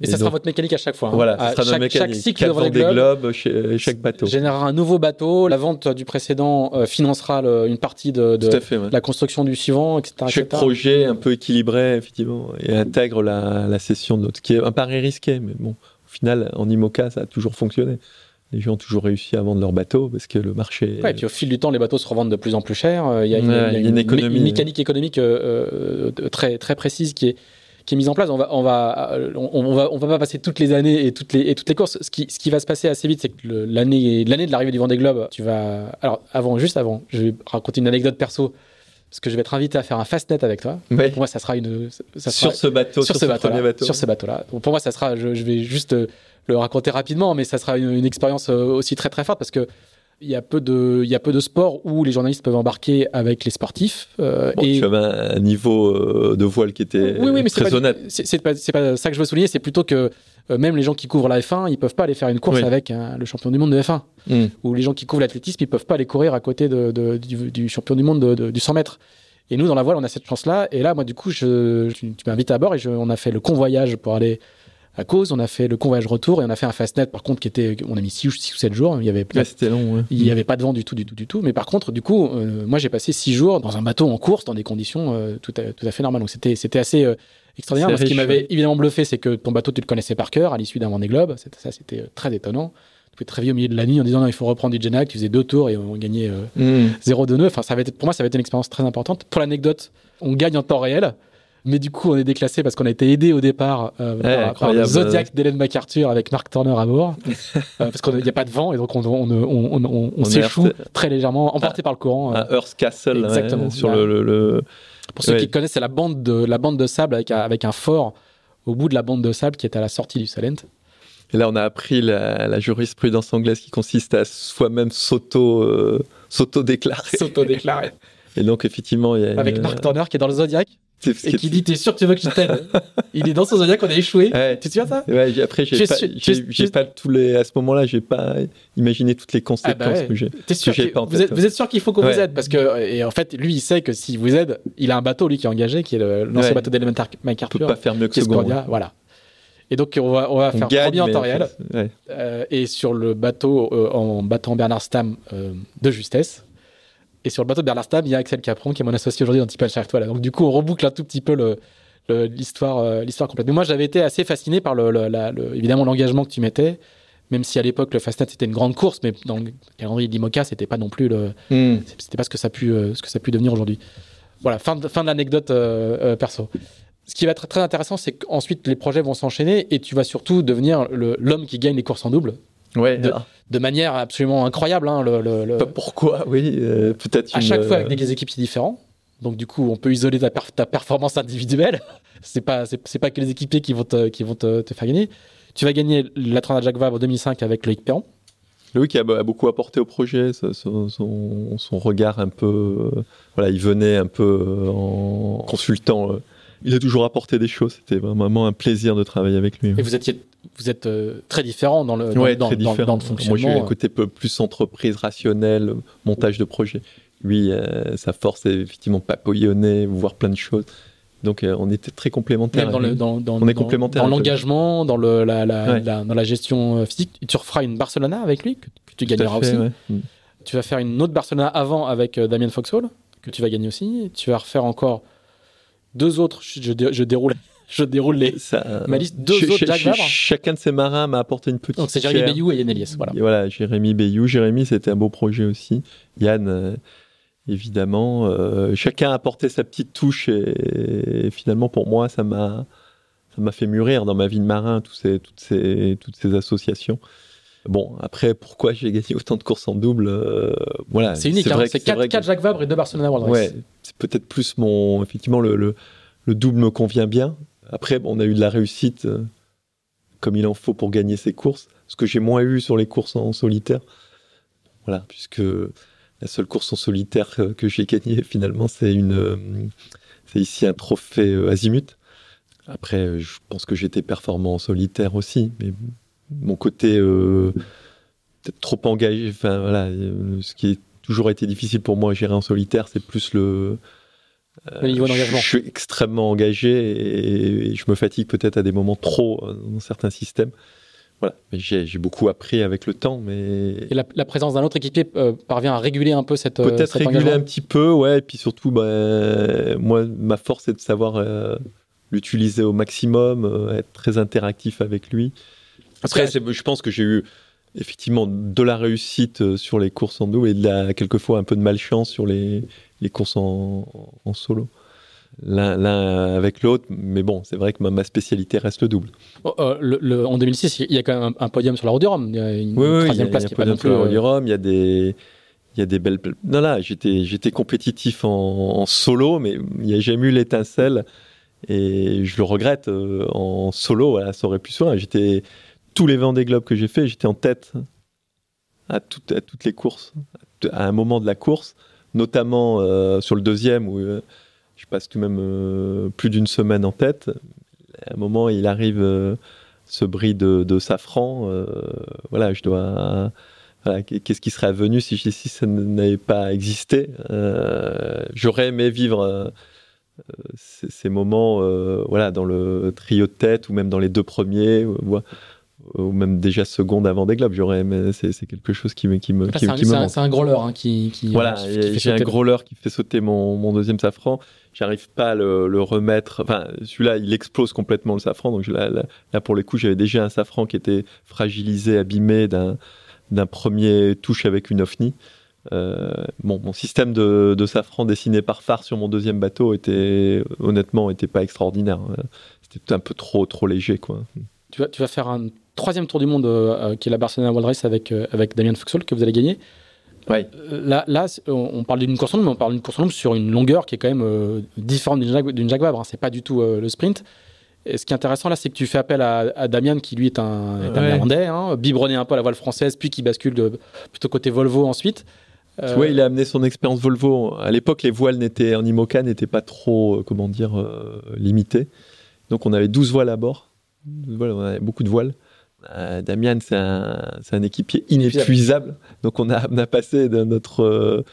Et, ça sera votre mécanique à chaque fois. Hein. Voilà, ça sera chaque, mécanique. chaque cycle de des globes, chaque bateau. Générera un nouveau bateau. La vente du précédent euh, financera une partie de, la construction du suivant, etc. Chaque projet un peu équilibré, effectivement, et intègre la, la cession de notre, qui est un pari risqué, mais bon, au final, en IMOCA, ça a toujours fonctionné. Les gens ont toujours réussi à vendre leurs bateaux parce que le marché. Ouais, et puis au fil du temps, les bateaux se revendent de plus en plus cher. Euh, il y a, une, économie... mécanique économique euh, euh, très, très précise qui est, qui est mise en place. On va, on va, on, va, on va pas passer toutes les années et toutes les, et toutes les courses. Ce qui, ce qui va se passer assez vite, c'est que l'année, l'année de l'arrivée du Vendée Globe, tu vas. Alors, avant, juste avant, je vais raconter une anecdote perso parce que je vais être invité à faire un fastnet avec toi. Pour moi, ça sera une. Ça sur ce bateau, sur, ce, bateau, bateau. Sur ce bateau-là. Pour moi, ça sera. Je, vais juste euh, le raconter rapidement, mais ça sera une, expérience euh, aussi très très forte parce que il y a peu de il y a peu de sports où les journalistes peuvent embarquer avec les sportifs euh, et tu avais un niveau de voile qui était oui, oui, mais très honnête c'est pas, pas ça que je veux souligner c'est plutôt que euh, même les gens qui couvrent la F1, ils peuvent pas aller faire une course avec hein, le champion du monde de F1. Hmm. Ou les gens qui couvrent l'athlétisme, ils peuvent pas aller courir à côté de, du, champion du monde du 100 mètres. Et nous, dans la voile, on a cette chance-là. Et là, moi, du coup, je, tu, m'invites à bord et on a fait le convoyage pour aller à cause. On a fait le convoyage retour et on a fait un fastnet, par contre, qui était, on a mis 6 ou 7 jours. Il y avait, long, il y avait pas de vent du tout, du tout, du tout. Mais par contre, du coup, euh, moi, j'ai passé 6 jours dans un bateau en course, dans des conditions euh, tout, à, tout à fait normales. Donc, c'était, c'était assez euh, extraordinaire. Ce qui m'avait évidemment bluffé, c'est que ton bateau, tu le connaissais par cœur à l'issue d'un Vendée Globe. Ça, c'était très étonnant très vieux au milieu de la nuit en disant non, il faut reprendre du Genac. Tu faisais deux tours et on gagnait 0 de 9. Enfin, ça avait été, pour moi, ça avait été une expérience très importante. Pour l'anecdote, on gagne en temps réel. Mais du coup, on est déclassé parce qu'on a été aidé au départ euh, par, le Zodiac d'Hélène MacArthur avec Mark Turner à bord. euh, parce qu'il n'y a pas de vent et donc on, on, on, on s'échoue très légèrement, emporté par le courant. À Earth Castle, sur le, le, Pour ceux Ouais. qui connaissent, c'est la bande de la bande de sable avec un, avec un fort au bout de la bande de sable qui est à la sortie du Salent. Et là, on a appris la, la jurisprudence anglaise qui consiste à soi-même s'auto, euh, s'auto-déclarer. S'auto-déclaré. Et donc, effectivement, il y a. Avec une- Mark Turner qui est dans le Zodiac et qui dit T'es sûr que tu veux que je t'aide Il est dans son Zodiac, on a échoué. Ouais. Tu te souviens ça Ouais, après, j'ai pas, pas tous les. À ce moment-là, j'ai pas imaginé toutes les conséquences Ah bah ouais. que j'ai. T'es sûr que- pas en vous, tête, êtes, vous êtes sûr qu'il faut qu'on vous aide Parce que, et en fait, lui, il sait que s'il vous aide, il a un bateau, lui, qui est engagé, qui est le- l'ancien bateau d'Elementar On peut MacArthur, pas faire mieux que. Scordia, voilà. Et donc, on va, on va On faire gagne, premier en temps réel. euh, et sur le bateau, euh, en battant Bernard Stam euh, de justesse. Et sur le bateau de Bernard Stam, il y a Axel Capron, qui est mon associé aujourd'hui dans Tipal Shark Toile. Donc, du coup, on reboucle un tout petit peu le- le- l'histoire euh, l'histoire complète. Mais moi, j'avais été assez fasciné par le, le- la- le- évidemment l'engagement que tu mettais. Même si à l'époque le Fastnet c'était une grande course, mais dans le calendrier de l'IMOCA c'était pas non plus le, Hmm. c'était pas ce que ça a pu, euh, ce que ça a pu devenir aujourd'hui. Voilà, fin de, fin de l'anecdote euh, perso. Ce qui va être très intéressant, c'est qu'ensuite les projets vont s'enchaîner et tu vas surtout devenir l'homme qui gagne les courses en double Ouais. De- manière absolument incroyable. hein, le- le- le- pas pourquoi, oui. euh, Peut-être à une, chaque fois euh, avec des équipiers différents. Donc du coup, on peut isoler ta, per- ta performance individuelle. c'est pas c'est c'est pas que les équipiers qui vont te, qui vont te, te faire gagner. Tu vas gagner la Trinidad Jacques Vabre 2005 avec Loïc Perron. Qui a, a beaucoup apporté au projet, son, son- son- son regard un peu, euh, voilà, il venait un peu euh, en consultant. Euh, il a toujours apporté des choses. C'était vraiment un plaisir de travailler avec lui. Et vous étiez vous êtes euh, très différent dans le dans, Ouais, dans- le Moi, fonctionnement. j'ai eu un côté peu plus entreprise rationnelle, montage de projet. Lui, euh, sa force est effectivement papillonner, voir plein de choses. Donc, euh, on était très complémentaires. Dans, le, On est complémentaires Dans l'engagement, dans, le, la, la- Ouais. la- dans la gestion euh, physique. Tu referas une Barcelona avec lui, que, que tu gagneras fait, aussi. ouais. Mm. Tu vas faire une autre Barcelona avant avec euh, Damien Foxhall, que tu vas gagner aussi. Tu vas refaire encore deux autres. Je, je dé- je déroule, je déroule les. Ça- Ma liste, deux Ch- autres Vabre. Chacun de ces marins m'a apporté une petite Donc c'est Jérémy. Bayou et Yann Elias. Voilà. Et voilà, Jérémy Bayou. Jérémy, c'était un beau projet aussi. Yann, euh, évidemment. euh, chacun a apporté sa petite touche et, et finalement, pour moi, ça m'a ça m'a fait mûrir dans ma vie de marin, tous ces, toutes, ces, toutes ces associations. Bon, après, pourquoi j'ai gagné autant de courses en double euh, Voilà, C'est unique. hein. C'est 4, vrai que- Jacques Vabre et 2 Barcelona World Race. Ouais, c'est peut-être plus mon. Effectivement, le, le, le double me convient bien. Après, bon, on a eu de la réussite euh, comme il en faut pour gagner ces courses. Ce que j'ai moins eu sur les courses en solitaire. Voilà, puisque la seule course en solitaire euh, que j'ai gagnée, finalement, c'est une. euh, c'est ici un trophée Azimut. Après, je pense que j'étais performant en solitaire aussi, mais mon côté euh, peut-être trop engagé. Enfin, voilà, euh, ce qui est toujours été difficile pour moi à gérer en solitaire, c'est plus le. euh, Le niveau d'engagement. Je suis extrêmement engagé et, et je me fatigue peut-être à des moments trop dans certains systèmes. Voilà, mais j'ai beaucoup appris avec le temps, mais Et la, la présence d'un autre équipier euh, parvient à réguler un peu cette. peut-être réguler un petit peu, ouais. Et puis surtout, bah, moi, ma force, c'est de savoir l'utiliser au maximum, être très interactif avec lui. Après, je pense que j'ai eu effectivement de la réussite euh, sur les courses en double et de la, quelquefois un peu de malchance sur les, les courses en, en solo. L'un avec l'autre, mais bon, c'est vrai que ma, ma spécialité reste le double. Oh, euh, le- le- en 2006, il y a quand même un, un podium sur la route du Rhum. Il y a une Oui, oui, il y a, troisième place a qui est pas non plus. d'emploi euh, du Rhum, il y a des, il y a des belles. Non, là, j'étais, j'étais compétitif en, en solo, mais il n'y a jamais eu l'étincelle. Et je le regrette. euh, en solo, voilà, ça aurait pu se faire. J'étais tous les Vendée Globes que j'ai fait, j'étais en tête à, toutes à toutes les courses, à un moment de la course, notamment euh, sur le deuxième où euh, je passe tout de même euh, plus d'une semaine en tête. À un moment, il arrive ce bris de, safran. voilà, je dois. voilà, Qu'est-ce qui serait advenu si, si ça n'avait pas existé J'aurais aimé vivre ces, moments, voilà, dans le trio de tête ou même dans les deux premiers, ou même déjà seconde avant des globes. J'aurais aimé. C'est c'est quelque chose qui me, qui me, qui, c'est un, qui me c'est un- manque. c'est un growler hein, qui, qui, Voilà, qui fait j'ai un sauter- growler qui fait sauter mon, mon deuxième safran. J'arrive pas à le, le remettre. Enfin, celui-là, il explose complètement le safran. Donc là, là, là, pour les coups, j'avais déjà un safran qui était fragilisé, abîmé d'un d'un premier touche avec une OFNI. Euh, bon, mon système de, de safran dessiné par phare sur mon deuxième bateau était honnêtement était pas extraordinaire. Euh, C'était un peu trop trop léger, quoi. Tu vas, tu vas faire un troisième tour du monde euh, euh, qui est la Barcelona World Race avec, euh, avec Damien Fuxall que vous allez gagner. Ouais. Là, là on parle d'une course en mais on parle d'une course en sur une longueur qui est quand même différente d'une Jacques, Vabre. Hein. C'est pas du tout le sprint. Et ce qui est intéressant là, c'est que tu fais appel à, Damien, qui lui est un, est hein, biberonné un peu à la voile française, puis qui bascule de, plutôt côté Volvo ensuite. Euh... Oui, il a amené son expérience Volvo. À l'époque, les voiles n'étaient, en IMOCA n'étaient pas trop, euh, comment dire, euh, limitées. Donc on avait 12 voiles à bord. Voilà, on avait beaucoup de voiles. Euh, c'est un, équipier inépuisable. Donc on a, passé de notre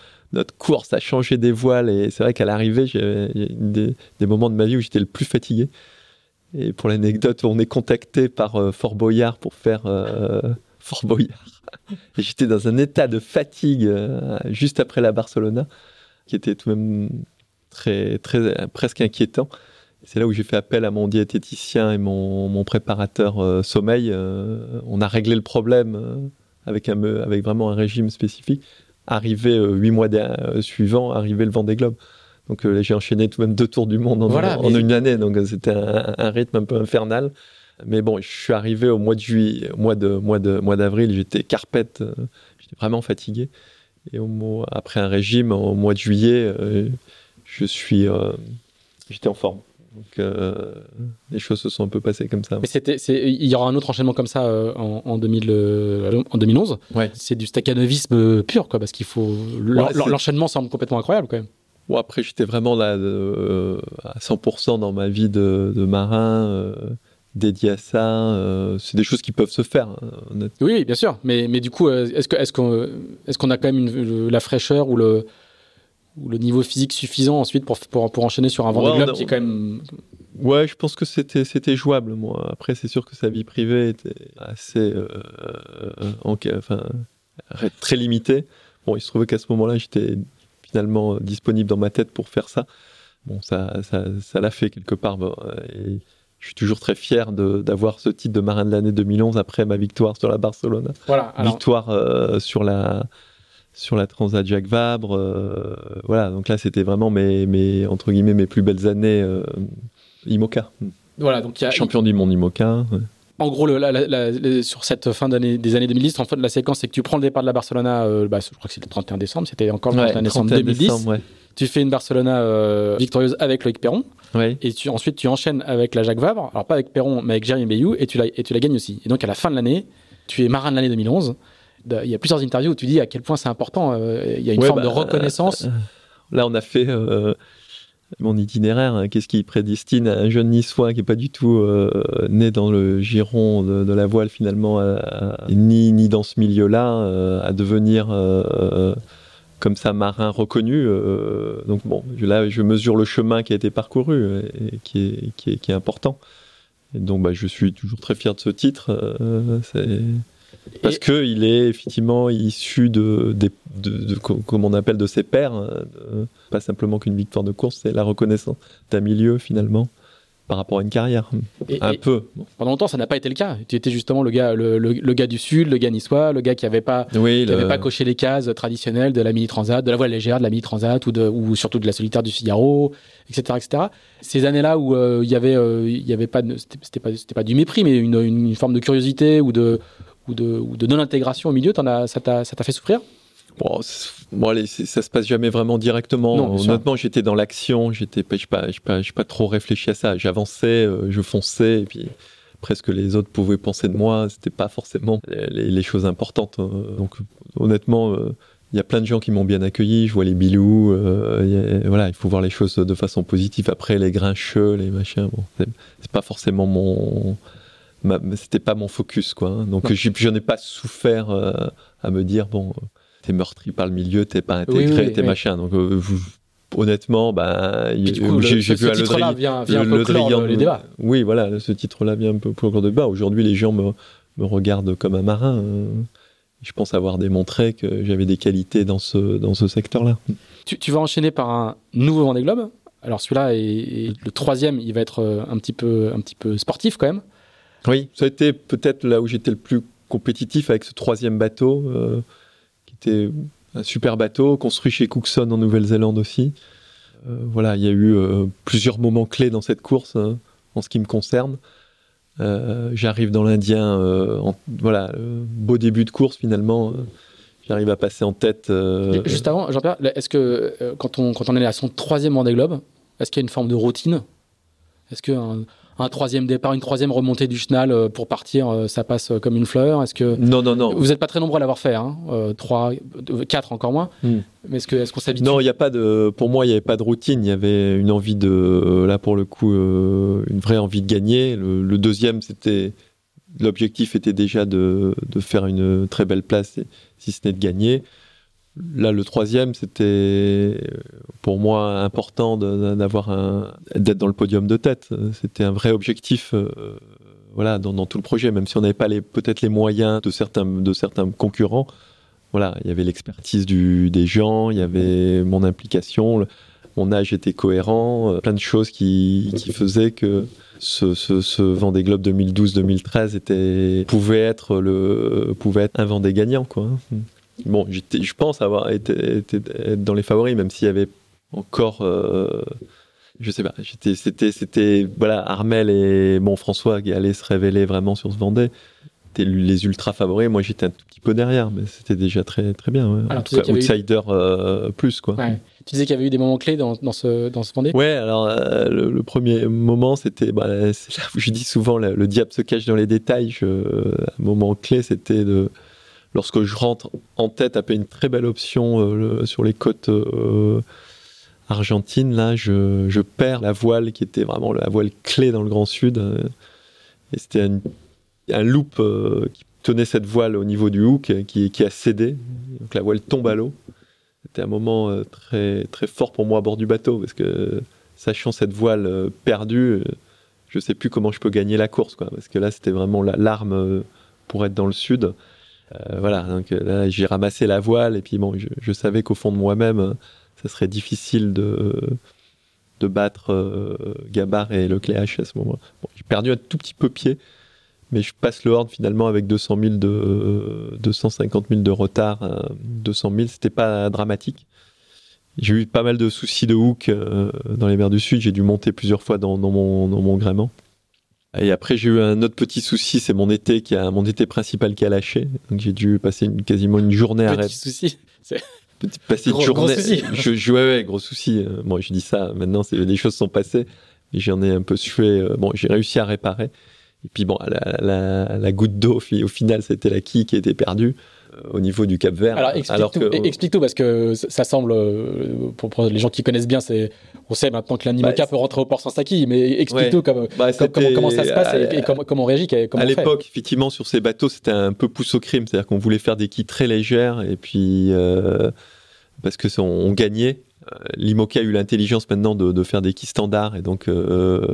course à changer des voiles et c'est vrai qu'à l'arrivée, j'ai des, des moments de ma vie où j'étais le plus fatigué. Et pour l'anecdote, on est contacté par euh, Fort Boyard pour faire euh, Fort Boyard. J'étais dans un état de fatigue euh, juste après la Barcelona, qui était tout de même très, très, presque inquiétant. C'est là où j'ai fait appel à mon diététicien et mon, mon préparateur sommeil. on a réglé le problème avec, un, avec vraiment un régime spécifique. Arrivé huit mois suivants, arrivé le Vendée Globe. Donc euh, j'ai enchaîné tout de même deux tours du monde en, une année, donc euh, c'était un, rythme un peu infernal. Mais bon, je suis arrivé au mois de juillet, mois de mois de mois d'avril, j'étais carpette, euh, j'étais vraiment fatigué. Et au mois, après un régime, au mois de juillet, je suis, j'étais en forme. Donc les choses se sont un peu passées comme ça. Mais c'était, il y aura un autre enchaînement comme ça en, en, 2000, en 2011. Ouais. C'est du staccanovisme pur, quoi, parce qu'il faut l'enchaînement semble complètement incroyable quand même. Bon, après, j'étais vraiment là euh, à 100% dans ma vie de, marin, euh, dédié à ça. Euh, c'est des choses qui peuvent se faire. Hein, oui, bien sûr. Mais, mais du coup, est-ce qu'on est qu'on est qu'on a quand même la fraîcheur ou le, ou le niveau physique suffisant ensuite pour, pour, pour enchaîner sur un Vendée Globe qui est quand même... Ouais, je pense que c'était c'était jouable. Moi, après, c'est sûr que sa vie privée était assez, enfin, très limitée. Bon, il se trouvait qu'à ce moment-là, j'étais finalement euh, disponible dans ma tête pour faire ça. Bon, ça, ça, l'a fait quelque part. et je suis toujours très fier d'avoir ce titre de marin de l'année 2011 après ma victoire sur la Barcelone. Voilà, Victoire euh, sur la sur la Transat Jacques Vabre. Euh, voilà, donc là c'était vraiment mes, mes, entre guillemets mes plus belles années IMOCA. Voilà, donc y a, champion du monde IMOCA en gros, le, sur cette fin d'année des années 2010, en fait, la séquence, c'est que tu prends le départ de la Barcelona, euh, bah, je crois que c'était le 31 décembre, c'était encore le 31 décembre 2010. Tu fais une Barcelona euh, victorieuse avec Loïc Perron. Et tu, ensuite, tu enchaînes avec la Jacques Vabre, alors pas avec Perron, mais avec Jérémy Bayou, et tu, la, et tu la gagnes aussi. Et donc, à la fin de l'année, tu es marin de l'année 2011. Il y a plusieurs interviews où tu dis à quel point c'est important. Euh, il y a une forme de bah, reconnaissance. là, on a fait mon itinéraire, hein, qu'est-ce qui prédestine un jeune niçois qui n'est pas du tout euh, né dans le giron de, la voile finalement, ni, ni dans ce milieu-là, euh, à devenir euh, comme ça marin reconnu. donc bon, là je mesure le chemin qui a été parcouru et, qui, est, qui, est, qui, est, important. Et donc bah, je suis toujours très fier de ce titre. c'est parce que qu'il est effectivement issu de, de, comme on appelle, de ses pairs. Hein, pas simplement qu'une victoire de course, c'est la reconnaissance d'un milieu finalement par rapport à une carrière. un peu. Pendant longtemps, ça n'a pas été le cas. Tu étais justement le gars, le, le, gars du Sud, le gars niçois, le gars qui n'avait pas, pas coché les cases traditionnelles de la mini transat, de la voile légère, de la mini transat ou, de, ou surtout de la solitaire du Figaro, etc., etc. Ces années-là où euh, il y avait, euh, il y avait pas, c'était pas, pas du mépris, mais une, une, forme de curiosité ou de ou de, ou de non-intégration au milieu, as, ça t'a fait souffrir? Bon, bon ça se passe jamais vraiment directement. Honnêtement, j'étais dans l'action, j'étais pas, pas, pas, pas, trop réfléchi à ça. J'avançais, euh, je fonçais, et puis presque les autres pouvaient penser de moi. C'était pas forcément les, choses importantes. Hein. Donc, honnêtement, euh, il y a plein de gens qui m'ont bien accueilli. Je vois les bilous. Euh, voilà, il faut voir les choses de façon positive. Après, les grincheux, les machins, bon, c'est pas forcément mon c'était pas mon focus quoi. Hein. Donc je n'ai pas souffert euh, à me dire bon t'es meurtri par le milieu, t'es pas intégré, t'es machin. Donc euh, honnêtement, bah, j'ai vu à vient, vient le, un peu clore les débats. Oui, voilà, ce titre-là vient un peu pour le débat. Aujourd'hui, les gens me, me, regardent comme un marin. Hein. Je pense avoir démontré que j'avais des qualités dans ce, dans ce secteur-là. Tu, tu, vas enchaîner par un nouveau Vendée Globe. Alors celui-là est, le troisième, il va être euh, un petit peu, un petit peu sportif quand même. Oui, ça a été peut-être là où j'étais le plus compétitif avec ce troisième bateau, euh, qui était un super bateau, construit chez Cookson en Nouvelle-Zélande aussi. Euh, voilà, il y a eu euh, plusieurs moments clés dans cette course hein, en ce qui me concerne. J'arrive dans l'Indien, voilà, beau début de course finalement. j'arrive à passer en tête. Juste avant, Jean-Pierre, est-ce que quand, on, quand on est à son troisième Vendée Globe, est-ce qu'il y a une forme de routine? Est-ce qu'un un troisième départ, une troisième remontée du chenal euh, pour partir, euh, ça passe euh, comme une fleur Est-ce que Non, non, non. vous n'êtes pas très nombreux à l'avoir fait hein euh, Trois, deux, quatre encore moins. Hmm. Mais est-ce que est-ce qu'on s'habitue Non, il y a pas de. Pour moi, il n'y avait pas de routine. Il y avait une envie de. Là, pour le coup, euh, une vraie envie de gagner. Le, le deuxième, c'était. L'objectif était déjà de, de faire une très belle place, si ce n'est de gagner. Là, le troisième, c'était euh, pour moi important d'être dans le podium de tête. C'était un vrai objectif. euh, voilà, dans, tout le projet, même si on n'avait pas peut-être les moyens de certains de certains concurrents. Voilà, il y avait l'expertise des gens, il y avait mon implication, mon âge était cohérent, euh, plein de choses qui, faisaient que ce, Vendée Globe 2012-2013 était pouvait être le pouvait être un Vendée gagnant quoi. Bon, je pense avoir été, été- être dans les favoris, même s'il y avait encore, euh, je sais pas, c'était, c'était, voilà, Armel et bon François qui allaient se révéler vraiment sur ce Vendée. C'était les ultra favoris. Moi, j'étais un tout petit peu derrière, mais c'était déjà très, très bien. Ouais. Alors, en tout cas, outsider euh, plus quoi. Ouais. Tu disais qu'il y avait eu des moments clés dans, dans ce, dans ce Vendée? Ouais, alors euh, le, le premier moment, c'était, bah, c'est là où je dis souvent, le, le diable se cache dans les détails. Je, un moment clé, c'était de lorsque je rentre en tête après une très belle option euh, sur les côtes euh, argentines. Là, je, perds la voile qui était vraiment la voile clé dans le Grand Sud. euh, et c'était un, loop qui tenait cette voile au niveau du hook qui, a cédé. Donc la voile tombe à l'eau. C'était un moment très, très fort pour moi à bord du bateau parce que sachant cette voile perdue, je sais plus comment je peux gagner la course. Parce que là, c'était vraiment la- l'arme pour être dans le sud. Euh, voilà, donc euh, là, j'ai ramassé la voile et puis bon, je, savais qu'au fond de moi-même, euh, ça serait difficile de, de battre Gabard et Lecléache à ce moment. Bon, j'ai perdu un tout petit peu pied, mais je passe le Horn finalement avec 200 000 de, euh, 250 000 de retard. euh, 200 000, c'était pas dramatique. J'ai eu pas mal de soucis de hook dans les mers du Sud. J'ai dû monter plusieurs fois dans, dans mon, dans mon gréement. Et après, j'ai eu un autre petit souci, c'est mon été qui a mon été principal qui a lâché. Donc j'ai dû passer une, quasiment une journée à Petit souci. Petit- passer Gros- une gros journée. souci. Je, je- ouais, ouais, gros souci. Euh, Bon, je dis ça. Maintenant, c'est les choses sont passées. J'en ai un peu sué. euh, Bon, j'ai réussi à réparer. Et puis bon, la, la, la goutte d'eau, au fi- au final, c'était la quille qui était perdue euh, au niveau du Cap Vert. Alors explique, tout, que- explique tout, parce que ça semble, euh, pour, pour les gens qui connaissent bien, c'est, on sait maintenant que l'Animoca Bah, peut rentrer au port sans sa quille, mais explique Ouais. tout comme, bah, comme- comment, ça se passe et, à- et comment, comment on réagit, comment à l'époque, effectivement, sur ces bateaux, c'était un peu pouce au crime. C'est-à-dire qu'on voulait faire des quilles très légères et puis euh, parce que on, on gagnait. Euh, L'IMOCA a eu l'intelligence maintenant de, de faire des quilles standards et donc euh,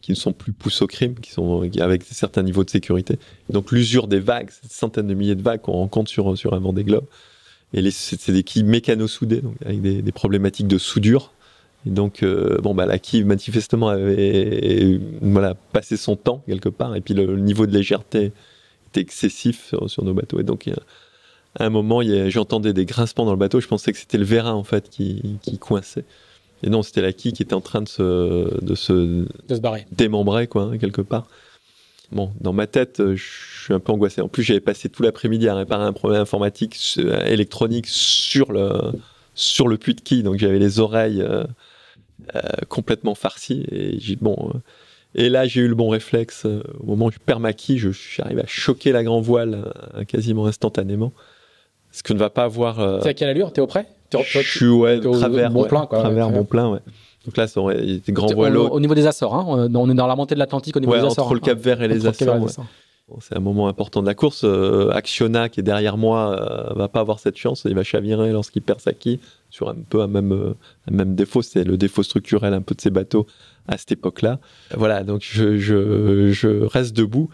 qui ne sont plus pouce au crime, qui sont avec certains niveaux de sécurité. Donc l'usure des vagues, ces centaines de milliers de vagues qu'on rencontre sur sur un Vendée Globe. Et c'est des quilles mécano-soudées, avec des, problématiques de soudure. Et donc, euh, bon, bah, la quille, manifestement, avait voilà, passé son temps, quelque part. Et puis, le, niveau de légèreté était excessif sur, nos bateaux. Et donc, à un moment, j'entendais des grincements dans le bateau. Je pensais que c'était le vérin, en fait, qui, qui coinçait. Et non, c'était la quille qui était en train de se, de se De se barrer. démembré, quoi, hein, quelque part. Bon, dans ma tête, euh, je suis un peu angoissé. En plus, j'avais passé tout l'après-midi à réparer un problème informatique, euh, électronique sur le, sur le puits de quille. Donc, j'avais les oreilles euh, euh, complètement farcies. Et j'ai, bon, euh, et là, j'ai eu le bon réflexe. au moment où je perds ma quille, je, suis arrivé à choquer la grand voile quasiment instantanément. Ce que ne va pas avoir. C'est à quelle allure? T'es au près Je suis, ouais, travers, bon ouais, plein, quoi, travers, bon plein, ouais. Donc là, aurait grand voileau. au niveau des Açores, hein on est dans la montée de l'Atlantique au niveau Ouais, des Açores. entre le Cap Vert et hein. les Entre le Cap Vert et Açores. les ouais. Açores. Bon, c'est un moment important de la course. Euh, Actiona, qui est derrière moi, euh, va pas avoir cette chance. Il va chavirer lorsqu'il perd sa quille sur un peu un même, euh, un même défaut. C'est le défaut structurel un peu de ces bateaux à cette époque-là. Voilà, donc je, je, je reste debout.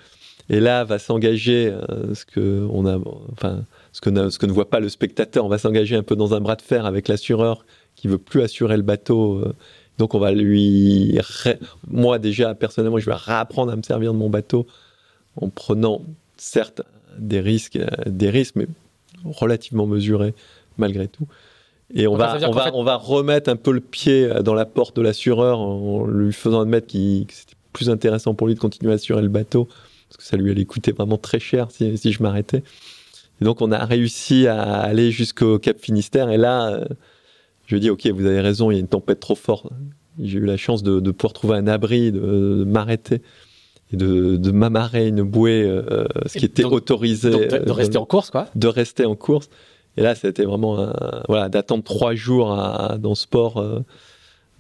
Et là va s'engager euh, ce que on a, enfin ce que, ne, ce que ne voit pas le spectateur. On va s'engager un peu dans un bras de fer avec l'assureur qui veut plus assurer le bateau. euh. donc on va lui, moi déjà personnellement, je vais réapprendre à me servir de mon bateau en prenant certes des risques, euh, des risques, mais relativement mesurés malgré tout. Et on Enfin, va, on va, fait- on va remettre un peu le pied euh, dans la porte de l'assureur en lui faisant admettre qu'il- que c'était plus intéressant pour lui de continuer à assurer le bateau parce que ça lui allait coûter vraiment très cher si, si je m'arrêtais. Et donc, on a réussi à aller jusqu'au Cap Finistère. Et là, euh, je dis, OK, vous avez raison, il y a une tempête trop forte. J'ai eu la chance de, pouvoir trouver un abri, de, m'arrêter et de, de m'amarrer une bouée, euh, ce qui était autorisé. de, rester en course, quoi. De rester en course. Et là, c'était vraiment, voilà, d'attendre trois jours dans ce port, euh,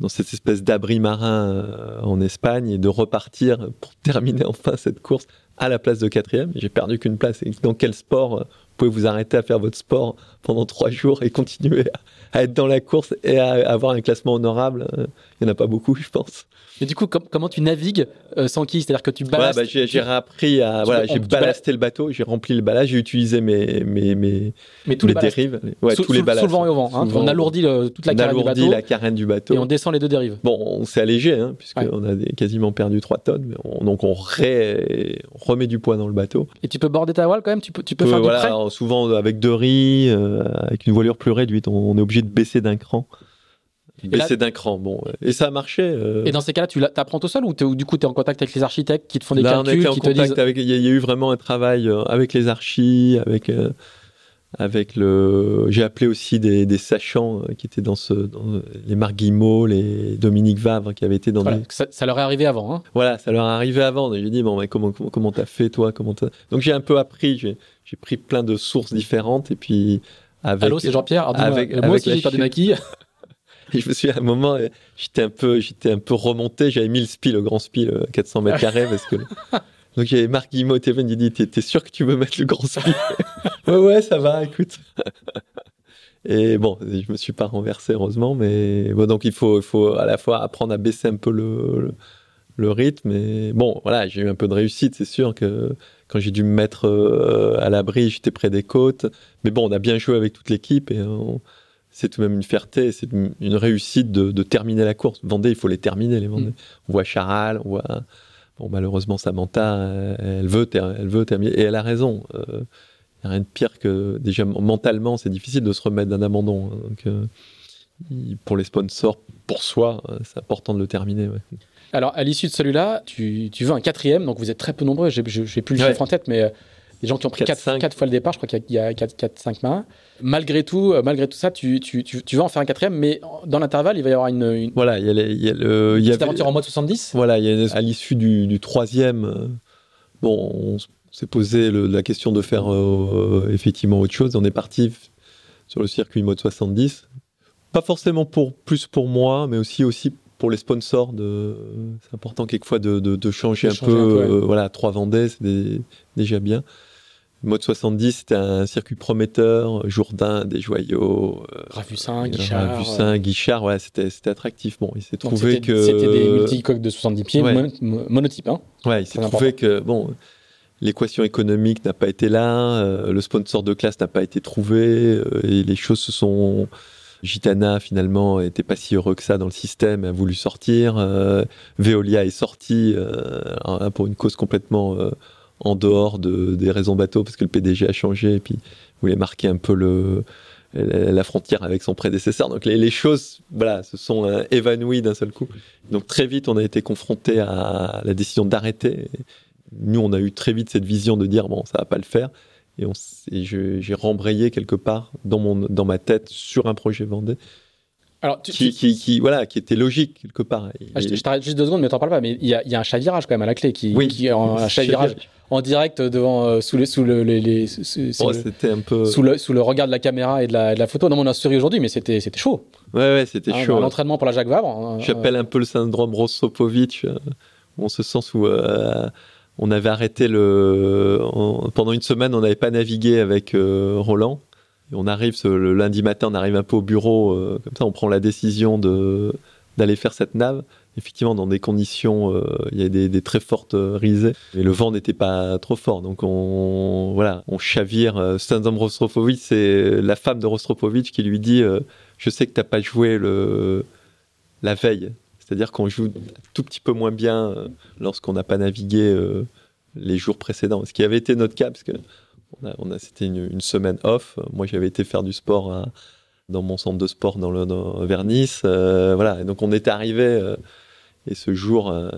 dans cette espèce d'abri marin en Espagne, et de repartir pour terminer enfin cette course à la place de quatrième. J'ai perdu qu'une place. Et dans quel sport pouvez vous arrêter à faire votre sport pendant trois jours et continuer à, être dans la course et à, avoir un classement honorable. Euh, il n'y en a pas beaucoup, je pense. Et du coup, comment tu navigues euh, sans qui? C'est-à-dire que tu balastes bah, J'ai appris à. Voilà, j'ai balasté le bateau, j'ai rempli le ballast, j'ai utilisé mes, mes, mes, Mais tous les dérives. Ouais, tous les ballasts. Sous le vent et au vent. Hein. On alourdit toute la carène du bateau. la carène du bateau. Et on descend les deux dérives. Bon, on s'est allégé, hein, puisqu'on a quasiment perdu 3 tonnes. Mais donc on, remet du poids dans le bateau. Et tu peux border ta voile quand même? Tu peux, tu peux faire du voilà, Souvent avec deux riz, euh, avec une voilure plus réduite, on est obligé de baisser d'un cran. C'est d'un cran, bon. Et ça a marché. Euh. Et dans ces cas-là, tu apprends tout seul ou, du coup tu es en contact avec les architectes qui te font des calculs, qui te disent... avec. Il y, a eu vraiment un travail euh, avec les archis, avec euh, avec le. J'ai appelé aussi des, des sachants qui étaient dans ce, dans les Marc Guillemot, les Dominique Vavre qui avaient été dans. ça, leur est arrivé avant. Hein. Voilà, ça leur est arrivé avant. J'ai dit bon, mais comment comment t'as fait toi Comment Donc j'ai un peu appris. J'ai pris plein de sources différentes et puis. Avec, Allô, c'est Jean-Pierre. Avec, moi aussi, j'ai perdu ma quille. Et je me suis à un moment, j'étais un peu, j'étais un peu remonté. J'avais mis le spi, le grand spi, le 400 mètres carrés, parce que. Donc j'avais Marc Guillemot au téléphone, il dit T'es sûr que tu veux mettre le grand spi Ouais, ouais, ça va, écoute. Et bon, je me suis pas renversé, heureusement, mais bon, donc il faut, il faut à la fois apprendre à baisser un peu le, le, rythme. Et bon, voilà, j'ai eu un peu de réussite, c'est sûr que quand j'ai dû me mettre euh, à l'abri, j'étais près des côtes. Mais bon, on a bien joué avec toute l'équipe et on, c'est tout de même une fierté, c'est une réussite de, terminer la course. Vendée, il faut les terminer, les Vendées. Mm. On voit Charal, on voit. Bon, malheureusement, Samantha, elle veut, elle veut terminer. Et elle a raison. Il euh, n'y a rien de pire que. Déjà, mentalement, c'est difficile de se remettre d'un abandon. Hein. donc, euh, pour les sponsors, pour soi, euh, c'est important de le terminer. Alors, à l'issue de celui-là, tu, veux un quatrième, donc vous êtes très peu nombreux, j'ai plus le chiffre en tête, mais des gens qui ont pris 4, 4, fois le départ, je crois qu'il y a 4-5 mains. Malgré tout, euh, malgré tout ça, tu, tu, tu, vas en faire un quatrième, mais dans l'intervalle, il va y avoir une. Voilà, il y a, il y a le. Il y a aventure en mode 70 Voilà, il y a, à l'issue du, du, troisième, euh, bon, on s'est posé la question de faire euh, effectivement autre chose. On est parti sur le circuit mode 70. Pas forcément pour plus pour moi, mais aussi aussi pour les sponsors, de, c'est important quelquefois de, de, de changer, un, peu. voilà, trois Vendées, c'est déjà bien. Mode 70, c'était un circuit prometteur, Jourdain, des joyaux. Euh, Ravussin, Guichard. Ravussin, Guichard, ouais, c'était, c'était attractif. Bon, il s'est trouvé que. C'était des multicoques de 70 pieds, monotype, hein. Ouais, il s'est trouvé que, bon, l'équation économique n'a pas été là, euh, le sponsor de classe n'a pas été trouvé, euh, et les choses se sont. Gitana finalement n'était pas si heureux que ça dans le système, a voulu sortir. Veolia est sorti pour une cause complètement en dehors de, des raisons bateau parce que le PDG a changé et puis voulait marquer un peu le, la frontière avec son prédécesseur. Donc les, choses, voilà, se sont euh, évanouies d'un seul coup. Donc très vite, on a été confronté à la décision d'arrêter. Nous, on a eu très vite cette vision de dire bon, ça va pas le faire. Et, on, j'ai rembrayé quelque part dans mon dans ma tête sur un projet Vendée. Alors, qui, qui, qui, voilà, qui était logique quelque part. Ah, je, t'arrête juste deux secondes, mais t'en parles pas. Mais il y a, y a, un chavirage quand même à la clé, qui, oui, qui un chavirage en direct devant euh, sous, les, sous le, les, les sous, un peu... sous, le, sous le regard de la caméra et de la, de la photo. Non, mais on a souri aujourd'hui, mais c'était c'était chaud. Ouais, ouais, c'était chaud. L'entraînement pour la Jacques Vabre. Hein, J'appelle un peu le syndrome Rostropovitch, euh, en ce sens où euh, on avait arrêté le pendant une semaine, on n'avait pas navigué avec Roland. Et on arrive le lundi matin, on arrive un peu au bureau, comme ça, on prend la décision de d'aller faire cette nave effectivement dans des conditions, euh, il y a des, très fortes euh, risées, et le vent n'était pas trop fort. Donc on, voilà, on chavire. Euh, Stanzom Rostropovich, c'est la femme de Rostropovich qui lui dit Je sais que tu n'as pas joué le, la veille. C'est-à-dire qu'on joue tout petit peu moins bien lorsqu'on n'a pas navigué les jours précédents. Ce qui avait été notre cas, parce que c'était une, semaine off. Moi, j'avais été faire du sport dans mon centre de sport dans le dans, vers Nice. voilà, et donc on était arrivé et ce jour euh,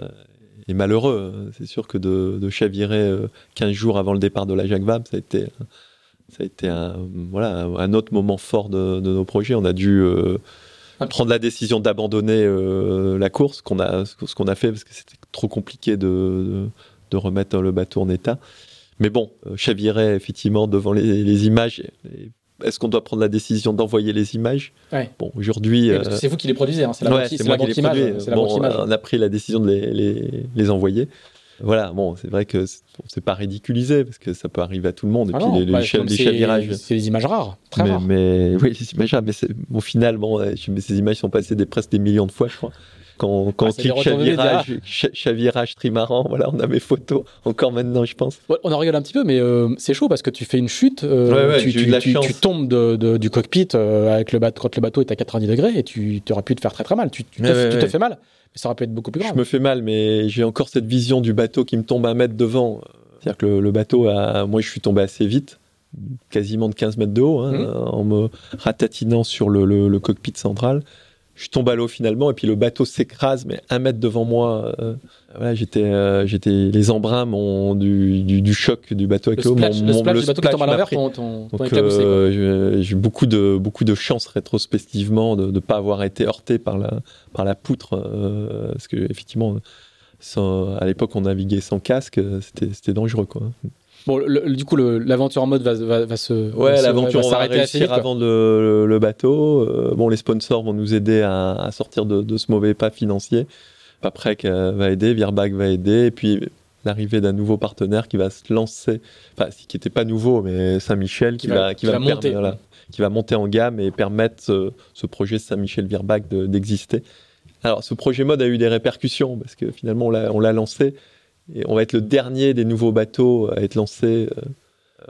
est malheureux. C'est sûr que de, chavirer 15 euh, jours avant le départ de la Jacques Vabre, ça a été ça a été un, voilà, un autre moment fort de, de nos projets. On a dû euh. Prendre la décision d'abandonner euh, la course, qu'on a, ce qu'on a fait parce que c'était trop compliqué de, de, de remettre le bateau en état. Mais bon, euh, chavirait effectivement devant les, les images. Est-ce qu'on doit prendre la décision d'envoyer les images? Ouais. Bon, aujourd'hui. Oui, euh, c'est vous qui les produisez, hein, c'est la ouais, banque- moi la qui les image. produis. C'est la Bon, banque image. on a pris la décision de les, les, les envoyer. Voilà, bon, c'est vrai que c'est pas ridiculisé parce que ça peut arriver à tout le monde. Et Ah puis non, les, les, bah, comme les c'est- chavirages. C'est des images rares, très mais, rares. mais oui, les images, mais bon, mais ces images sont passées des, presque des millions de fois, je crois. Quand, quand Ah, on clique chavirage, cha- chavirage trimaran, voilà, on a mes photos. Encore maintenant, je pense. Ouais, on en rigole un petit peu, mais euh, c'est chaud parce que tu fais une chute, euh, Ouais, ouais, tu, la tombes de- de- du cockpit euh, avec le bateau, quand le bateau est à 90 degrés et tu aurais pu te faire très très mal. Tu, te, te fais mal, ça aurait pu être beaucoup plus grave. Je me fais mal, mais j'ai encore cette vision du bateau qui me tombe un mètre devant. C'est-à-dire que le, le bateau, a, moi, je suis tombé assez vite, quasiment de 15 mètres de haut, hein, Mhm. en me ratatinant sur le, le- le cockpit central. Je tombe à l'eau finalement, et puis le bateau s'écrase, mais un mètre devant moi. euh, voilà, j'étais, euh, j'étais, les embruns du, du, du choc du bateau Le avec l'eau. splash, le splash le du bateau qui tombe à l'envers, ton, ton, Donc, euh, j'ai eu beaucoup de, beaucoup de chance rétrospectivement de ne pas avoir été heurté par la, par la poutre. euh, parce que, effectivement, sans- à l'époque, on naviguait sans casque, c'était c'était dangereux. Quoi. Bon, le- du coup, l'aventure en mode va, va, va se. va Ouais, l'aventure, va va s'arrêter assez réussir à vendre le, le bateau. Euh, bon, les sponsors vont nous aider à, à sortir de, de ce mauvais pas financier. Paprec euh, va aider, Virbac va aider, et puis l'arrivée d'un nouveau partenaire qui va se lancer, enfin, qui n'était pas nouveau, mais Saint-Michel, qui, Qui va- va, qui va monter. voilà, qui va monter en gamme et permettre ce, ce projet Saint-Michel-Virbac de- d'exister. Alors, ce projet mode a eu des répercussions, parce que finalement, on l'a lancé, et on va être le dernier des nouveaux bateaux à être lancé. euh,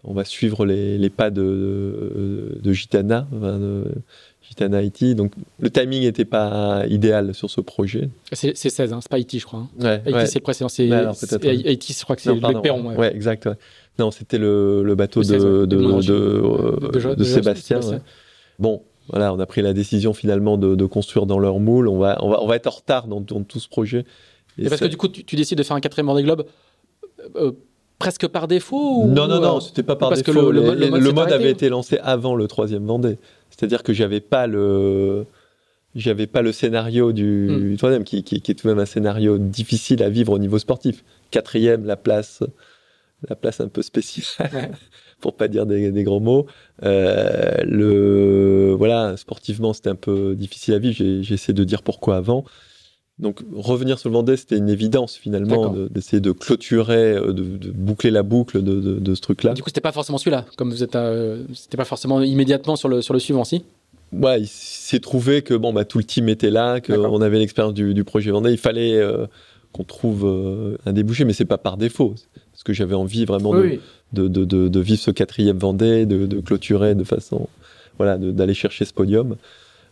on va suivre les, les pas de, de, de Gitana, de Gitana Haïti. Donc le timing n'était pas idéal sur ce projet. C'est c'est 16, hein, c'est pas Haïti, je crois. hein. Ouais, Haïti, c'est le précédent. C'est. Haïti, je crois que c'est le. Perron. ouais. Ouais, exact. Non, c'était le, le bateau Le de, 16, ouais, de, Sébastien. Bon, voilà, on a pris la décision finalement de, de construire dans leur moule. On va, on va, on va être en retard dans, dans tout ce projet. Et parce que du coup, tu, tu décides de faire un quatrième Vendée Globe euh, presque par défaut ou- Non, non, non, euh, c'était pas par parce que défaut. le- mode- le les- mode le s'est mode arrêté. avait été lancé avant le troisième Vendée. C'est-à-dire que j'avais pas le, j'avais pas le scénario du troisième, qui, qui, qui est tout de même un scénario difficile à vivre au niveau sportif. Quatrième, la place, la place un peu spéciale, Ouais. pour pas dire des, des gros mots. Euh, le, voilà, sportivement, c'était un peu difficile à vivre. J'ai essayé de dire pourquoi avant. Donc revenir sur le Vendée, c'était une évidence finalement de- d'essayer de clôturer, euh, de, de boucler la boucle de, ce truc-là. Du coup, c'était pas forcément celui-là, comme vous êtes, euh, c'était pas forcément immédiatement sur le sur le suivant, si? Ouais, il s'est trouvé que bon, bah, tout le team était là, qu'on avait l'expérience du, du projet Vendée. Il fallait euh, qu'on trouve euh, un débouché, mais c'est pas par défaut. Parce que j'avais envie vraiment de, oui. vivre ce quatrième Vendée, de, de clôturer de façon, voilà, d'aller chercher ce podium.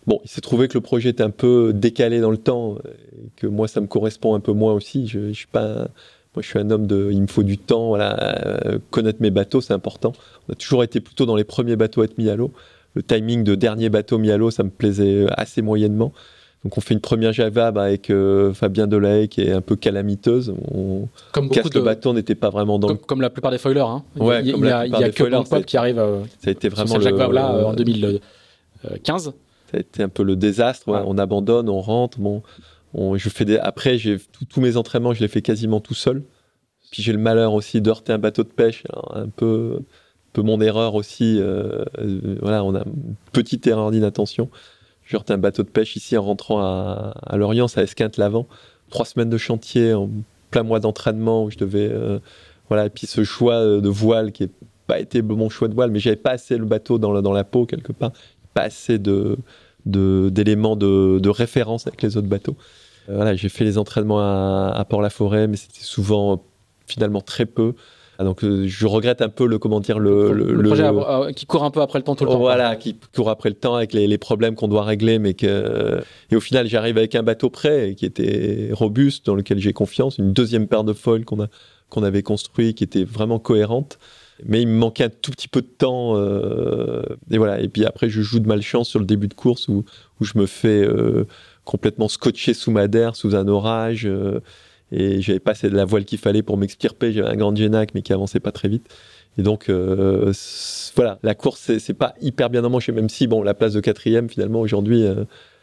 Bon, il s'est trouvé que le projet était un peu décalé dans le temps, et que moi, ça me correspond un peu moins aussi. Je, je suis pas, un- moi, je suis un homme de, il me faut du temps, voilà, euh, connaître mes bateaux, c'est important. On a toujours été plutôt dans les premiers bateaux à être mis à l'eau. Le timing de dernier bateau mis à l'eau, ça me plaisait assez moyennement. Donc, on fait une première Java avec euh, Fabien Delahaye qui est un peu calamiteuse. On Comme casse de le bateau, on n'était pas vraiment dans le comme, comme la plupart des foilers. Hein. Ouais, il y a, comme il y a, il y a que Pop qui arrive euh, Ça a été vraiment cette Jacques le, Vabre-là euh, en 2015. Ça a été un peu le désastre. ouais. On abandonne, on rentre. Bon, on- je fais des. Après, j'ai tous- mes entraînements, je les fais quasiment tout seul. Puis j'ai le malheur aussi de heurter un bateau de pêche. Alors, un peu, un peu mon erreur aussi. euh, euh, voilà, on a une petite erreur d'inattention. J'ai heurté un bateau de pêche ici en rentrant à, à Lorient, ça esquinte l'avant. Trois semaines de chantier, en plein mois d'entraînement où je devais. euh, voilà, et puis ce choix de voile qui n'a pas été mon choix de voile, mais j'avais pas assez le bateau dans la, dans la peau quelque part. Pas assez de- d'éléments de, de référence avec les autres bateaux. Euh, voilà, j'ai fait les entraînements à, à Port-la-Forêt, mais c'était souvent euh, finalement très peu. Ah, donc euh, je regrette un peu le comment dire le, le, projet qui court un peu après le temps tout le Oh, temps. voilà, qui court après le temps avec les, les problèmes qu'on doit régler, mais que et au final j'arrive avec un bateau prêt qui était robuste, dans lequel j'ai confiance, une deuxième paire de foils qu'on a qu'on avait construit, qui était vraiment cohérente. Mais il me manquait un tout petit peu de temps, euh, et voilà. Et puis après, je joue de malchance sur le début de course où je me fais euh, complètement scotcher sous Madère, sous un orage. euh, et j'avais pas de la voile qu'il fallait pour m'extirper. J'avais un grand Genac, mais qui avançait pas très vite. Et donc, euh, voilà, la course, c'est- pas hyper bien emmanché, même si, bon, la place de quatrième, finalement, aujourd'hui,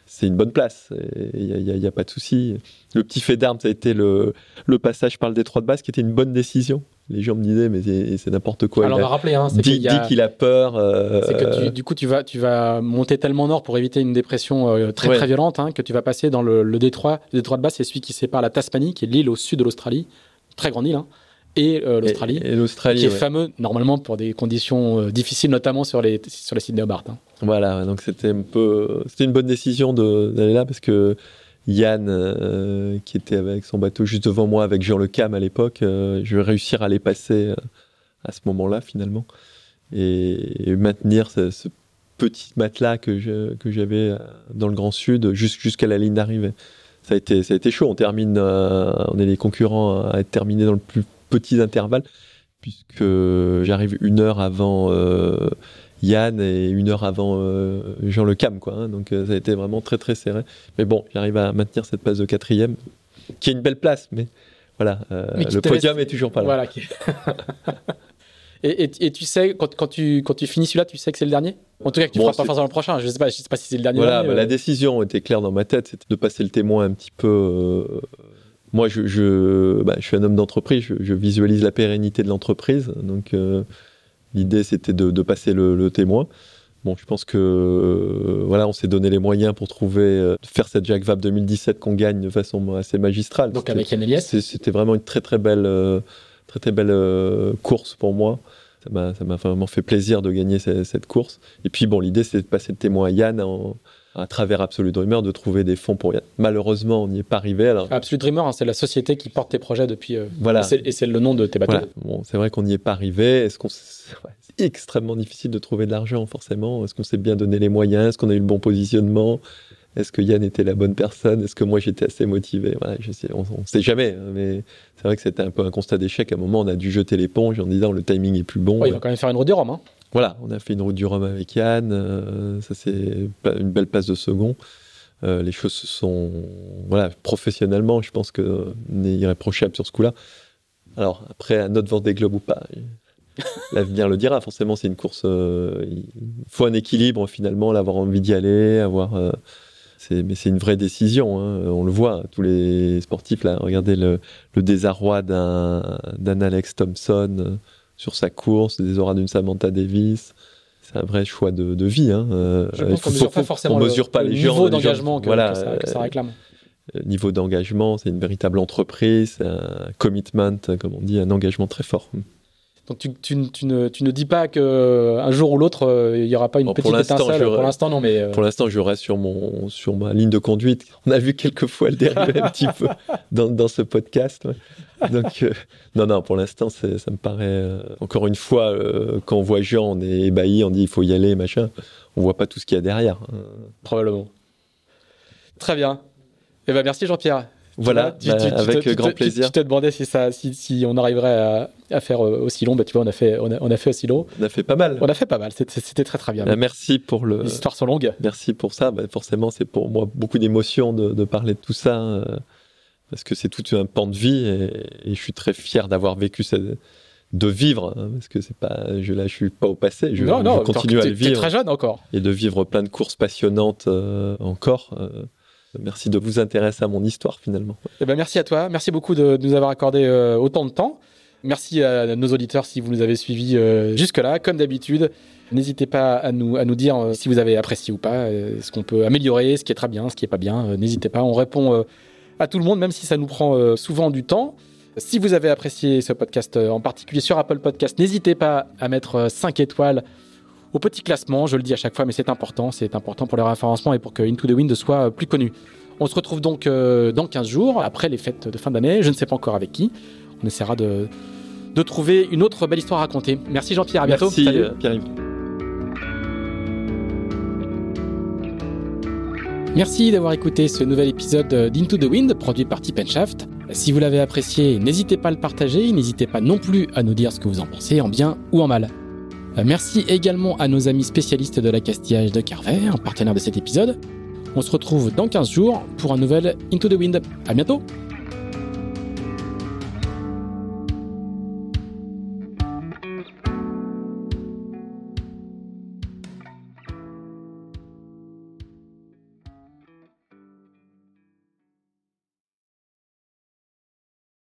c'est une bonne place. Il n'y a pas de souci. Le petit fait d'armes, ça a été le, le passage par le détroit de basse, qui était une bonne décision. Les gens me disaient, mais c'est n'importe quoi. Alors, il on va rappeler, hein, c'est dit qu'il a- peur. euh, C'est que tu- du coup, tu vas, tu vas monter tellement nord pour éviter une dépression euh, très Ouais. très violente hein, que tu vas passer dans le, le détroit. Le détroit de basse, c'est celui qui sépare la Tasmanie, qui est l'île au sud de l'Australie, très grande île, hein, et euh, l'Australie, Et, et l'Australie. qui est fameux normalement pour des conditions euh, difficiles, notamment sur les sur les Sydney Hobart. hein. Voilà, donc c'était un peu, c'était une bonne décision de- d'aller là parce que Yann, euh, qui était avec son bateau juste devant moi avec Jean Le Cam à l'époque, euh, je vais réussir à les passer euh, à ce moment-là finalement et, maintenir ce, petit matelas que j'avais dans le Grand Sud jus- jusqu'à la ligne d'arrivée. Ça a été, chaud. On termine, on est les concurrents à être terminés dans le plus petit intervalle puisque j'arrive une heure avant. Yann et une heure avant euh, Jean Le Cam, quoi. hein. donc euh, ça a été vraiment très très serré. Mais bon, j'arrive à maintenir cette place de quatrième, qui est une belle place, mais voilà, euh, Mais le podium est toujours pas là. Voilà. qui- et, et- et tu sais, quand, quand tu, quand tu finis celui-là, tu sais que c'est le dernier? En tout cas, que tu Bon, feras pas forcément le prochain. Je sais pas, je sais pas si c'est le dernier. Voilà, dernier, bah, la décision était claire dans ma tête, c'était de passer le témoin un petit peu. moi, je, je, bah, je suis un homme d'entreprise, je, je visualise la pérennité de l'entreprise, donc l'idée c'était de, de passer le, le témoin. Bon, je pense que euh, voilà, on s'est donné les moyens pour trouver, euh, faire cette Jacques Vabre 2017 qu'on gagne de façon assez magistrale. Donc C'était- avec Yann c'est- C'était vraiment une très très belle, euh, très très belle course pour moi. Ça m'a, vraiment fait plaisir de gagner ce- cette, course. Et puis bon, l'idée c'était de passer le témoin à Yann en- à travers Absolute Dreamer, de trouver des fonds pour Yann. Malheureusement, on n'y est pas arrivé. Alors Absolute Dreamer, hein, c'est la société qui porte tes projets depuis. euh, voilà. et c'est- le nom de tes bateaux. Voilà. Bon, c'est vrai qu'on n'y est pas arrivé. Est-ce qu'on ouais, c'est extrêmement difficile de trouver de l'argent, forcément. Est-ce qu'on s'est bien donné les moyens? Est-ce qu'on a eu le bon positionnement? Est-ce que Yann était la bonne personne? Est-ce que moi j'étais assez motivé? Voilà, je sais, On ne sait jamais, hein, mais c'est vrai que c'était un peu un constat d'échec. À un moment, on a dû jeter l'éponge en disant le timing est plus bon. Ouais, il va quand même faire une route du Rhum. hein. Voilà, on a fait une route du Rhum avec Yann. euh, ça c'est une belle place de second. Euh, les choses se sont, voilà, professionnellement, je pense que on est irréprochable sur ce coup-là. Alors après, un autre Vendée Globe ou pas, l'avenir le dira. Forcément, c'est une course. euh, il faut un équilibre finalement, l'avoir envie d'y aller, avoir. euh, mais c'est une vraie décision. hein. On le voit, tous les sportifs là. Regardez le, le désarroi d'un, Alex Thompson euh, sur sa course, le désarroi d'une Samantha Davis. C'est un vrai choix de, de vie. Hein. Euh, Je pense qu'on mesure pas forcément on le, mesure pas le les niveau d'engagement que, voilà, que ça, que ça euh, réclame. euh, niveau d'engagement, c'est une véritable entreprise, un commitment, comme on dit, un engagement très fort. Donc tu, tu- tu ne, tu ne dis pas qu'un jour ou l'autre, euh, il n'y aura pas une Bon, pour petite l'instant, étincelle. je- Pour l'instant, non, mais. euh, Pour l'instant, je reste sur, mon, sur ma ligne de conduite. On a vu quelques fois le dériver un petit peu dans, dans ce podcast. ouais. Donc, euh, non, non, pour l'instant, ça me paraît. euh, encore une fois, euh, quand on voit Jean, on est ébahi, on dit il faut y aller, machin. On voit pas tout ce qu'il y a derrière. Probablement. Très bien. Eh ben, merci Jean-Pierre. Voilà, Tu- bah, tu- avec tu grand plaisir. Tu te demandais si, ça, si, si on arriverait à, à faire euh, aussi long. Bah, tu vois, on a fait, on a, on a fait aussi long. On a fait pas mal. On a fait pas mal. C'était très très bien. Bah, merci pour le. Les histoires sont longues. Merci pour ça. Bah, forcément, c'est pour moi beaucoup d'émotion de, de parler de tout ça, euh, parce que c'est tout un pan de vie et, et je suis très fier d'avoir vécu cette, de vivre, hein, parce que c'est pas, je là, je suis pas au passé, je, non, je non, continue à le vivre très jeune encore. et de vivre plein de courses passionnantes euh, encore. euh, merci de vous intéresser à mon histoire finalement. Eh ben, merci à toi. Merci beaucoup de, nous avoir accordé euh, autant de temps. Merci à nos auditeurs si vous nous avez suivis euh, jusque-là. Comme d'habitude, n'hésitez pas à nous, à nous dire euh, si vous avez apprécié ou pas, ce qu'on peut améliorer, ce qui est très bien, ce qui est pas bien. N'hésitez pas. On répond à tout le monde, même si ça nous prend souvent du temps. Si vous avez apprécié ce podcast, en particulier sur Apple Podcast, n'hésitez pas à mettre 5 étoiles au petit classement. Je le dis à chaque fois, mais c'est important. C'est important pour le référencement et pour que Into the Wind soit euh, plus connu. On se retrouve donc euh, dans 15 jours, après les fêtes de fin d'année. Je ne sais pas encore avec qui. On essaiera de, de trouver une autre belle histoire à raconter. Merci Jean-Pierre, à bientôt. Merci Salut. euh, Pierre-Yves. Merci d'avoir écouté ce nouvel épisode d'Into the Wind produit par Tip Shaft. Si vous l'avez apprécié, n'hésitez pas à le partager, n'hésitez pas non plus à nous dire ce que vous en pensez, en bien ou en mal. Euh, Merci également à nos amis spécialistes de l'accastillage de Carver, partenaire de cet épisode. On se retrouve dans 15 jours pour un nouvel Into the Wind. À bientôt!